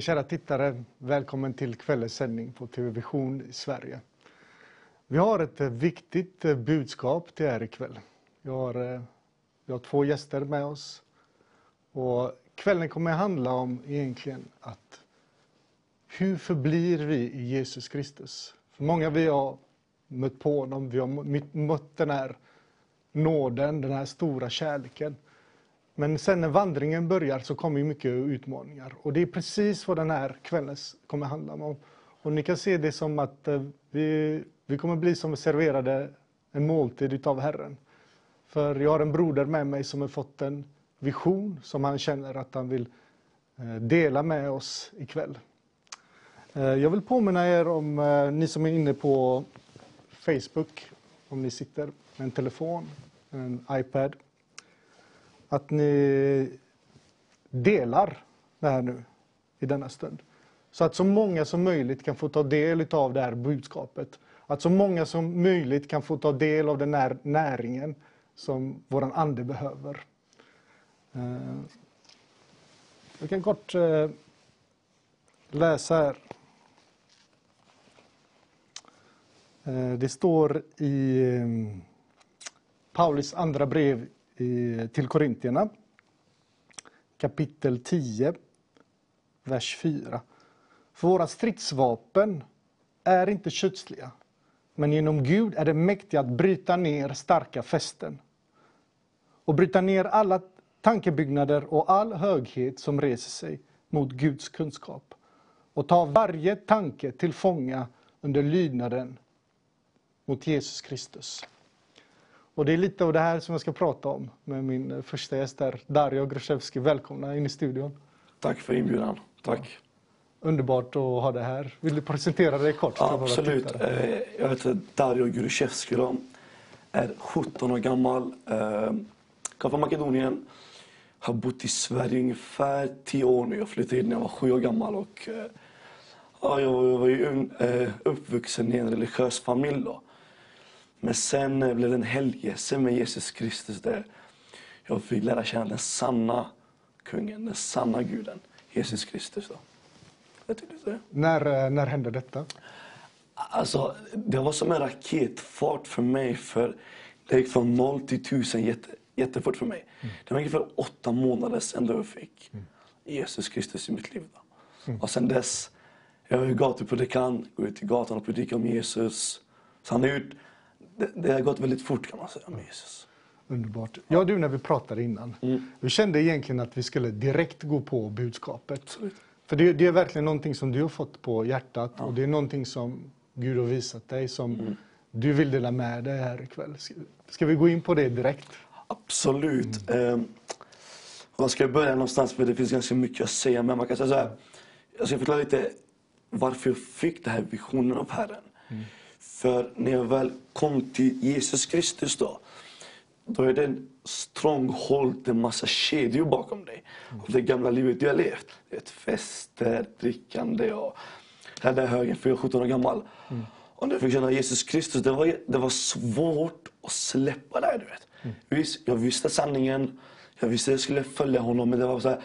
Hej kära tittare! Välkommen till kvällens sändning på TV Vision i Sverige. Vi har ett eh, viktigt eh, budskap till er ikväll. Vi har, eh, vi har två gäster med oss. Och kvällen kommer att handla om egentligen att hur förblir vi i Jesus Kristus? För många vi har mött på honom, vi har mött den här nåden, den här stora kärleken. Men sen när vandringen börjar så kommer mycket utmaningar. Och det är precis vad den här kvällen kommer handla om. Och ni kan se det som att eh, vi, vi kommer bli som serverade en måltid utav Herren. För jag har en broder med mig som har fått en vision som han känner att han vill eh, dela med oss ikväll. Eh, jag vill påminna er om, ni som är inne på Facebook, om ni sitter med en telefon, en iPad, att ni delar det här nu i denna stund. Så att så många som möjligt kan få ta del av det här budskapet. Att så många som möjligt kan få ta del av den här näringen som vår ande behöver. Eh, jag kan kort eh, läsa här. Eh, det står i Paulus andra brev till Korintierna, kapitel 10, vers 4. För våra stridsvapen är inte kötsliga, men genom Gud är det mäktiga att bryta ner starka fästen och bryta ner alla tankebyggnader och all höghet som reser sig mot Guds kunskap och ta varje tanke till fånga under lydnaden mot Jesus Kristus. Och det är lite av det här som jag ska prata om med min första gäst här, Dario Gruszewski. Välkomna in i studion. Tack för inbjudan. Tack. Ja. Underbart att ha dig här. Vill du presentera dig kort? Ja, absolut. Eh, jag heter Dario Gruszewski. Är 17 år gammal. Eh, kom från Makedonien. Har bott i Sverige ungefär 10 år nu. Jag flyttade hit när jag var 7 år gammal. Och, eh, ja, jag var ju uppvuxen i en religiös familj. Då. Men sen blev det en helgelse med Jesus Kristus där jag fick lära känna den sanna kungen, den sanna guden, Jesus Kristus. Då. Det. När, eh, när hände detta? Alltså, det var som en raketfart för mig. För Det gick från noll till tusen jätte, jättefort för mig. Mm. Det var ungefär åtta månader sedan jag fick mm. Jesus Kristus i mitt liv. Mm. Och sen dess, jag är gatupredikant, går ut i gatan och predikar om Jesus. Så han har gjort det, det har gått väldigt fort kan man säga med Jesus. Underbart. Ja du, när vi pratade innan. Mm. Vi kände egentligen att vi skulle direkt gå på budskapet. Absolut. För det, det, är verkligen någonting som du har fått på hjärtat ja. och det är någonting som Gud har visat dig som mm. du vill dela med dig här ikväll. Ska, ska vi gå in på det direkt? Absolut. Mm. Eh, var ska jag börja någonstans? För det finns ganska mycket att säga. Men man kan säga så här. Jag ska förklara lite varför jag fick den här visionen av Herren. Mm. För när jag väl kom till Jesus Kristus då, då är det en stronghold, en massa kedjor bakom dig. av det gamla livet du har levt. Ett fester, drickande och här där högen, för jag är 17 år gammal. Mm. Och när jag fick känna Jesus Kristus, det var, det var svårt att släppa det. Du vet. Mm. Visst, jag visste sanningen, jag visste att jag skulle följa honom, men det var, så här,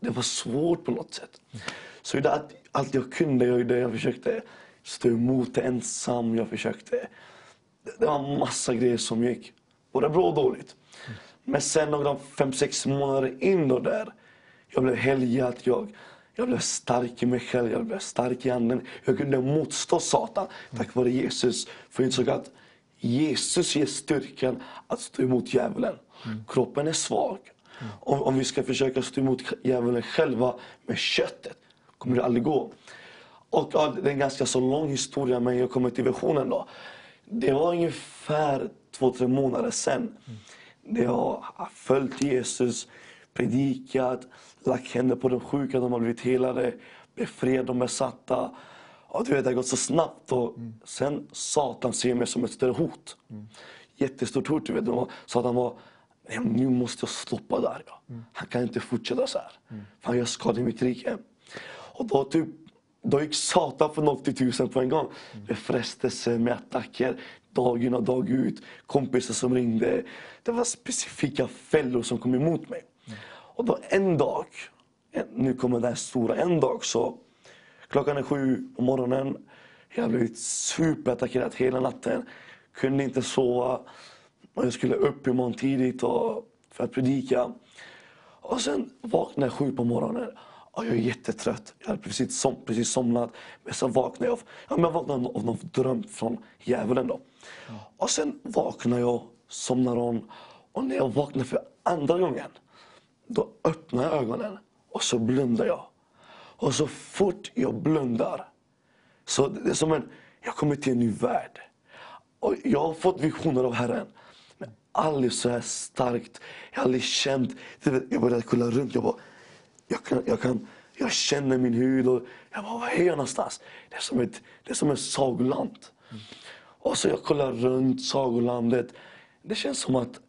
det var svårt på något sätt. Mm. Så det, allt, allt jag kunde, jag, jag försökte stå emot det ensam. Jag försökte. Det var massa grejer som gick både bra och dåligt. Men sen några fem, sex månader in då där, jag blev helgad. Jag, jag blev stark i mig själv, jag blev stark i anden. Jag kunde motstå Satan tack vare Jesus. För jag insåg att Jesus ger styrkan att stå emot djävulen. Mm. Kroppen är svag. Mm. Om, om vi ska försöka stå emot djävulen själva med köttet kommer det aldrig gå. Och ja, det är en ganska så lång historia, men jag kommer till versionen då. Det var ungefär två, tre månader. Där jag har följt Jesus, predikat, lagt händer på de sjuka, de har blivit helade, befriat de besatta. Och du vet, det har gått så snabbt. Och mm. Sen Satan ser mig som ett större hot. Mm. Jättestort hot. Du vet. Satan var, nu måste jag stoppa där. Ja. Mm. Han kan inte fortsätta så här. Mm. För han gör skada i mitt rike. Och då typ då gick Satan från 0 till 1000 på en gång. Med frestelse, med attacker, dag in och dag ut. Kompisar som ringde. Det var specifika fällor som kom emot mig. Och då en dag, nu kommer här stora. En dag så, klockan är sju på morgonen. Jag har blivit superattackerad hela natten. Kunde inte sova. Jag skulle upp imorgon tidigt och, för att predika. Och sen vaknade jag sju på morgonen. Jag är jättetrött. Jag hade precis, som, precis somnat. Men så vaknade jag ja, men jag vaknade av någon dröm från djävulen. Då. Och sen vaknade jag, somnar om. Och när jag vaknar för andra gången, då öppnar jag ögonen och så blundar jag. Och så fort jag blundar, så det är som en, jag kommer till en ny värld. Och jag har fått visioner av Herren. Men aldrig så här starkt. Jag har aldrig känt, jag började kolla runt. Jag bara, jag, kan, jag, kan, jag känner min hud och jag bara, var är jag någonstans? Det är som ett, det är som ett sagoland. Och så jag kollar runt sagolandet. Det känns som att,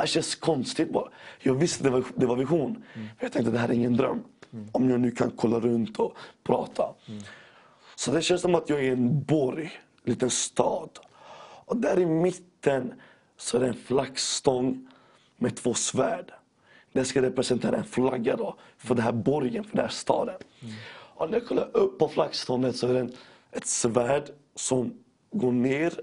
det känns konstigt bara. Jag visste det var, det var vision. Men jag tänkte det här är ingen dröm. Om jag nu kan kolla runt och prata. Så det känns som att jag är i en borg, en liten stad. Och där i mitten så är det en flaggstång med två svärd. Den ska representera en flagga då, för den här borgen, för den här staden. Och när jag kollar upp på flaggståndet så är det ett svärd som går ner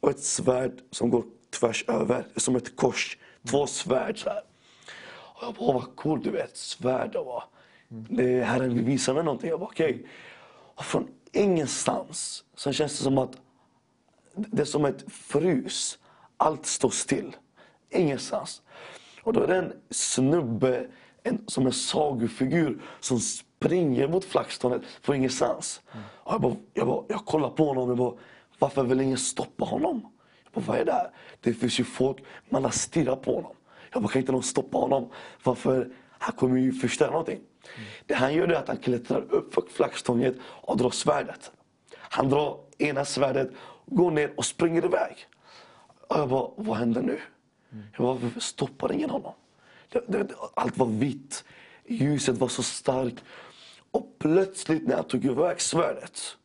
och ett svärd som går tvärs över. Som ett kors. Två svärd så här. Och jag bara, vad coolt du vet, svärd och vad. Det är Herren vill visa mig någonting. Jag bara, okej. Och från ingenstans så känns det som att det är som ett frus. Allt står still. Ingenstans. Och då är det en snubbe, en, som en sagofigur, som springer mot flaggstånget från ingenstans. Och jag, bara, jag, bara, jag kollar på honom och bara, varför vill ingen stoppa honom? Jag bara, vad är det här? Det finns ju folk, man har stirrat på honom. Jag bara, kan inte någon stoppa honom? Varför? Han kommer ju förstöra någonting. Det han gör är att han klättrar upp för flaggstången och drar svärdet. Han drar ena svärdet, går ner och springer iväg. Och jag bara, vad händer nu? Mm. Varför stoppar ingen honom? Allt var vitt. Ljuset var så starkt. Och plötsligt när han tog iväg svärdet,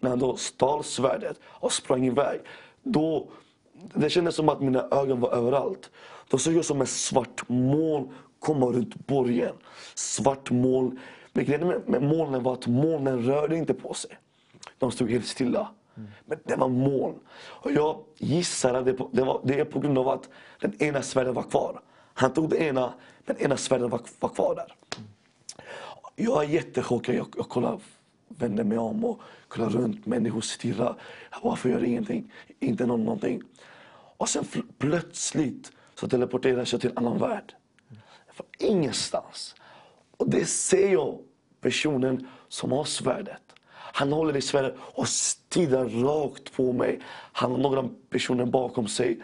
när han då stal svärdet och sprang iväg, då det kändes som att mina ögon var överallt. Då såg jag som ett svart moln komma runt borgen. Svart moln. Men grejen med, med molnen var att molnen rörde inte på sig. De stod helt stilla. Men det var moln. Och jag gissar att det, på- det, var, det är på grund av att den ena svärden var kvar. Han tog det ena, men ena svärden var, var kvar där. Jag är jättechockad. Jag, jag kollar, vänder mig om och kollar runt. Människor stirrar. Varför gör ingenting? Inte någon någonting. Och sen plötsligt så teleporteras jag till en annan värld. Från ingenstans. Och det ser jag personen som har svärdet. Han håller i svärdet och stirrar rakt på mig. Han har några personer bakom sig.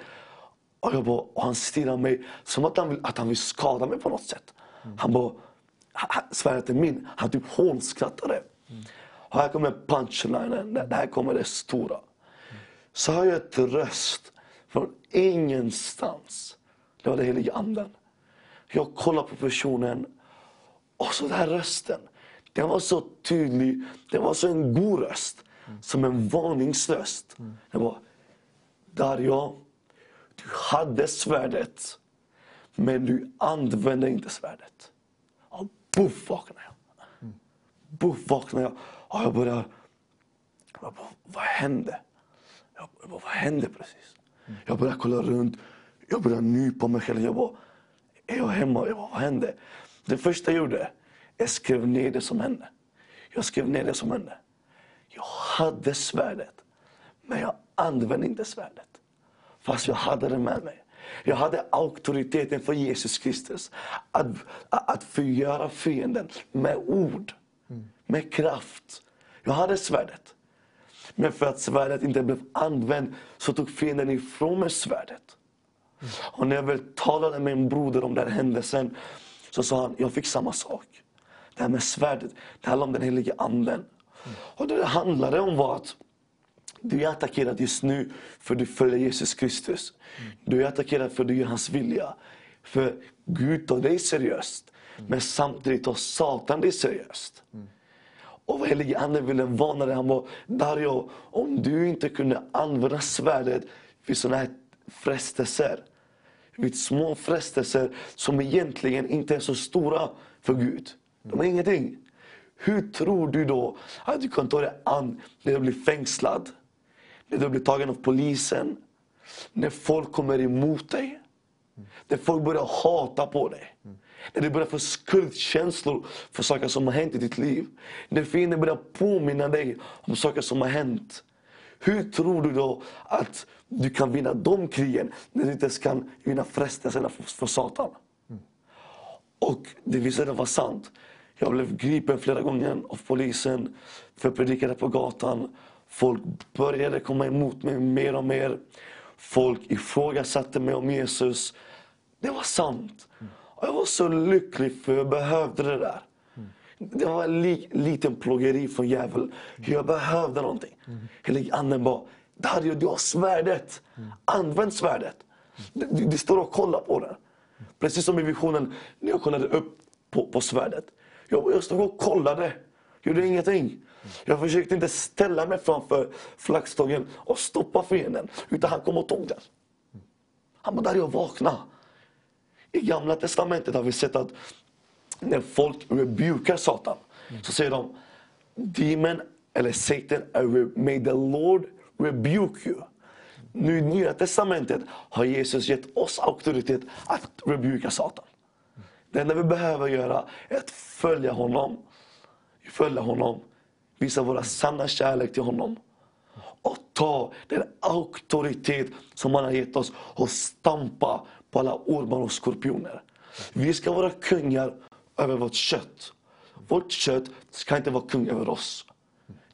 Och, jag bara, och han stirrar mig som att han, vill, att han vill skada mig på något sätt. Han bara, svärdet är min. Han typ hånskrattade. Och här kommer punchlinen, det här kommer det stora. Så hör jag ett röst från ingenstans. Det var den helige anden. Jag kollar på personen och så den här rösten. Den var så tydlig. Det var så en god röst. Som en varningsröst. Den var Dario, du hade svärdet. Men du använde inte svärdet. Och buff vaknade jag. Buff vaknade jag. Och jag började... Jag bara, vad hände? Jag bara, vad hände precis? Jag började kolla runt. Jag började nypa mig själv. Jag bara, är jag hemma? Jag bara, vad hände? Det första jag gjorde, jag skrev ner det som hände. Jag skrev ner det som hände. Jag hade svärdet, men jag använde inte svärdet. Fast jag hade det med mig. Jag hade auktoriteten för Jesus Kristus. Att, att förgöra fienden med ord, med kraft. Jag hade svärdet. Men för att svärdet inte blev använt så tog fienden ifrån mig svärdet. Och när jag väl talade med min broder om den här händelsen så sa han, jag fick samma sak. Det här med svärdet, det handlar om den helige anden. Och det det handlade om var att du är attackerad just nu för du följer Jesus Kristus. Du är attackerad för du gör hans vilja. För Gud tar dig seriöst. Men samtidigt tar Satan dig seriöst. Och vad helige anden ville varna dig. Han var Dario, om du inte kunde använda svärdet vid sådana här frestelser. Vid små frestelser som egentligen inte är så stora för Gud. De har ingenting. Hur tror du då att du kan ta dig an när du blir fängslad? När du blir tagen av polisen? När folk kommer emot dig? När folk börjar hata på dig? När du börjar få skuldkänslor för saker som har hänt i ditt liv? När fienden börjar påminna dig om saker som har hänt? Hur tror du då att du kan vinna de krigen när du inte ens kan vinna frestelserna för, för Satan? Och det visade sig vara sant. Jag blev gripen flera gånger av polisen för att på gatan. Folk började komma emot mig mer och mer. Folk ifrågasatte mig om Jesus. Det var sant. Och jag var så lycklig för jag behövde det där. Det var en li, liten plågeri från djävulen. Jag behövde någonting. Helig anden bara, Dario du har svärdet. Använd svärdet. Det står och kollar på det. Precis som i visionen när jag kollade upp på, på svärdet. Jag, jag stod och kollade. Gjorde ingenting. Jag försökte inte ställa mig framför flaggstången och stoppa fienden. Utan han kom och tog den. Han bara, jag vaknade. I gamla testamentet har vi sett att när folk rebukar Satan så säger de Demon eller Satan, may the Lord rebuke you. Nu i Nya Testamentet har Jesus gett oss auktoritet att rebuka Satan. Det enda vi behöver göra är att följa honom. Följa honom. Visa våra sanna kärlek till honom. Och ta den auktoritet som han har gett oss och stampa på alla ormar och skorpioner. Vi ska vara kungar över vårt kött. Vårt kött ska inte vara kung över oss.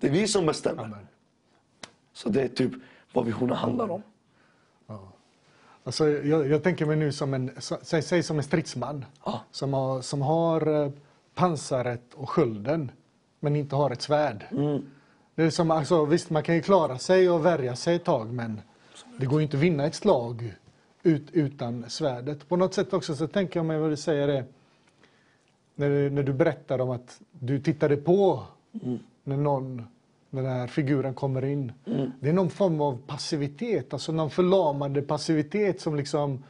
Det är vi som bestämmer. Amen. Så det är typ vad visionen handlar om. Alltså, jag, jag tänker mig nu som en, säg, säg som en stridsman Ja. som har, som har eh, pansaret och skölden men inte har ett svärd. Det är som, alltså, visst, man kan ju klara sig och värja sig ett tag men det går ju inte att vinna ett slag ut, utan svärdet. På något sätt också så tänker jag mig vad du säger är när, du- när du berättar om att du tittade på när någon, den här figuren kommer in. Det är någon form av passivitet, alltså någon förlamande passivitet som liksom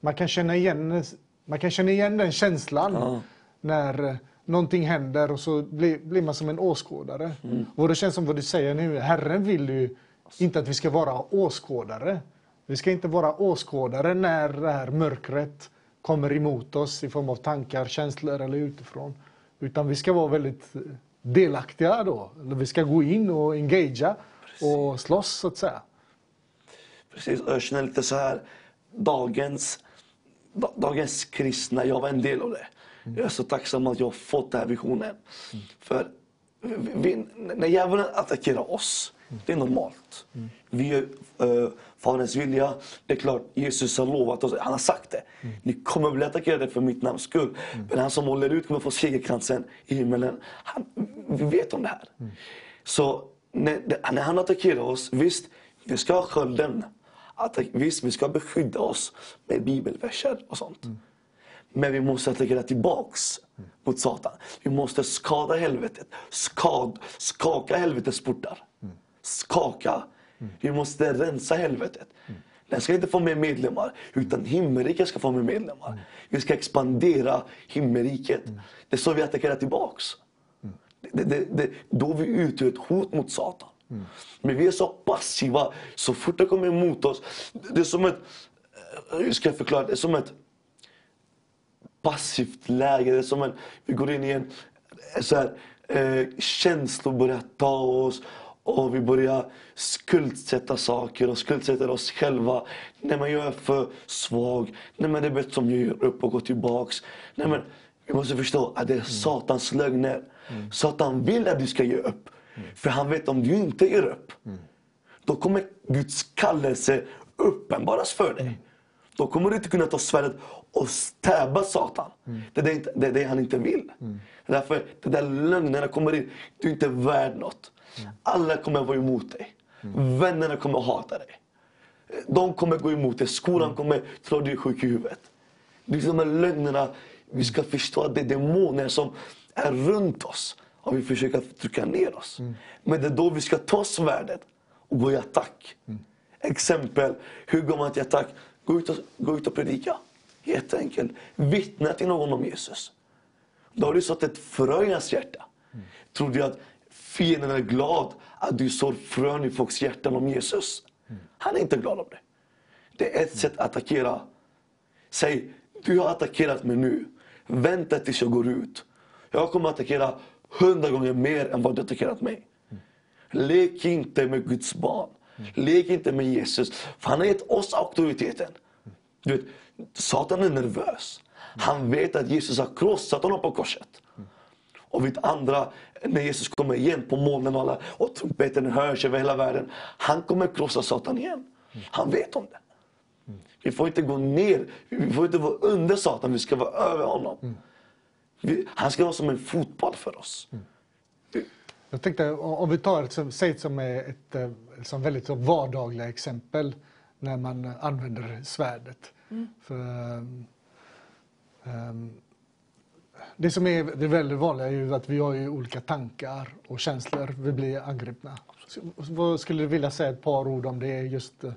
man kan känna igen, man kan känna igen den känslan Ja. när eh, någonting händer och så blir, blir man som en åskådare. Och det känns som vad du säger nu, Herren vill ju inte att vi ska vara åskådare. Vi ska inte vara åskådare när det här mörkret kommer emot oss i form av tankar, känslor eller utifrån. Utan vi ska vara väldigt delaktiga då. Vi ska gå in och engagera och slåss så att säga. Precis, och jag känner lite så här, dagens, da- dagens kristna, jag var en del av det. Jag är så tacksam att jag har fått den här visionen. För vi, när djävulen attackerar oss, det är normalt. Vi gör uh, Faderns vilja. Det är klart, Jesus har lovat oss, han har sagt det. Ni kommer bli attackerade för mitt namns skull. Men han som håller ut kommer få segerkransen i himmelen. Han, vi vet om det här. Så när, när han attackerar oss, visst, vi ska ha skölden. Att, visst, vi ska beskydda oss med bibelverser och sånt. Men vi måste attackera tillbaks mot Satan. Vi måste skada helvetet. Skad, skaka helvetets portar. Skaka. Vi måste rensa helvetet. Den ska inte få mer medlemmar, utan himmelriket ska få mer medlemmar. Vi ska expandera himmelriket. Det är så vi attackerar tillbaks. Det, det, det, då vi utgör ett hot mot Satan. Men vi är så passiva. Så fort det kommer emot oss. Det är som ett... Eh, hur ska jag förklara? Det är som ett passivt läge. Det är som en, vi går in i en... Eh, så här, eh, känslor börjar ta oss. Och vi börjar skuldsätta saker och skuldsätta oss själva. Nej men jag är för svag. Nej men det är bättre som jag gör upp och går tillbaks. Nej men vi måste förstå att det är Satans lögner. Satan vill att du ska ge upp. För han vet om du inte ger upp. Då kommer Guds kallelse uppenbaras för dig. Då kommer du inte kunna ta svärdet och stäba Satan. Det, är det, inte- det är det han inte vill. Därför de där lögnerna kommer in. Du är inte värd något. Alla kommer vara emot dig. Vännerna kommer hata dig. De kommer gå emot dig. Skolan kommer tro att du är sjuk i huvudet. Det är de här lögnerna. Vi ska förstå att det är demoner som är runt oss. Och vi försöker trycka ner oss. Men det är då vi ska ta svärdet och gå i attack. Exempel, hur går man till attack? Gå ut och, gå ut och predika. Jätteenkelt. Vittna till någon om Jesus. Då har du sått ett frö i hans hjärta. Tror du att fienden är glad att du sår frön i folks hjärtan om Jesus? Han är inte glad om det. Det är ett sätt att attackera. Säg, du har attackerat mig nu. Vänta tills jag går ut. Jag kommer att attackera hundra gånger mer än vad du attackerat mig. Lek inte med Guds barn. Lek inte med Jesus. För han har gett oss auktoriteten. Du vet, Satan är nervös. Han vet att Jesus har krossat honom på korset. Och vid andra, när Jesus kommer igen på molnen och, alla, och trumpeten hörs över hela världen. Han kommer krossa Satan igen. Han vet om det. Vi får inte gå ner, vi får inte vara under Satan, vi ska vara över honom. Vi, han ska vara som en fotboll för oss. Jag tänkte om vi tar ett, säg som ett, ett som väldigt vardagliga exempel när man använder svärdet. Mm. För, um, det som är det väldigt vanliga är ju att vi har ju olika tankar och känslor. Vi blir angripna. Så, vad skulle du vilja säga ett par ord om det, just eh,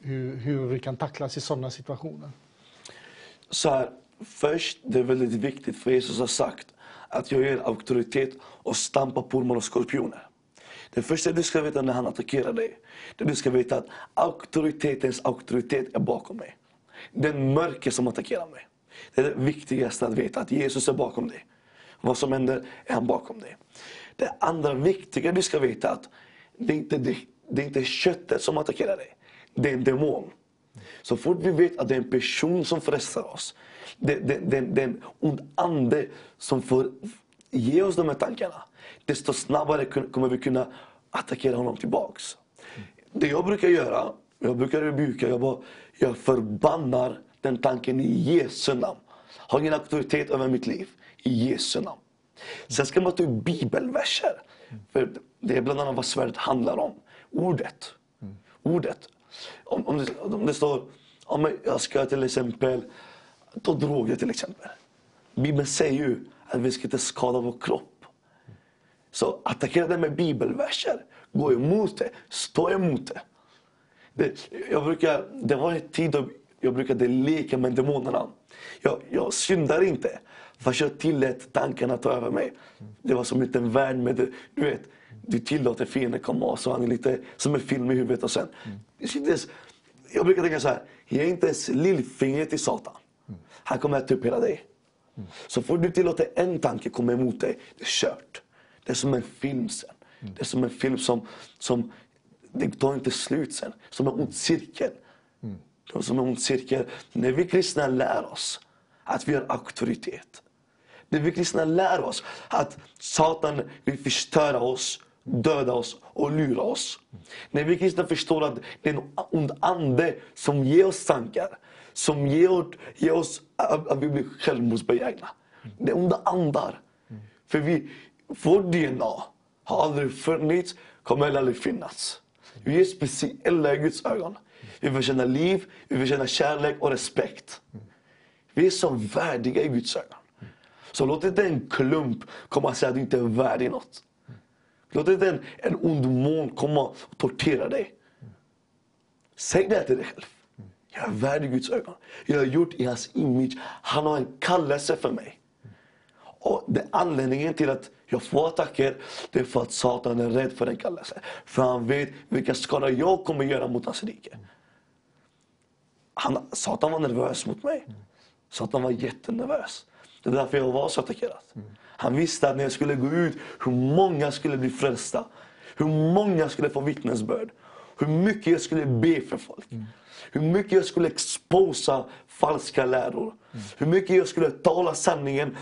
hur, hur vi kan tacklas i sådana situationer? Så här, först, det är väldigt viktigt för Jesus har sagt att jag ger auktoritet och stampar på ormar och skorpioner. Det första du ska veta när han attackerar dig, det du ska veta att auktoritetens auktoritet är bakom mig. Den mörker som attackerar mig. Det är det viktigaste att veta, att Jesus är bakom dig. Vad som händer är han bakom dig. Det andra viktiga du ska veta att det är inte, det, det är inte köttet som attackerar dig. Det är en demon. Så fort vi vet att det är en person som frestar oss. Det, det, det, det är en ond ande som får ge oss de här tankarna. Desto snabbare kommer vi kunna attackera honom tillbaks. Det jag brukar göra, jag brukar rebuka, jag, bara, jag förbannar den tanken i Jesu namn. Har ingen auktoritet över mitt liv. I Jesu namn. Sen ska man ta ut bibelverser. För det är bland annat vad svärdet handlar om. Ordet. Ordet. Om, om, det, om det står, om jag ska till exempel ta droger till exempel. Bibeln säger ju att vi ska inte skada vår kropp. Så attackera det med bibelverser. Gå emot det. Stå emot det. det jag brukar, det var en tid då jag brukade leka med demonerna. Jag, jag syndar inte. Fast jag tillät tankarna ta över mig. Det var som en liten värld med, du vet, du tillåter fienden komma och så han är lite som en film i huvudet och sen. Mm. Jag brukar tänka så här, ge inte ens lillfingret till Satan. Han kommer äta upp hela dig. Mm. Så får du tillåta en tanke komma emot dig, det är kört. Det är som en film sen. Mm. Det är som en film som, som det tar inte slut sen. Som en ond cirkel de som är som cirkel. När vi kristna lär oss att vi har auktoritet. När vi kristna lär oss att Satan vill förstöra oss döda oss och lura oss. När vi kristna förstår att det är en ond ande som ger oss tankar, som ger, ger oss att, vi blir självmordsbenägna. Det är onda andar. För vi, vårt DNA har aldrig funnits, kommer heller aldrig finnas. Vi är speciella i Guds ögon. Vi förtjänar liv, vi förtjänar kärlek och respekt. Vi är så värdiga i Guds ögon. Så låt inte en klump komma och säga att du inte är värdig något. Låt inte en, en ond mån komma och tortera dig. Säg det till dig själv. Jag är värdig i Guds ögon. Jag är gjort i hans image. Han har en kallelse för mig. Och det Anledningen till att jag får attacker, det är för att Satan är rädd för en kallelse. För han vet vilka skador jag kommer göra mot hans rike. Han, Satan var nervös mot mig. Satan var jättenervös. Det är därför jag var så attackerad. Han visste att när jag skulle gå ut, hur många skulle bli frälsta. Hur många skulle få vittnesbörd. Hur mycket jag skulle be för folk. Mm. Hur mycket jag skulle exposa falska läror. Mm. Hur mycket jag skulle tala sanningen,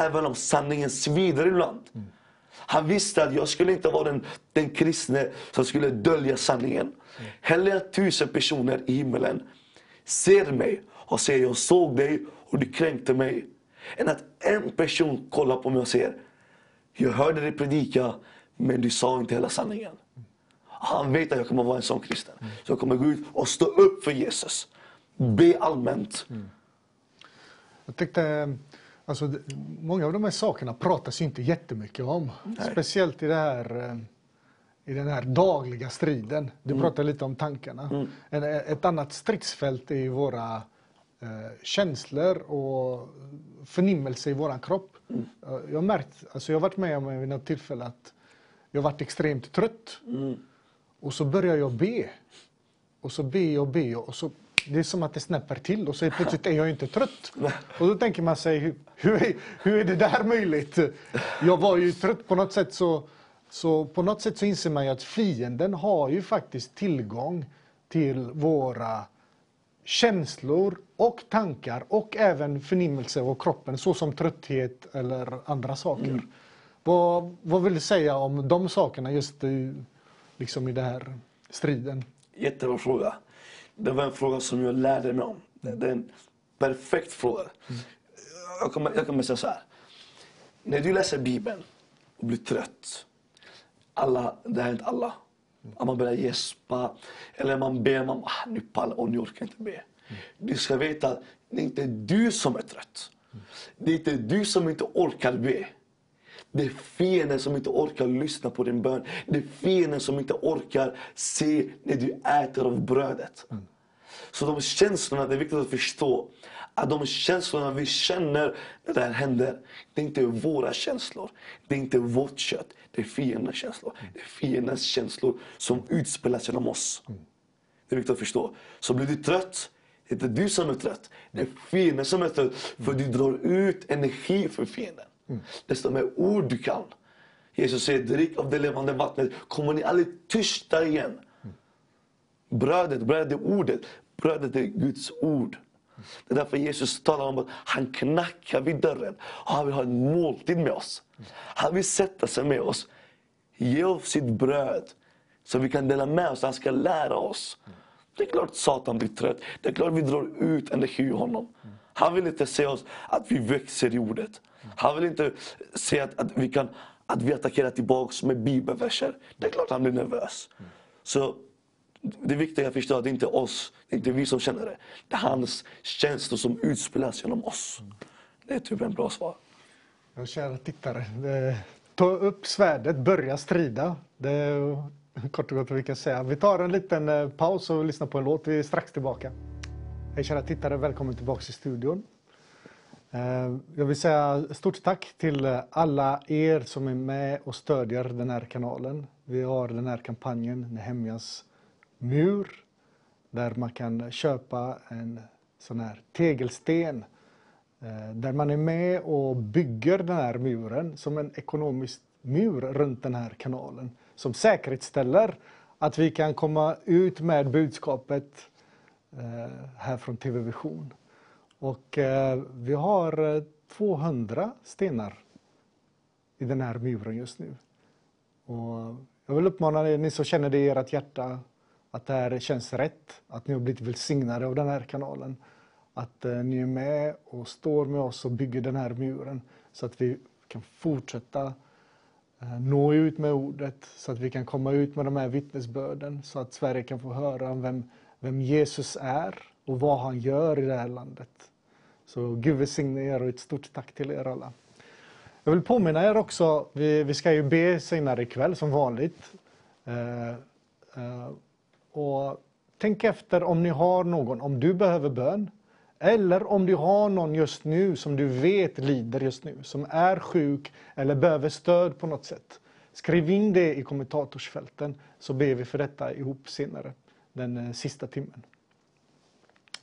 även om sanningen svider ibland. Mm. Han visste att jag skulle inte vara den, den kristne som skulle dölja sanningen. Mm. Hellre att tusen personer i himmelen ser mig och säger jag såg dig och du kränkte mig än att en person kollar på mig och säger Jag hörde dig predika men du sa inte hela sanningen. Han vet att jag kommer vara en sån kristen. Så jag kommer gå ut och stå upp för Jesus. Be allmänt. Mm. Jag tyckte, alltså, många av de här sakerna pratas inte jättemycket om. Nej. Speciellt i, det här, eh, i den här dagliga striden. Du mm. pratar lite om tankarna. Mm. En, ett annat stridsfält är våra eh, känslor och förnimmelse i vår kropp. Mm. Eh, Jag har märkt, alltså jag har varit med om vid något tillfälle att jag har varit extremt trött. Och så börjar jag be. Och så ber jag och ber och så det är som att det snäpper till och så plötsligt är jag inte trött. Och då tänker man sig, hur, hur, är, hur är det där möjligt? Jag var ju trött på något sätt så, så på något sätt så inser man ju att fienden har ju faktiskt tillgång till våra känslor och tankar och även förnimmelse av kroppen såsom trötthet eller andra saker. Vad, vad vill du säga om de sakerna just i, liksom i den här striden? Jättebra fråga. Det var en fråga som jag lärde mig om. Det är en perfekt fråga. Jag kommer, jag kommer säga så här. När du läser Bibeln och blir trött. Alla, det är inte alla. Att man börjar gäspa. Eller man ber, man ah, nu pallar och nu orkar jag inte be. Du ska veta att det är inte du som är trött. Det är inte du som inte orkar be. Det är fienden som inte orkar lyssna på din bön. Det är fienden som inte orkar se när du äter av brödet. Så de känslorna, det är viktigt att förstå. Att de känslorna vi känner när det här händer, det är inte våra känslor. Det är inte vårt kött. Det är fiendens känslor. Det är fiendens känslor som utspelas genom oss. Det är viktigt att förstå. Så blir du trött, det är inte du som är trött. Det är fienden som är trött. För du drar ut energi för fienden. Desto mer ord du kan. Jesus säger, drick av det levande vattnet. Kommer ni aldrig tysta igen. Brödet, brödet är ordet. Brödet är Guds ord. Det är därför Jesus talar om att han knackar vid dörren. Och han vill ha en måltid med oss. Han vill sätta sig med oss. Ge oss sitt bröd. Så vi kan dela med oss. Han ska lära oss. Det är klart Satan blir trött. Det är klart vi drar ut energi ur honom. Han vill inte se oss att vi växer i ordet. Han vill inte se att, att, vi, kan, att vi attackerar tillbaka med bibelverser. Det är klart han blir nervös. Så det viktiga är att förstå att det inte är oss, det är inte vi som känner det. Det är hans känslor som utspelas genom oss. Det är typ en bra svar. Ja, kära tittare, det, ta upp svärdet, börja strida. Det är kort och gott vad vi kan säga. Vi tar en liten eh, paus och lyssnar på en låt. Vi är strax tillbaka. Hej kära tittare, välkommen tillbaka till studion. Eh, jag vill säga stort tack till alla er som är med och stödjer den här kanalen. Vi har den här kampanjen Nehemjas mur där man kan köpa en sån här tegelsten eh, där man är med och bygger den här muren som en ekonomisk mur runt den här kanalen som säkerställer att vi kan komma ut med budskapet Eh, här från TV Vision. Och eh, vi har eh, 200 stenar i den här muren just nu. Och jag vill uppmana er, ni som känner det i ert hjärta, att det här känns rätt, att ni har blivit välsignade av den här kanalen. Att ni är med och står med oss och bygger den här muren så att vi kan fortsätta nå ut med ordet, så att vi kan komma ut med de här vittnesbörden, så att Sverige kan få höra om vem, vem Jesus är och vad han gör i det här landet. Så Gud välsigne er och ett stort tack till er alla. Jag vill påminna er också, vi, vi ska ju be senare ikväll som vanligt. Eh, eh, och tänk efter om ni har någon, om du behöver bön. Eller om du har någon just nu som du vet lider just nu, som är sjuk eller behöver stöd på något sätt. Skriv in det i kommentatorsfälten så ber vi för detta ihop senare, den eh, sista timmen.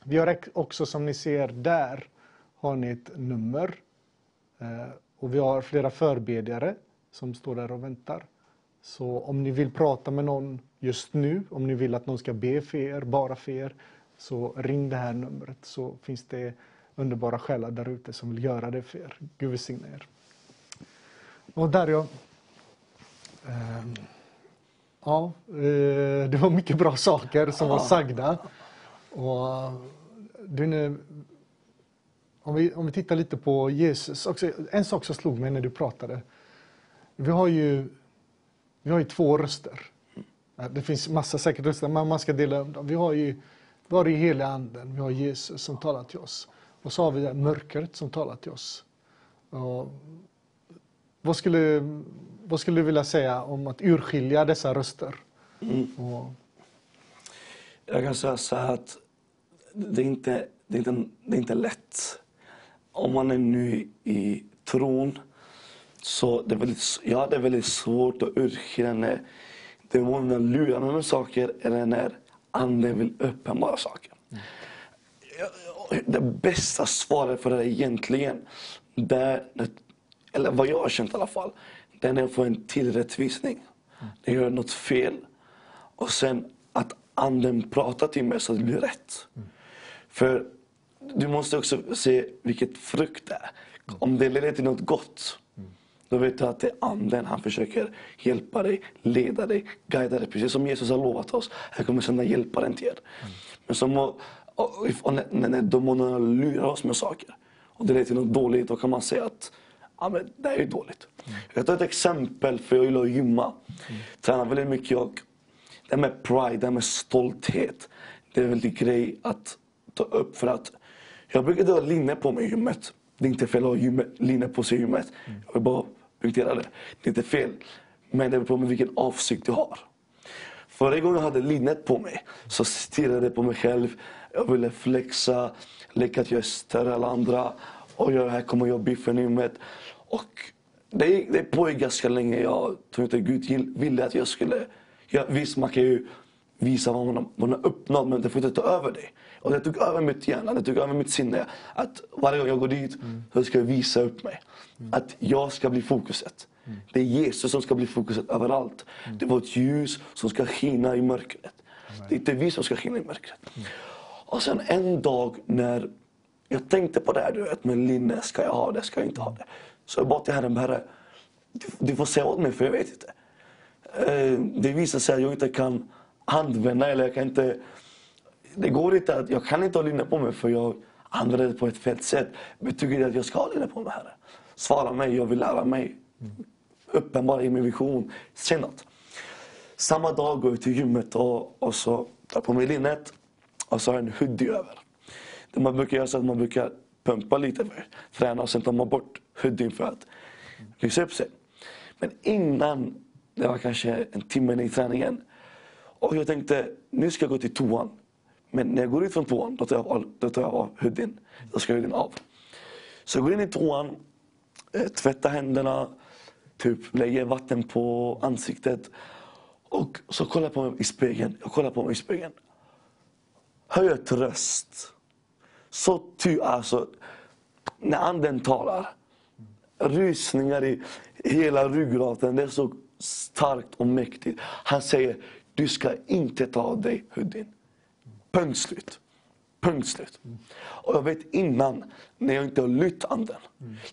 Vi har också som ni ser där har ni ett nummer eh, och vi har flera förbedjare som står där och väntar. Så om ni vill prata med någon just nu, om ni vill att någon ska be för er, bara för er, så ring det här numret så finns det underbara själar där ute som vill göra det för er. Gud välsigne er. Och där jag... Um. Ehm ja, eh, det var mycket bra saker som var sagda. Och du, nu, om, vi, om vi tittar lite på Jesus, också, en sak som slog mig när du pratade. Vi har ju, vi har ju två röster. Det finns massa säkert röster, men man ska dela upp dem. Vi har ju vi har heliga anden, vi har Jesus som talar till oss. Och så har vi det mörkret som talar till oss. Och vad, skulle, vad skulle du vilja säga om att urskilja dessa röster? Och, Jag kan säga så här att det är inte, det är inte, det är inte lätt. Om man är ny i tron Så det är väldigt, jag hade väldigt svårt att urskilja när demonerna lurar med saker eller när anden vill uppenbara saker. Jag- Det bästa svaret för det är egentligen, det är, eller vad jag har känt i alla fall, det är när jag får en tillrättvisning. När jag gör något fel. Och sen att anden pratar till mig så att det blir rätt. För du måste också se vilket frukt det är. Om det leder till något gott, då vet du att det är anden. Han försöker hjälpa dig, leda dig, guida dig. Precis som Jesus har lovat oss. Jag kommer sända hjälparen till er. Men som, och, och, och när, när demonerna lurar oss med saker och det leder till något dåligt, då kan man säga att ja, men det är ju dåligt. Jag tar ett exempel, för jag gillar att gymma. Tränar väldigt mycket. Jag, det här med pride, det här med stolthet. Det är en väldigt grej att ta upp för att jag brukade ha linne på mig i gymmet. Det är inte fel att ha gymmet- linne på sig i gymmet. Jag vill bara punktera det. Det är inte fel. Men det beror på vilken avsikt du har. Förra gången jag hade linnet på mig så stirrade jag på mig själv. Jag ville flexa, leka att jag är större än alla andra. Och jag, här kommer jag biffen i gymmet. Och det, det pågick ganska länge. Jag tror inte Gud ville att jag skulle... Jag, visst, man kan ju visa vad man, man har uppnått men det får inte ta över dig. Och det tog över mitt hjärna, det tog över mitt sinne. Att varje gång jag går dit så ska jag visa upp mig. Att jag ska bli fokuset. Det är Jesus som ska bli fokuset överallt. Det var ett ljus som ska skina i mörkret. Det är inte vi som ska skina i mörkret. Och sen en dag när jag tänkte på det här, du vet, med linne, ska jag ha det, ska jag inte ha det? Så jag bad till Herren, Herre, du, du får säga åt mig för jag vet inte. Eh, det visar sig att jag inte kan använda eller jag kan inte... Det går inte att, jag kan inte ha linne på mig för jag använder det på ett fel sätt. Betyder det att jag ska ha linne på mig Herre? Svara mig, jag vill lära mig. Uppenbara i min vision. Säg något. Samma dag går jag till gymmet och, och så tar på mig linnet och så har jag en hoodie över. Det man brukar göra så att man brukar pumpa lite för träna och sen tar man bort hoodien för att lysa upp sig. Men innan, det var kanske en timme in i träningen och jag tänkte nu ska jag gå till toan. Men när jag går ut från toan då tar jag av, då tar jag av hoodien. Då ska hoodien av. Så jag går in i toan, eh, tvättar händerna, typ lägger vatten på ansiktet. Och så kollar jag på mig i spegeln. Jag kollar på mig i spegeln. Hör jag ett röst. Så ty, alltså, när anden talar. Rysningar i hela ryggraden. Det är så starkt och mäktigt. Han säger, du ska inte ta av dig hoodien. Punkt slut. Punkt slut. Och jag vet innan, när jag inte har lytt anden.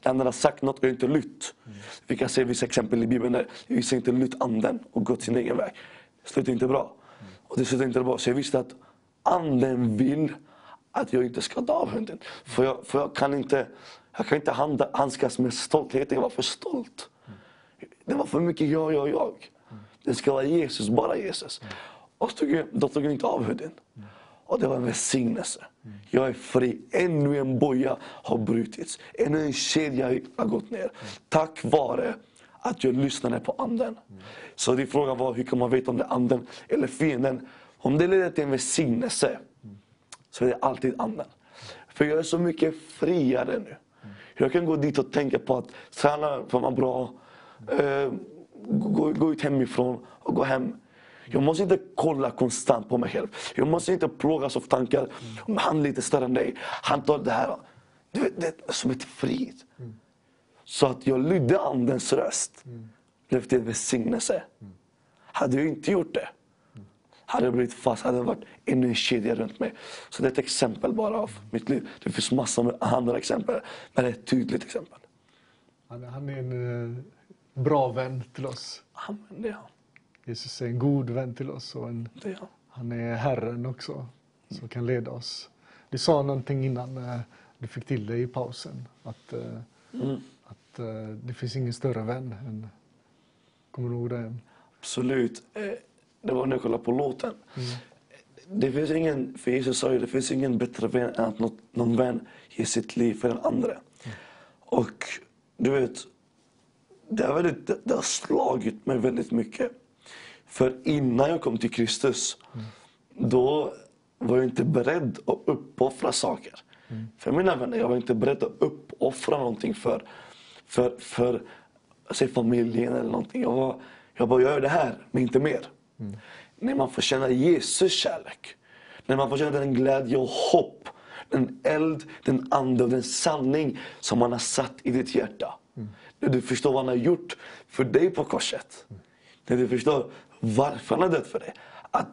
När anden har sagt något och jag inte lytt. Vi kan se vissa exempel i Bibeln där vissa inte lytt anden och gått sin egen väg. Det slutar inte bra. Och det slutar inte bra. Så jag visste att anden vill att jag inte ska ta av hunden. För jag, för jag kan inte, jag kan inte handskas med stoltheten. Jag var för stolt. Det var för mycket jag, jag, jag. Det ska vara Jesus, bara Jesus. Och tog då tog jag inte av huden. Och det var en välsignelse. Jag är fri. Ännu en boja har brutits. Ännu en kedja har gått ner. Tack vare att jag lyssnade på anden. Så din fråga var hur kan man veta om det är anden eller fienden? Om det leder till en välsignelse så är det alltid anden. För jag är så mycket friare nu. Jag kan gå dit och tänka på att träna för att vara bra. Eh, gå, gå ut hemifrån och gå hem. Jag måste inte kolla konstant på mig själv. Jag måste inte plågas av tankar. Om han är lite större än dig. Han tar det här. Du vet, det är som ett frid. Så att jag lydde andens röst. Blev till en välsignelse. Hade jag inte gjort det hade jag blivit fast, hade det varit ännu en kedja runt mig. Så det är ett exempel bara av mitt liv. Det finns massor med andra exempel, men det är ett tydligt exempel. Han, han är en eh, bra vän till oss. Amen, det är han. Jesus är en god vän till oss och en, Det är han. han är Herren också som kan leda oss. Du sa någonting innan eh, du fick till det i pausen. Att, eh, Mm. att det finns ingen större vän än... Kommer du ihåg det? Absolut. Det var när jag kollade på låten. Mm. Det finns ingen, för Jesus sa ju det finns ingen bättre vän än att något, någon vän ger sitt liv för den andra. Mm. Och du vet, det har, väldigt, det, det har slagit mig väldigt mycket. För innan jag kom till Kristus, mm. då var jag inte beredd att uppoffra saker. Mm. För mina vänner, jag var inte beredd att uppoffra någonting för, för, för säg familjen eller någonting. Jag, var, jag bara, jag gör det här, men inte mer. När man får känna Jesus kärlek. När man får känna den glädje och hopp. Den eld, den ande och den sanning som han har satt i ditt hjärta. När du förstår vad han har gjort för dig på korset. När du förstår varför han har dött för dig. Att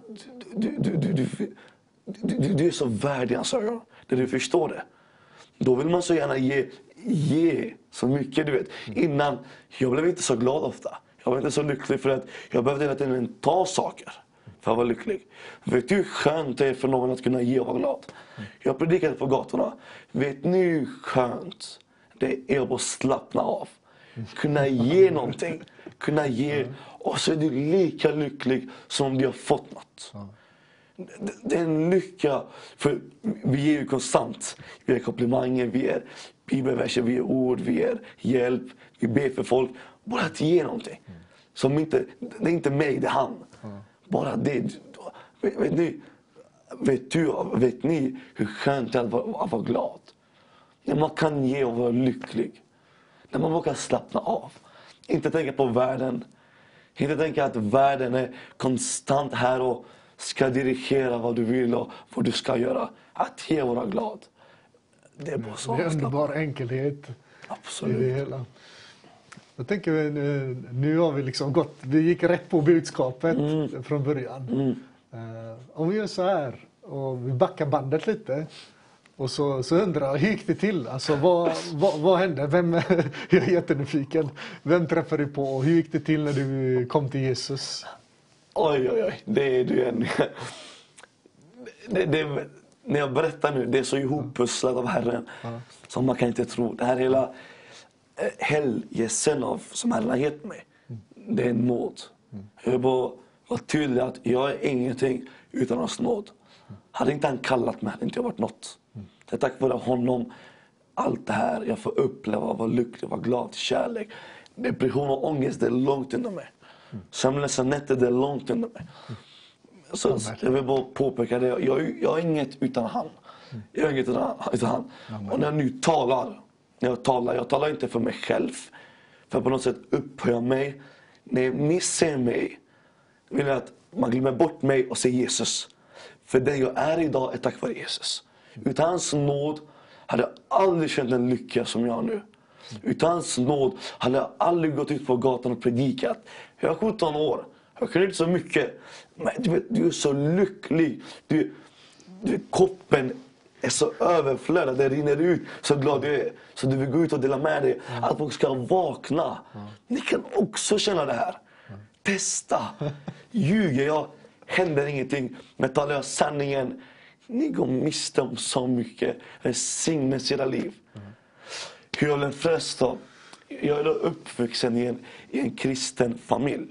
du, du, du, du, du, du är så värdig i hans ögon. När du förstår det. Då vill man så gärna ge, ge så mycket. du vet. Innan, jag blev inte så glad ofta. Jag var inte så lycklig för att jag behövde hela tiden ta saker för att vara lycklig. Vet du hur skönt det är för någon att kunna ge och vara glad? Jag predikade på gatorna. Vet ni hur skönt det är att bara slappna av? Kunna ge någonting. Kunna ge. Och så är du lika lycklig som om du har fått något. Det är en lycka. För vi ger ju konstant. Vi ger komplimanger, vi ger bibelverser, vi ger ord, vi ger hjälp. Vi ber för folk. Bara att ge någonting. Som inte, det är inte mig, det är han. Bara det. Vet, vet, ni, vet, du, vet ni hur skönt det är att vara, att vara glad? När man kan ge och vara lycklig. När man vågar slappna av. Inte tänka på världen. Inte tänka att världen är konstant här och ska dirigera vad du vill och vad du ska göra. Att ge och vara glad. Det är bara så. Det är underbar enkelhet Absolut. i det hela. Jag tänker, nu, nu har vi liksom gått, vi gick rätt på budskapet Mm. från början. Eh, om vi gör så här och vi backar bandet lite. Och så, så undrar jag, hur gick det till? Alltså, vad, vad, vad hände? Vem, jag är jättenyfiken. Vem träffade du på? Och hur gick det till när du kom till Jesus? Oj, oj, oj. Det är du en... Det, det, när jag berättar nu, det är så ihoppusslat av Herren. Som man kan inte tro. Det här hela helgelsen av som Herren har gett mig. Det är nåd. Jag vill bara vara tydlig att jag är ingenting utan hans nåd. Hade inte han kallat mig hade inte jag varit något. Det är tack vare honom allt det här jag får uppleva, vara lycklig, vara glad, kärlek. Depression och ångest, det är långt undan mig. Sömnlösa nätter, det är långt undan mig. Så, så jag vill bara påpeka det. Jag, jag är inget utan han. Jag är inget utan, utan han. Och när jag nu talar, när jag talar, jag talar inte för mig själv. För på något sätt upphöja mig. När ni ser mig, vill jag att man glömmer bort mig och ser Jesus. För den jag är idag är tack vare Jesus. Utan hans nåd hade jag aldrig känt den lycka som jag har nu. Utan hans nåd hade jag aldrig gått ut på gatan och predikat. Jag är 17 år. Jag kunde inte så mycket. Men du, vet, du är så lycklig. Du, du, koppen är så överflödad. Det rinner ut. Så glad du är. Så du vill gå ut och dela med dig. Att folk ska vakna. Ni kan också känna det här. Testa. Ljuger jag händer ingenting. Men talar jag sanningen, ni går miste om så mycket. Välsignelse i era liv. Hur jag blev frälst då? Jag är uppvuxen i en, i en kristen familj.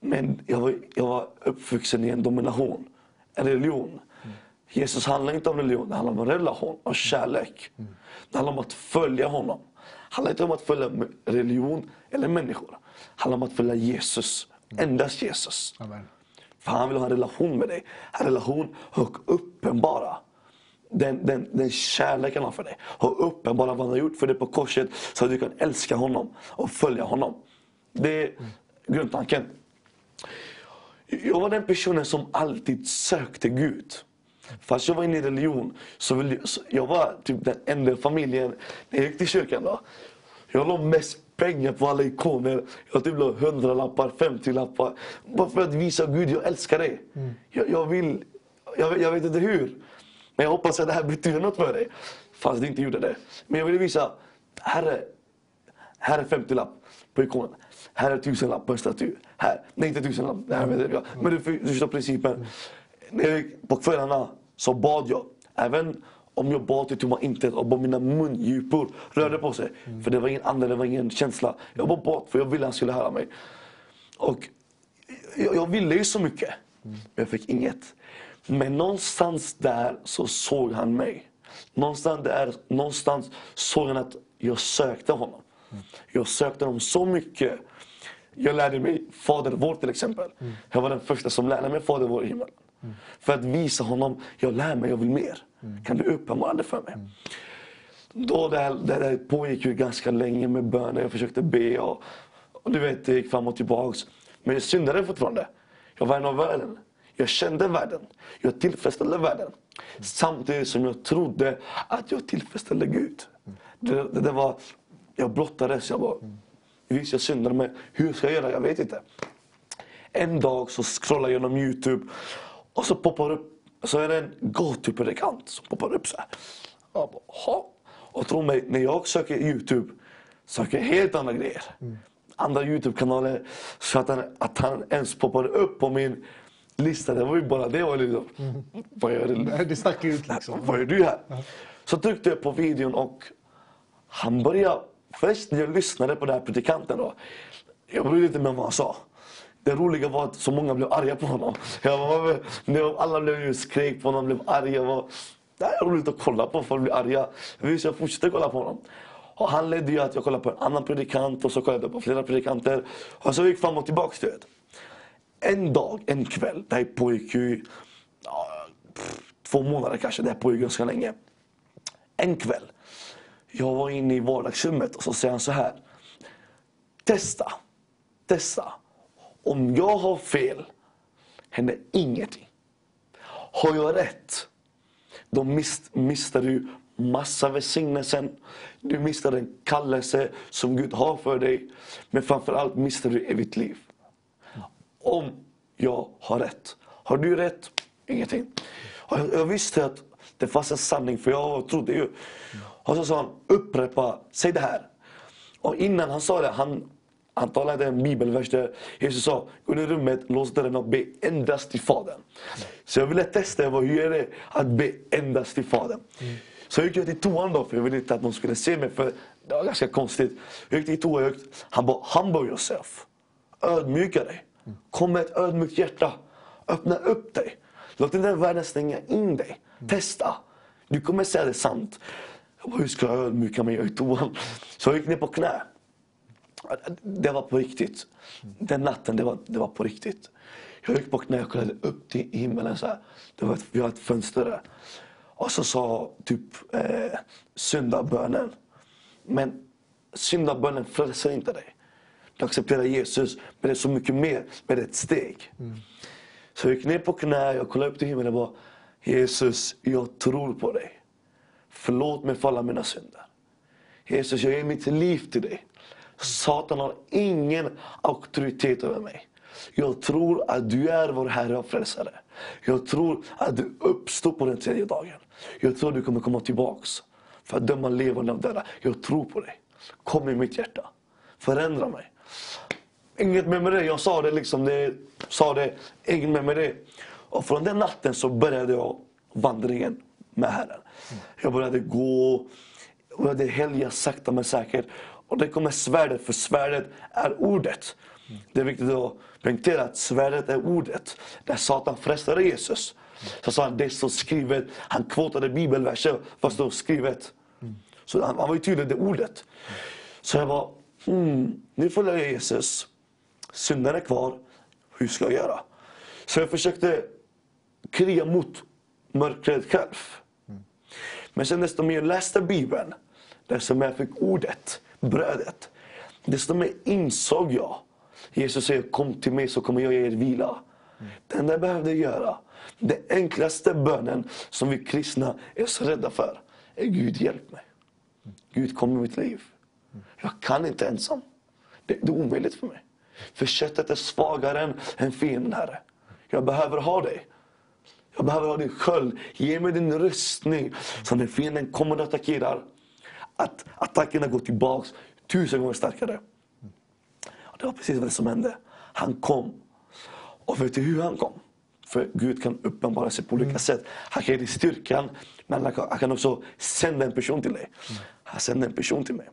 Men jag var, jag var uppvuxen i en domination, en religion. Jesus handlar inte om religion, det handlar om relation och kärlek. Det handlar om att följa honom. Det handlar inte om att följa religion eller människor. Det handlar om att följa Jesus. Endast Jesus. Amen. För han vill ha en relation med dig. En relation och uppenbara den, den, den kärleken han har för dig. Och uppenbara vad han har gjort för dig på korset så att du kan älska honom och följa honom. Det är grundtanken. Jag var den personen som alltid sökte Gud. Fast jag var inne i religion, så ville jag, så jag var typ den enda familjen när jag gick till kyrkan. Då. Jag la mest pengar på alla ikoner. Jag typ la 100 lappar, 50 lappar. Bara för att visa Gud, jag älskar dig. Jag, jag vill, jag, jag vet inte hur. Men jag hoppas att det här betyder något för dig. Fast det inte gjorde det. Men jag ville visa, Herre, här är 50 lapp på ikonen. Här är 1000 lapp på en staty. Här. Nej, inte 1000 lapp. Det här vet jag. Men du, du förstår principen. När på kvällarna så bad jag. Även om jag bad till tomma intet och bara mina mungipor rörde på sig. För det var ingen ande, det var ingen känsla. Jag bara bad för jag ville han skulle höra mig. Och jag, jag ville ju så mycket. Men jag fick inget. Men någonstans där så såg han mig. Någonstans där någonstans såg han att jag sökte honom. Jag sökte honom så mycket. Jag lärde mig Fader vår till exempel. Jag var den första som lärde mig Fader vår i himmelen. För att visa honom, jag lär mig, jag vill mer. Kan du uppenbara det för mig? då det, här, det här pågick ju ganska länge med böner. Jag försökte be och, och du vet, det gick fram och tillbaks. Men jag syndade fortfarande. Jag var en av världen. Jag kände världen. Jag tillfredsställde världen. Samtidigt som jag trodde att jag tillfredsställde Gud. Det, det, det var, jag brottades. Jag var, visst, jag syndade, men hur ska jag göra? Jag vet inte. En dag så scrollar jag genom Youtube och så poppar upp så är det en gatupredikant som poppar upp så här. Jag bara, "Ha?" Och tro mig, när jag söker Youtube söker jag helt andra grejer. Andra Youtube-kanaler. Så att han, att han ens poppar upp på min lista, det var ju bara det. Var liksom, vad, gör det? Det stack ut liksom. vad gör du här? Så tryckte jag på videon och han började... Först när jag lyssnade på den här predikanten då, jag brydde inte mig om vad han sa. Det roliga var att så många blev arga på honom. Jag var, när alla blev ju skrek på honom, blev arga. Var, det här är roligt att kolla på, folk blir arga. Visst, jag fortsatte kolla på honom. Och han ledde ju att jag kollade på en annan predikant och så kollade jag på flera predikanter. Och så gick fram och tillbaka. du vet. En dag, en kväll, det här pågick ju ja, pff, två månader kanske, det här pågick ganska länge. En kväll, jag var inne i vardagsrummet och så säger han så här. Testa, testa. Om jag har fel händer ingenting. Har jag rätt, då mist, mister du massa välsignelsen. Du mister den kallelse som Gud har för dig. Men framförallt mister du evigt liv. Om jag har rätt. Har du rätt? Ingenting. Och jag, jag visste att det fanns en sanning, för jag trodde ju. Och så sa han, upprepa, säg det här. Och innan han sa det, han, han talade en bibelvers där Jesus sa, gå ner i rummet, lås dörren och be endast till Fadern. Så jag ville testa, vad, hur är det att be endast till Fadern? Så jag gick till toan då, för jag ville inte att någon skulle se mig, för det var ganska konstigt. Jag gick till toan, jag gick, han bara, humble yourself. Ödmjuka dig. Kom med ett ödmjukt hjärta. Öppna upp dig. Låt inte världen stänga in dig. Testa. Du kommer säga det sant. Jag bara, hur ska jag ödmjuka mig i toan? Så jag gick ner på knä. Det var på riktigt. Den natten, det var, det var på riktigt. Jag gick på knä och kollade upp till himmelen. Så här. Det var ett, vi har ett fönster där. Och så sa typ eh, syndabönen. Men syndabönen frälser inte dig. Du accepterar Jesus, men det är så mycket mer. Men det är ett steg. Så jag gick ner på knä, jag kollade upp till himlen och bara Jesus, jag tror på dig. Förlåt mig för alla mina synder. Jesus, jag ger mitt liv till dig. Satan har ingen auktoritet över mig. Jag tror att du är vår Herre och Frälsare. Jag tror att du uppstår på den tredje dagen. Jag tror att du kommer komma tillbaks för att döma levande och döda. Jag tror på dig. Kom i mitt hjärta. Förändra mig. Inget mer med det. Jag sa det liksom. Det, sa det. Inget mer med det. Och från den natten så började jag vandringen med Herren. Jag började gå. Jag började helga sakta men säkert. Och det kommer svärdet, för svärdet är ordet. Det är viktigt att poängtera att svärdet är ordet. När Satan frestade Jesus så sa han det står skrivet. Han kvotade bibelverser vad står skrivet. Så han, han var ju tydlig, det ordet. Så jag var, hmm, nu följer jag Jesus. Synden är kvar. Hur ska jag göra? Så jag försökte kriga mot mörkret själv. Men sen desto mer jag läste Bibeln, desto mer jag fick ordet, brödet. Desto mer insåg jag. Jesus säger kom till mig så kommer jag ge er vila. Det enda jag behövde göra, den enklaste bönen som vi kristna är så rädda för, är Gud hjälp mig. Gud kom i mitt liv. Jag kan inte ensam. Det, det är omöjligt för mig. För köttet är svagare än, än fienden, Herre. Jag behöver ha dig. Jag behöver ha din sköld. Ge mig din rustning. Så när fienden kommer och attackerar, att attackerna går tillbaks tusen gånger starkare. Och det var precis vad som hände. Han kom. Och vet du hur han kom? För Gud kan uppenbara sig på olika sätt. Han kan ge dig styrkan, men han kan, han kan också sända en person till dig. Han sände en person till mig.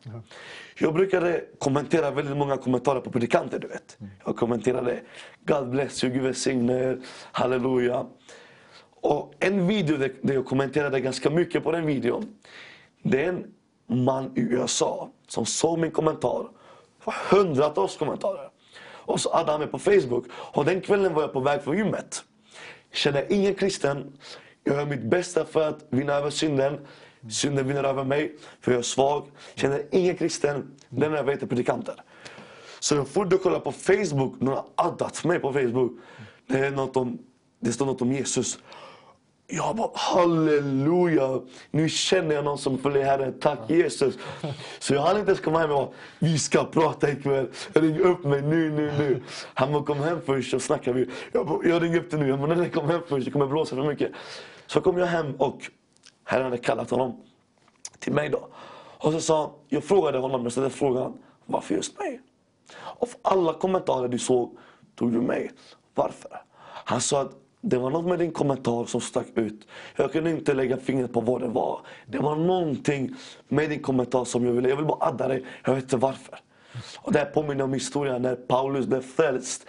Jag brukade kommentera väldigt många kommentarer på predikanter, du vet. Jag kommenterade God bless you, Gud välsigne halleluja. Och en video där jag kommenterade ganska mycket på den videon. Det är en man i USA som såg min kommentar. Det var hundratals kommentarer. Och så hade han mig på Facebook. Och den kvällen var jag på väg från gymmet. Känner ingen kristen. Jag gör mitt bästa för att vinna över synden. Synden vinner över mig, för jag är svag. Känner ingen kristen, den jag vet predikanter. Så jag får kolla på Facebook, någon har addat mig på Facebook. Det, är något om, det står något om Jesus. Jag bara halleluja, nu känner jag någon som följer Herren. Tack Jesus. Så jag hann inte ens komma hem och bara, vi ska prata ikväll. Ring upp mig nu, nu, nu. Han bara, kom hem först så snackar vi. Jag, bara, jag ringer upp dig nu. Han bara, kom hem först, det kommer blåsa för mycket. Så kom jag hem och Herren hade kallat honom till mig då. Och så sa jag frågade honom, jag ställde frågan, varför just mig? Av alla kommentarer du såg tog du mig. Varför? Han sa att det var något med din kommentar som stack ut. Jag kunde inte lägga fingret på vad det var. Det var någonting med din kommentar som jag ville, jag vill bara adda dig. Jag vet inte varför. Och det här påminner om historien när Paulus blev frälst.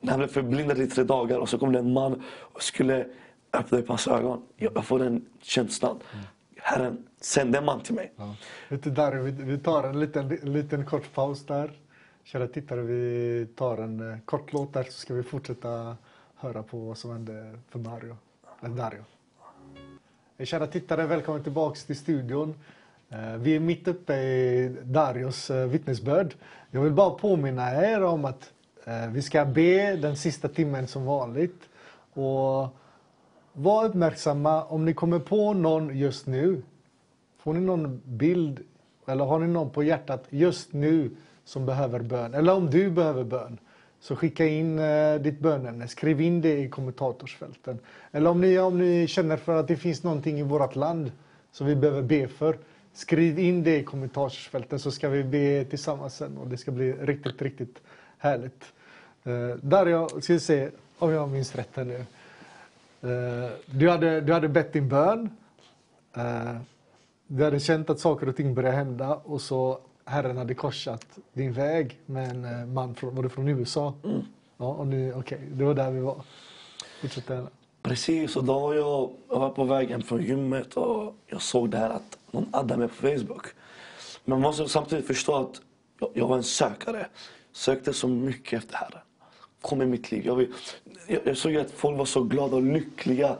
När han blev förblindad i tre dagar och så kom det en man och skulle öppna upp hans ögon. Jag får den känslan. Herren sände en man till mig. Ja. Vet du, vi, vi tar en liten, liten kort paus där. Kära tittare, vi tar en eh, kort låt där så ska vi fortsätta höra på vad som hände för Mario. Eller Dario. Eh, kära tittare, välkommen tillbaks till studion. Eh, vi är mitt uppe i Darios eh, vittnesbörd. Jag vill bara påminna er om att vi ska be den sista timmen som vanligt. Och var uppmärksamma om ni kommer på någon just nu. Får ni någon bild eller har ni någon på hjärtat just nu som behöver bön? Eller om du behöver bön. Så skicka in eh, ditt bönämne, skriv in det i kommentatorsfälten. Eller om ni, om ni känner för att det finns någonting i vårt land som vi behöver be för. Skriv in det i kommentarsfälten så ska vi be tillsammans sen och det ska bli riktigt, riktigt härligt. Eh, där jag ska se om jag minns rätt här nu. Eh, du, hade, du hade bett din bön. Eh, du hade känt att saker och ting började hända och så Herren hade korsat din väg med en eh, man från, var det från USA. Mm. Ja, och nu, okay, det var där vi var. Fortsätt gärna. Precis, och då var jag, jag var på väg hem från gymmet och jag såg det här att någon addade mig på Facebook. Men man måste samtidigt förstå att jag, jag var en sökare. Sökte så mycket efter Herren. Kom i mitt liv. Jag, vill, jag, jag såg att folk var så glada och lyckliga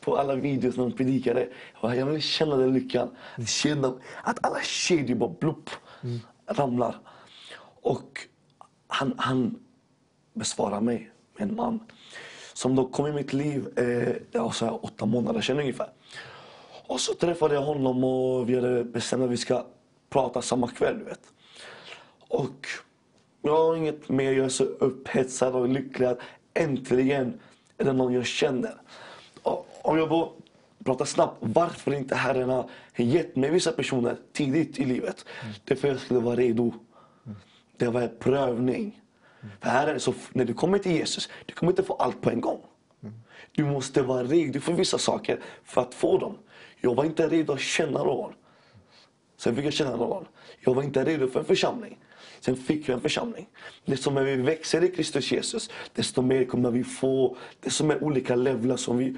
på alla videos när de predikade. Jag ville känna den lyckan. Känna att alla kedjor bara blupp mm. ramlar. Och han, han besvarar mig med en man som då kom i mitt liv eh, ja, så här, åtta månader sedan ungefär. Och så träffade jag honom och vi hade bestämt att vi ska prata samma kväll. Vet. Och jag har inget mer, jag är så upphetsad och lycklig att äntligen är det någon jag känner. Och, och jag bara Prata snabbt. Varför inte Herren har gett mig vissa personer tidigt i livet. Mm. Det är för att jag skulle vara redo. Mm. Det var en prövning. Mm. För Herren, så när du kommer till Jesus, du kommer inte få allt på en gång. Mm. Du måste vara redo för vissa saker för att få dem. Jag var inte redo att känna någon. Sen fick jag känna någon. Jag var inte redo för en församling. Sen fick jag en församling. Desto mer vi växer i Kristus Jesus, desto mer kommer vi få. Desto mer olika levlar som vi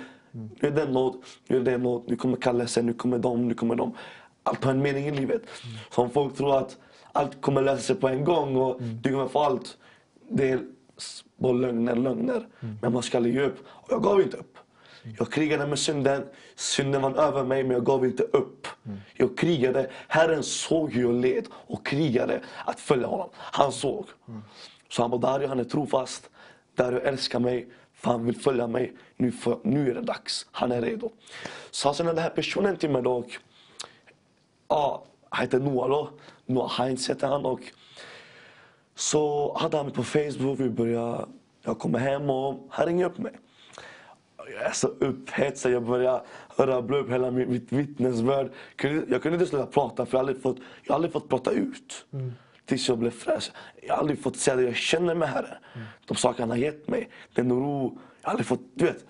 nu är den nåd, nu är det nåd, nu kommer kallelsen, nu kommer de, nu kommer de. Allt har en mening i livet. Mm. Så om folk tror att allt kommer lösa sig på en gång och mm. du kommer få allt. Det är bara lögner, lögner. Mm. Men man ska ge upp. Och jag gav inte upp. Jag krigade med synden. Synden vann över mig men jag gav inte upp. Mm. Jag krigade. Herren såg hur jag led och krigade att följa honom. Han såg. Mm. Så han bara, Dario han är trofast. Dario älskar mig. För han vill följa mig. Nu, för, nu är det dags. Han är redo. Så sen när den här personen till mig då. Ja, han heter Noah då. Noah Heinz heter han. Och så hade han mig på Facebook. Vi började, jag kommer hem och han ringer upp mig. Jag är så upphetsad. Jag börjar rabbla upp hela mitt vittnesbörd. Jag kunde inte sluta prata för jag har aldrig fått, jag har aldrig fått prata ut. Mm tills jag blev frälst. Jag har aldrig fått säga det jag känner med Herren. Mm. De saker han har gett mig. Den ro. Jag har aldrig fått, du vet.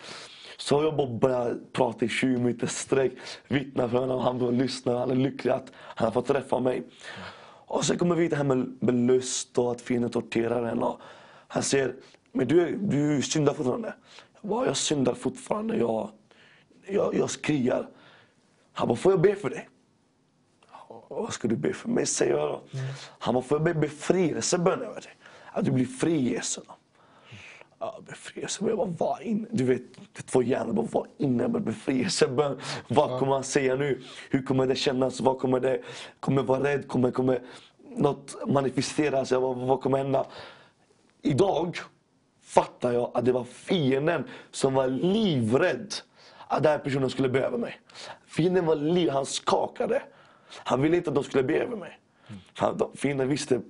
Så jag bara började prata i 20 minuter sträck. Vittna för honom. Han bara lyssnar. Han är lycklig att han har fått träffa mig. Mm. Och sen kommer vi det här med, med lust och att fienden torterar en. Och han säger, men du, du syndar fortfarande. Jag bara, jag syndar fortfarande. Jag, jag, jag skriar. Han bara, får jag be för dig? Vad ska du be för mig? säger jag då. Mm. Han bara, får jag be befrielsebön över dig? Att du blir fri i Jesu namn. Ja, befrielse. Jag bara, vad in? Du vet, det två hjärnor bara, vad innebär befrielsebön? Vad kommer han säga nu? Hur kommer det kännas? Vad kommer det? Kommer vara rädd? Kommer, kommer något manifesteras? Vad, vad kommer hända? Idag fattar jag att det var fienden som var livrädd att den här personen skulle behöva mig. Fienden var liv, han skakade. Han ville inte att de skulle be över mig. Han, fienden visste,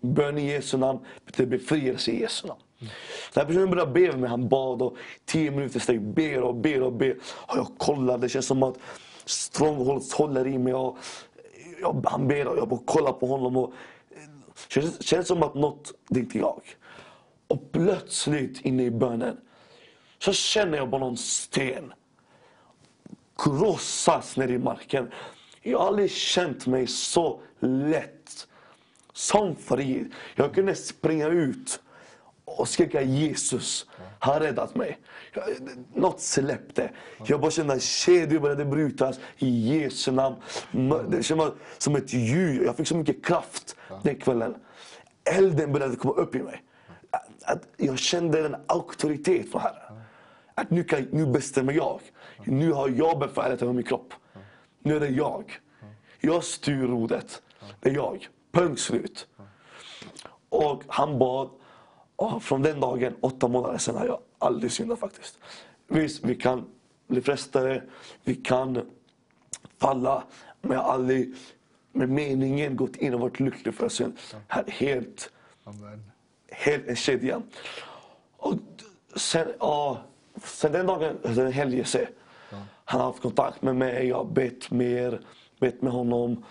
bön i Jesu namn betyder befrielse i Jesu namn. Mm. den här personen började be över mig, han bad och tio minuter steg ber och ber och ber. Och jag kollar, det känns som att strongholds håller i mig. Och jag, han ber och jag bara kollar på honom. Och, det känns, känns som att något, det är inte jag. Och plötsligt inne i bönen så känner jag bara någon sten krossas ner i marken. Jag har aldrig känt mig så lätt, som fri. Jag kunde springa ut och skrika Jesus har räddat mig. Något släppte. Jag bara kände att kedjor började brytas i Jesu namn. Det kändes som ett djur. Jag fick så mycket kraft den kvällen. Elden började komma upp i mig. Att jag kände en auktoritet från Herren. Att nu, kan, nu bestämmer jag. Nu har jag befälet över min kropp. Nu är det jag. Jag styr rodret. Det är jag. Punkt slut. Och han bad. Och från den dagen, åtta månader sen, har jag aldrig syndat faktiskt. Visst, vi kan bli frestade. Vi kan falla. Men jag har aldrig med meningen gått in och varit lycklig för synd. Helt, helt en kedja. Och sen, ja, sen den dagen, den helgen, han har haft kontakt med mig, jag har bett mer, bett med honom.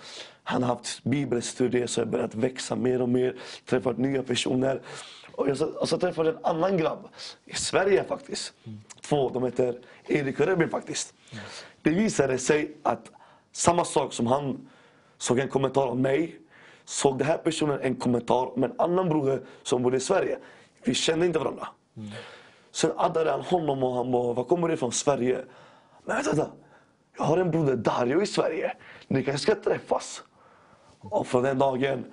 Han har haft bibelstudier så jag har börjat växa mer och mer, träffat nya personer. Och jag och så träffade jag en annan grabb i Sverige faktiskt. Två, de heter Erik och Rebin faktiskt. Det visade sig att samma sak som han såg en kommentar om mig, såg den här personen en kommentar om en annan broder som bodde i Sverige. Vi kände inte varandra. Mm. Sen addade han honom och han bara, var kommer du ifrån? Sverige? Men vänta, vänta. Jag har en broder Dario i Sverige. Ni kanske ska träffas. Och från den dagen,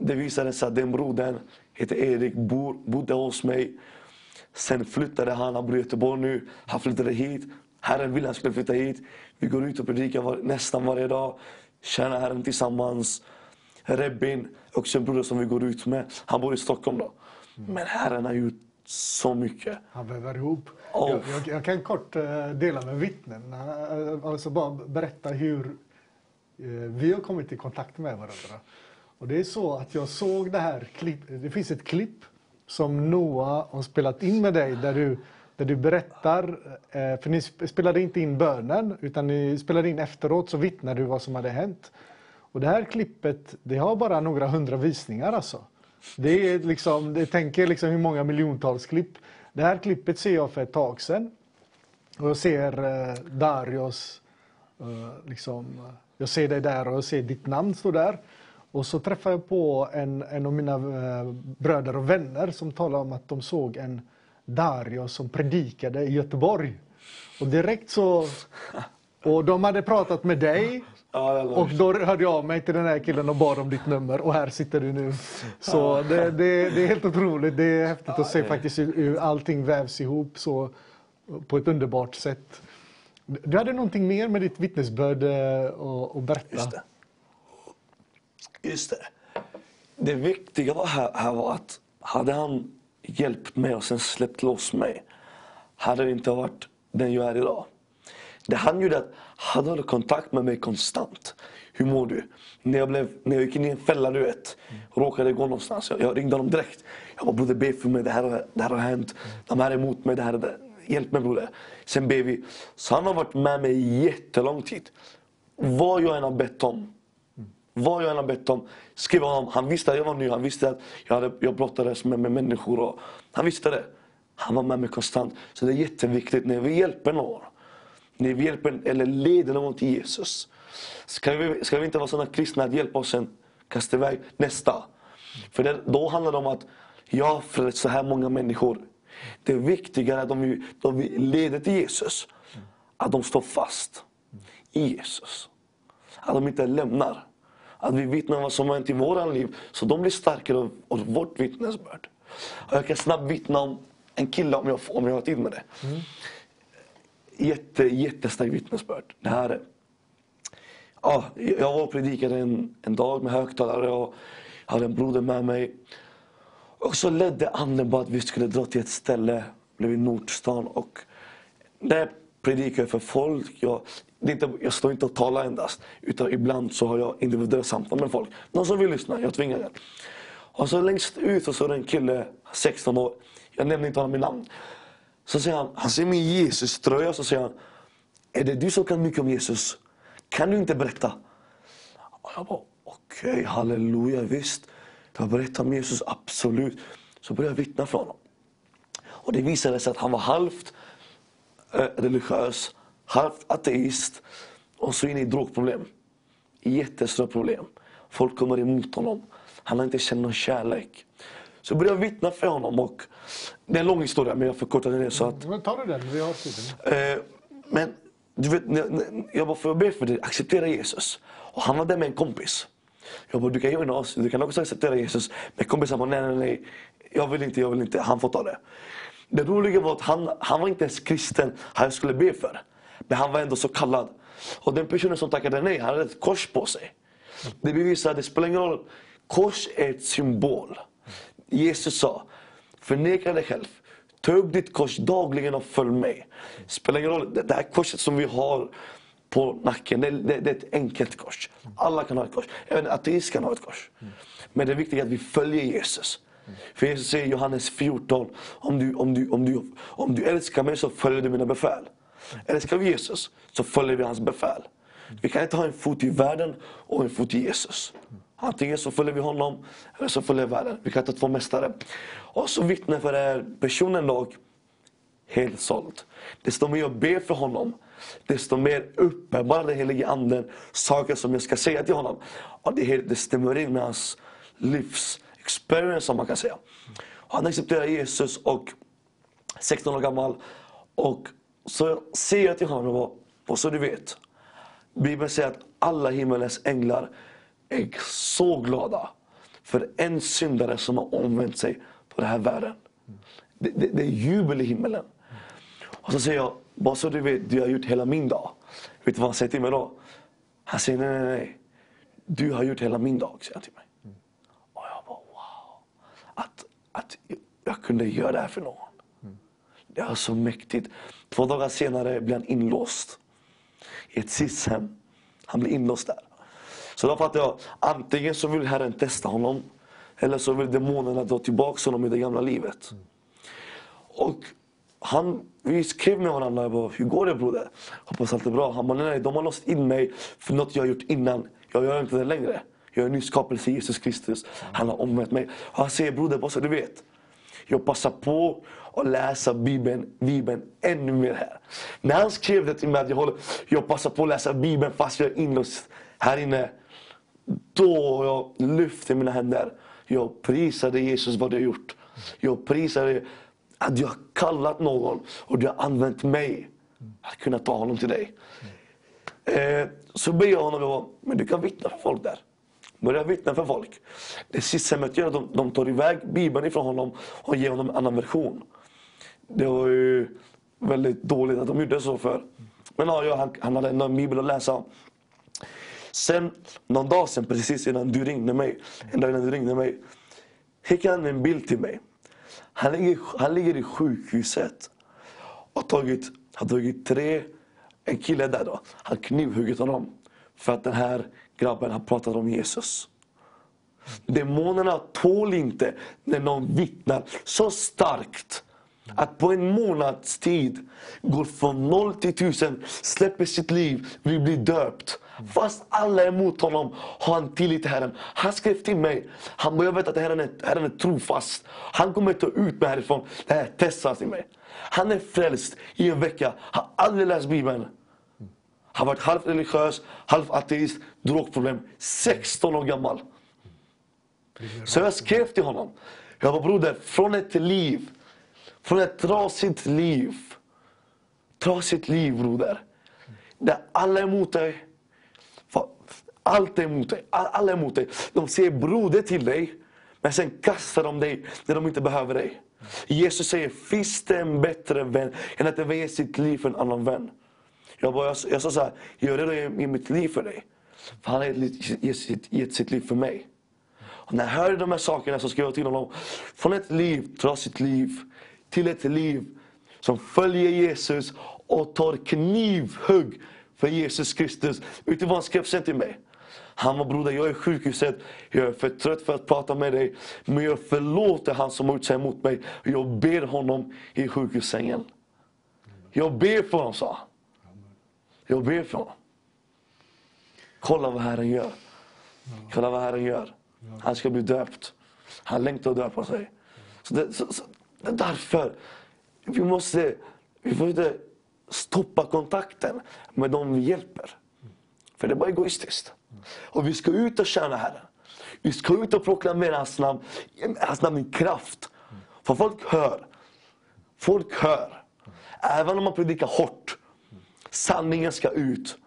det visade sig att den brodern heter Erik, bor, bodde hos mig. Sen flyttade han, han bor i Göteborg nu. Han flyttade hit. Herren ville att han skulle flytta hit. Vi går ut och predikar var, nästan varje dag. Tjänar Herren tillsammans. Rebbin, också en broder som vi går ut med. Han bor i Stockholm då. Men Herren har gjort så mycket. Han väver ihop. Oh. Jag, jag, jag, kan kort uh, dela med vittnen. Uh, alltså bara berätta hur uh, vi har kommit i kontakt med varandra. Och det är så att jag såg det här klipp, det finns ett klipp som Noah har spelat in med dig där du, där du berättar, för ni spelade inte in bönen utan ni spelade in efteråt så vittnar du vad som hade hänt. Och det här klippet, det har bara några hundra visningar alltså. Det är liksom, det tänker liksom hur många miljontals klipp. Det här klippet ser jag för ett tag sedan. Och jag ser eh, Darios, eh, liksom, eh, jag ser dig där och jag ser ditt namn stå där. Och så träffar jag på en, en av mina eh, bröder och vänner som talar om att de såg en Darius som predikade i Göteborg. Och direkt så... Och de hade pratat med dig Ja, och då hörde jag av mig till den här killen och bad om ditt nummer och här sitter du nu. Så det, det, det är helt otroligt. Det är häftigt ja, att se faktiskt hur allting vävs ihop så på ett underbart sätt. Du hade någonting mer med ditt vittnesbörd att eh, berätta. Just det. Just det. Det viktiga var här, här var att hade han hjälpt mig och sen släppt loss mig hade det inte varit den jag är idag. Det han gjorde att han höll kontakt med mig konstant. Hur mår du? När jag, blev, när jag gick in i en fälla, du vet. Råkade gå någonstans. Jag, jag ringde honom direkt. Jag bara, broder be för mig. Det här, det här har hänt. De här är emot mig. Det här, det, hjälp mig broder. Sen ber vi. Så han har varit med mig jättelång tid. Vad jag än har bett om. Vad jag än har bett om. Skrev honom. Han visste att jag var ny. Han visste att jag, hade, jag brottades med, med människor. Och, han visste det. Han var med mig konstant. Så det är jätteviktigt när vi hjälper någon när vi hjälper eller leder någon till Jesus. Ska vi, ska vi inte vara sådana kristna att hjälpa oss sen kasta iväg nästa? För det, då handlar det om att jag har frälst så här många människor. Det är viktigare att de de leder till Jesus, att de står fast i Jesus. Att de inte lämnar. Att vi vittnar vad som har hänt i våra liv, så de blir starkare av vårt vittnesbörd. Och jag kan snabbt vittna om en kille, om jag, om jag har tid med det. Mm. Jätte, jättestarkt vittnesbörd. Det här, ja, jag var och predikade en, en dag med högtalare och hade en broder med mig. Och så ledde anden på att vi skulle dra till ett ställe, blev i Nordstan. Och där predikar jag för folk. Jag, det inte, jag står inte och talar endast. Utan ibland så har jag individuella samtal med folk. Någon som vill lyssna, jag tvingar det. Och så längst ut så står det en kille, 16 år. Jag nämner inte honom i namn. Så säger han, han ser min Jesus-tröja så säger han. Är det du som kan mycket om Jesus? Kan du inte berätta? Och jag bara, okej, okay, halleluja, visst. Jag berättar om Jesus, absolut. Så började jag vittna för honom. Och det visade sig att han var halvt eh, religiös, halvt ateist och så inne i drogproblem. Jättestora problem. Folk kommer emot honom. Han har inte känt någon kärlek. Så jag började vittna för honom. Och, det är en lång historia men jag förkortar den så att... Men ta den, vi har tiden. Eh, men du vet, jag bara, får jag be för dig, acceptera Jesus. Och han var där med en kompis. Jag bara, du kan joina oss, du kan också acceptera Jesus. Men kompisen bara, nej, nej, nej. Jag vill inte, jag vill inte. Han får ta det. Det roliga var att han, han var inte ens kristen, han skulle be för. Men han var ändå så kallad. Och den personen som tackade nej, han hade ett kors på sig. Det bevisar att det spelar ingen roll. Kors är ett symbol. Jesus sa, förneka dig själv. Ta upp ditt kors dagligen och följ mig. Spelar ingen roll, det här korset som vi har på nacken, det, det, det är ett enkelt kors. Alla kan ha ett kors. Även ateist kan ha ett kors. Men det är viktigt att vi följer Jesus. För Jesus säger i Johannes 14, om du, om, du, om, du, om du älskar mig så följer du mina befäl. Älskar vi Jesus så följer vi hans befäl. Vi kan inte ha en fot i världen och en fot i Jesus. Antingen så följer vi honom eller så följer världen. Vi kan ta två mästare. Och så vittnar för er personen lag helt såld. Desto mer jag ber för honom, desto mer uppenbarar den helige anden saker som jag ska säga till honom. Och det, det stämmer in med hans livs experience som man kan säga. Han accepterar Jesus och 16 år gammal. Och så säger jag till honom, och så du vet. Bibeln säger att alla himmelens änglar är så glada för en syndare som har omvänt sig på den här världen. Det, det, det är jubel i himmelen. Och så säger jag, bara så du vet, du har gjort hela min dag. Vet du vad han säger till mig då? Han säger, nej, nej, nej. Du har gjort hela min dag, säger han till mig. Och jag bara, wow. Att, att jag kunde göra det här för någon. Det var så mäktigt. Två dagar senare blir han inlåst i ett SIS-hem. Han blir inlåst där. Så då fattar jag, antingen så vill Herren testa honom eller så vill demonerna dra tillbaka honom i det gamla livet. Och han, vi skrev med varandra, jag bara, hur går det broder? Hoppas allt är bra. Han bara, nej, de har låst in mig för något jag har gjort innan. Jag gör inte det längre. Jag är en ny skapelse i Jesus Kristus. Han har omvänt mig. Och han säger, broder, bara så du vet. Jag passar på att läsa Bibeln, Bibeln ännu mer här. När han skrev det till mig att jag, håller, jag passar på att läsa Bibeln fast jag är inlåst här inne. Då jag lyfte mina händer. Jag prisade Jesus vad du har gjort. Jag prisade att du har kallat någon och du har använt mig att kunna ta honom till dig. Eh, så ber jag honom, men du kan vittna för folk där. Börja vittna för folk. Det sista de gör, de, de tar iväg Bibeln ifrån honom och ger honom en annan version. Det var ju väldigt dåligt att de gjorde så för. Men ja, han, han hade en bibel att läsa. Sen, någon dag sen, precis innan du ringde mig, en dag innan du ringde mig, skickade han en bild till mig. Han ligger, han ligger i sjukhuset och tagit, har tagit tre, en kille där då, han knivhuggit honom. För att den här grabben har pratat om Jesus. Demonerna tål inte när någon vittnar så starkt att på en månads tid går från noll till tusen, släpper sitt liv, vill bli döpt. Fast alla är emot honom har han tillit till Herren. Han skrev till mig, han bara, jag vet att Herren är, Herren är trofast. Han kommer ta ut mig härifrån. Det här testas i mig. Han är frälst i en vecka, har aldrig läst Bibeln. Han har varit halvt religiös, halvt ateist, drogproblem. 16 år gammal. Så jag skrev till honom. Jag var broder, från ett liv från ett trasigt liv. Trasigt liv broder. Där alla är emot dig. Allt är emot dig. Alla är emot dig. De säger broder till dig. Men sen kastar de dig när de inte behöver dig. Jesus säger, finns det en bättre vän än att överge sitt liv för en annan vän? Jag, bara, jag, jag sa så här, jag är redo att ge mitt liv för dig. För han har gett, gett, gett sitt liv för mig. Och när jag hörde de här sakerna så skrev jag till honom, från ett liv, dra sitt liv, till ett liv som följer Jesus och tar knivhugg för Jesus Kristus. Vet du vad han skrev sen till mig? Han var broder, jag är i sjukhuset, jag är för trött för att prata med dig. Men jag förlåter han som har gjort sig emot mig. Jag ber honom i sjukhussängen. Jag ber för honom, sa han. Jag ber för honom. Kolla vad Herren gör. Kolla vad Herren gör. Han ska bli döpt. Han längtar att döpa sig. Så det, så, så, det är därför vi måste, vi får inte stoppa kontakten med de vi hjälper. För det är bara egoistiskt. Och vi ska ut och tjäna Herren. Vi ska ut och proklamera hans namn, hans namn i kraft. För folk hör. Folk hör. Även om man predikar hårt. Sanningen ska ut.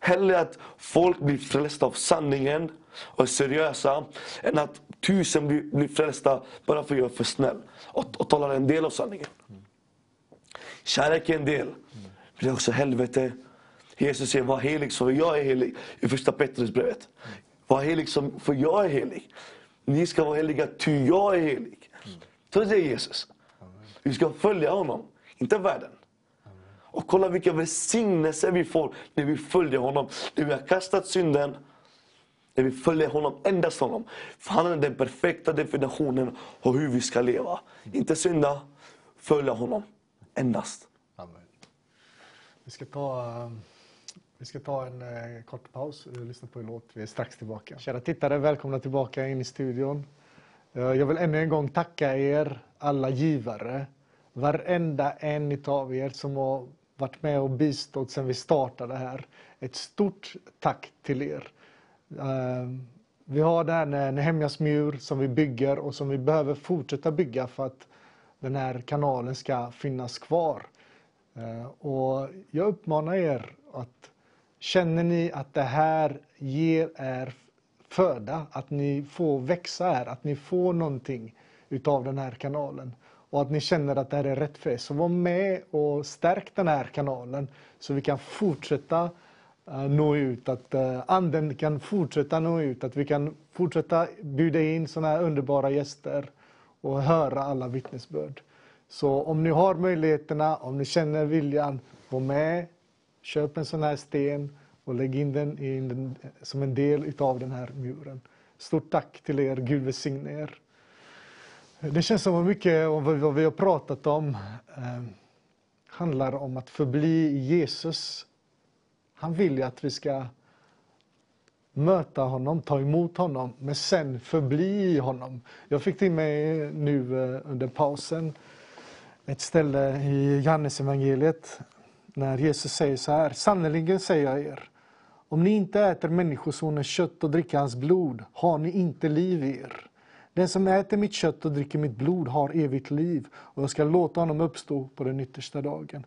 Hellre att folk blir frälsta av sanningen och är seriösa än att tusen blir, blir frälsta bara för att jag är för snäll och, och talar en del av sanningen. Kärlek är en del, men det är också helvete. Jesus säger var helig som jag är helig i första Petrusbrevet. Var helig som för jag är helig. Ni ska vara heliga ty jag är helig. Så säger Jesus. Vi ska följa honom, inte världen. Och kolla vilka välsignelser vi får när vi följer honom. När vi har kastat synden, när vi följer honom, endast honom. För han är den perfekta definitionen av hur vi ska leva. Inte synda, följa honom, endast. Amen. Vi ska ta, eh, vi ska ta en eh, kort paus och lyssna på en låt. Vi är strax tillbaka. Kära tittare, välkomna tillbaka in i studion. Eh, Jag vill ännu en gång tacka er alla givare. Varenda en av er som har varit med och bistått sedan vi startade här. Ett stort tack till er. Eh, Vi har den här Nehemjas mur som vi bygger och som vi behöver fortsätta bygga för att den här kanalen ska finnas kvar. Eh, och jag uppmanar er att känner ni att det här ger er föda, att ni får växa här, att ni får någonting utav den här kanalen? Och att ni känner att det här är rätt för er, så var med och stärk den här kanalen så vi kan fortsätta eh, nå ut, att eh, anden kan fortsätta nå ut, att vi kan fortsätta bjuda in sådana här underbara gäster och höra alla vittnesbörd. Så om ni har möjligheterna, om ni känner viljan, var med, köp en sån här sten och lägg in den, in den som en del utav den här muren. Stort tack till er, Gud välsigne er. Det känns som att mycket av vad vi har pratat om eh, handlar om att förbli i Jesus. Han vill ju att vi ska möta honom, ta emot honom, men sen förbli i honom. Jag fick till mig nu eh, under pausen ett ställe i Johannes evangeliet när Jesus säger så här. Sannerligen säger jag er, om ni inte äter Människosonens kött och dricker hans blod har ni inte liv i er. Den som äter mitt kött och dricker mitt blod har evigt liv och jag ska låta honom uppstå på den yttersta dagen.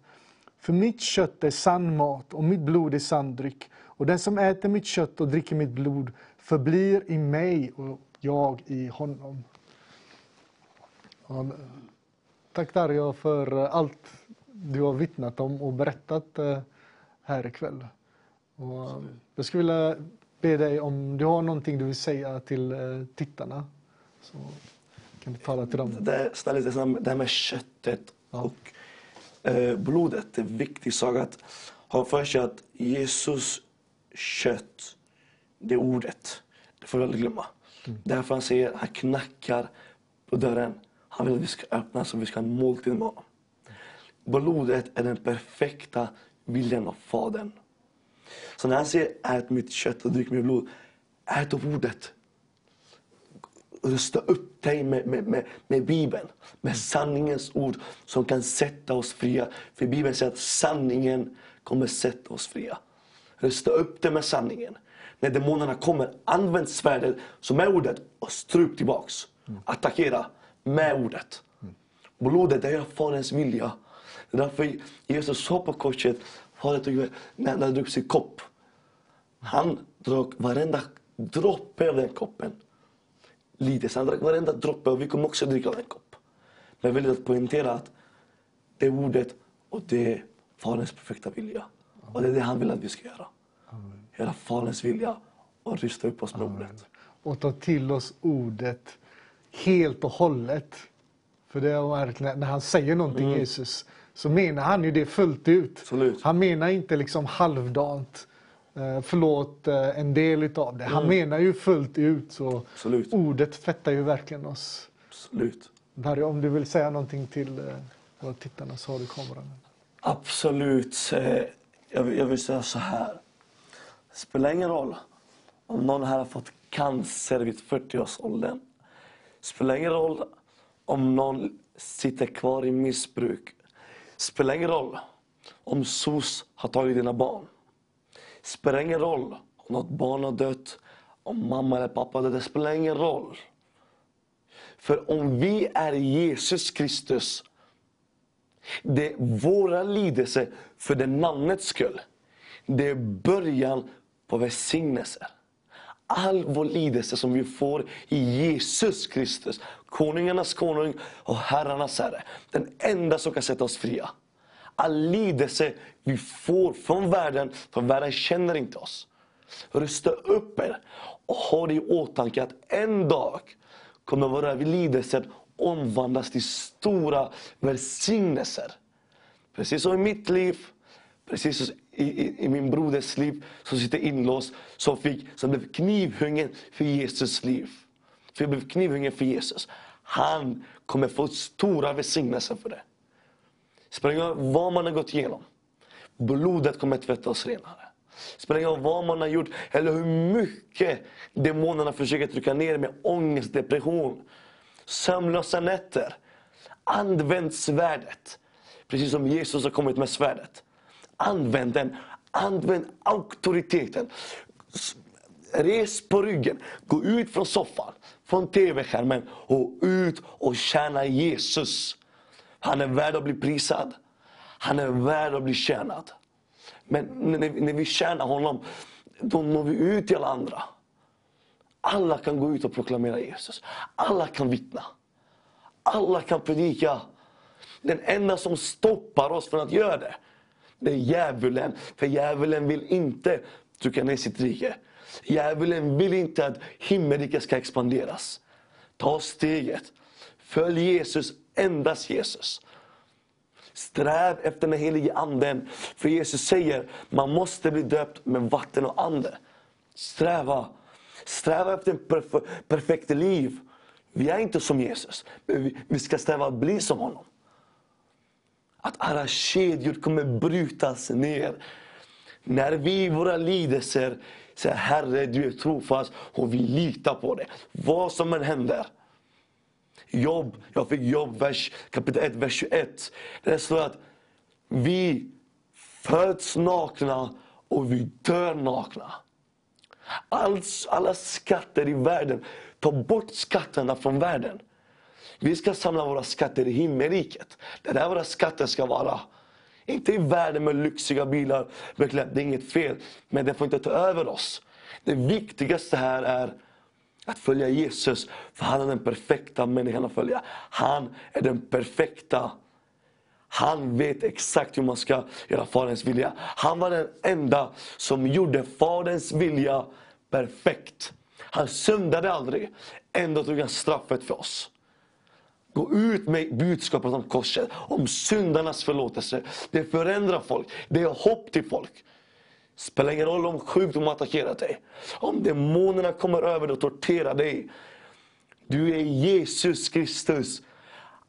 För mitt kött är sann mat och mitt blod är sann dryck. Och den som äter mitt kött och dricker mitt blod förblir i mig och jag i honom. Tack Dario för allt du har vittnat om och berättat eh, här ikväll. Och jag skulle vilja be dig om du har någonting du vill säga till eh, tittarna. Så kan du tala till dem. Det, det, här- med köttet och eh, blodet. Det är en viktig sak att ha för sig att Jesus kött, det är ordet. Det får vi aldrig glömma. Därför han säger, han knackar på dörren. Han vill att vi ska öppna så vi ska ha en måltid med honom. Blodet är den perfekta viljan av Fadern. Så när han säger ät mitt kött och drick mitt blod, ät av ordet rusta upp dig med, med, med, med Bibeln, med sanningens ord som kan sätta oss fria. För Bibeln säger att sanningen kommer sätta oss fria. Rusta upp dig med sanningen. När demonerna kommer, använd svärdet som är ordet och strup tillbaks. Attackera med ordet. Blodet är Faderns vilja. Därför Jesus sa på korset, tog, när han drog sin kopp. Han drog varenda droppe av den koppen lidelse. Han drack varenda droppe och vi kommer också dricka av den kopp. Men jag vill att poängtera att det är ordet och det är Faderns perfekta vilja. Och det är det han vill att vi ska göra. Göra Faderns vilja och rysta upp oss med ordet. Och ta till oss ordet helt och hållet. För det är verkligen, när han säger någonting, Jesus, så menar han ju det fullt ut. Absolut. Han menar inte liksom halvdant. Eh, förlåt eh, en del utav det. Han menar ju fullt ut. Så Absolut. ordet tvättar ju verkligen oss. Absolut. Barry, om du vill säga någonting till eh, våra tittarna så har du kameran. Absolut. Jag vill, jag vill säga så här. Det spelar ingen roll om någon här har fått cancer vid 40-årsåldern. Det spelar ingen roll om någon sitter kvar i missbruk. Det spelar ingen roll om SOS har tagit dina barn. Det spelar ingen roll om något barn har dött, om mamma eller pappa har dött. Det spelar ingen roll. För om vi är Jesus Kristus det är våra lidelser för det namnets skull. Det är början på välsignelser. All vår lidelse som vi får i Jesus Kristus, konungarnas konung och herrarnas herre. Den enda som kan sätta oss fria. All lidelse vi får från världen, för världen känner inte oss. Rusta upp er och ha det i åtanke att en dag kommer våra lidelser omvandlas till stora välsignelser. Precis som i mitt liv, precis som i, i, i min broders liv som sitter inlåst, som, fick, som blev knivhuggen för Jesus liv. För jag blev knivhuggen för Jesus. Han kommer få stora välsignelser för det. Spelar ingen roll vad man har gått igenom. Blodet kommer tvätta oss renare. Spelar ingen roll vad man har gjort eller hur mycket demonerna försöker trycka ner med ångest, depression, sömnlösa nätter. Använd svärdet. Precis som Jesus har kommit med svärdet. Använd den. Använd auktoriteten. Res på ryggen. Gå ut från soffan, från tv-skärmen och ut och tjäna Jesus. Han är värd att bli prisad. Han är värd att bli tjänad. Men när, när vi tjänar honom, då når vi ut till alla andra. Alla kan gå ut och proklamera Jesus. Alla kan vittna. Alla kan predika. Den enda som stoppar oss från att göra det, det är djävulen. För djävulen vill inte trycka ner sitt rike. Djävulen vill inte att himmelriket ska expanderas. Ta steget. Följ Jesus, endast Jesus. Sträv efter den helige anden. För Jesus säger man måste bli döpt med vatten och ande. Sträva. Sträva efter ett perf- perfekt liv. Vi är inte som Jesus, men vi- vi ska sträva att bli som honom. Att alla kedjor kommer brytas ner. När vi i våra lidelser säger Herre du är trofast och vi litar på det. Vad som än händer. Jobb, jag fick jobb, vers, kapitel 1, vers 21. Där det står att vi föds nakna och vi dör nakna. Alls, alla skatter i världen, ta bort skatterna från världen. Vi ska samla våra skatter i himmelriket. Det är där våra skatter ska vara. Inte i världen med lyxiga bilar, verkligen, det är inget fel. Men det får inte ta över oss. Det viktigaste här är att följa Jesus, för han är den perfekta människan att följa. Han är den perfekta. Han vet exakt hur man ska göra Faderns vilja. Han var den enda som gjorde Faderns vilja perfekt. Han syndade aldrig. Ändå tog han straffet för oss. Gå ut med budskapet om korset, om syndarnas förlåtelse. Det förändrar folk. Det är hopp till folk. Spelar ingen roll om sjukdom attackerar dig. Om demonerna kommer över dig och torterar dig. Du är Jesus Kristus,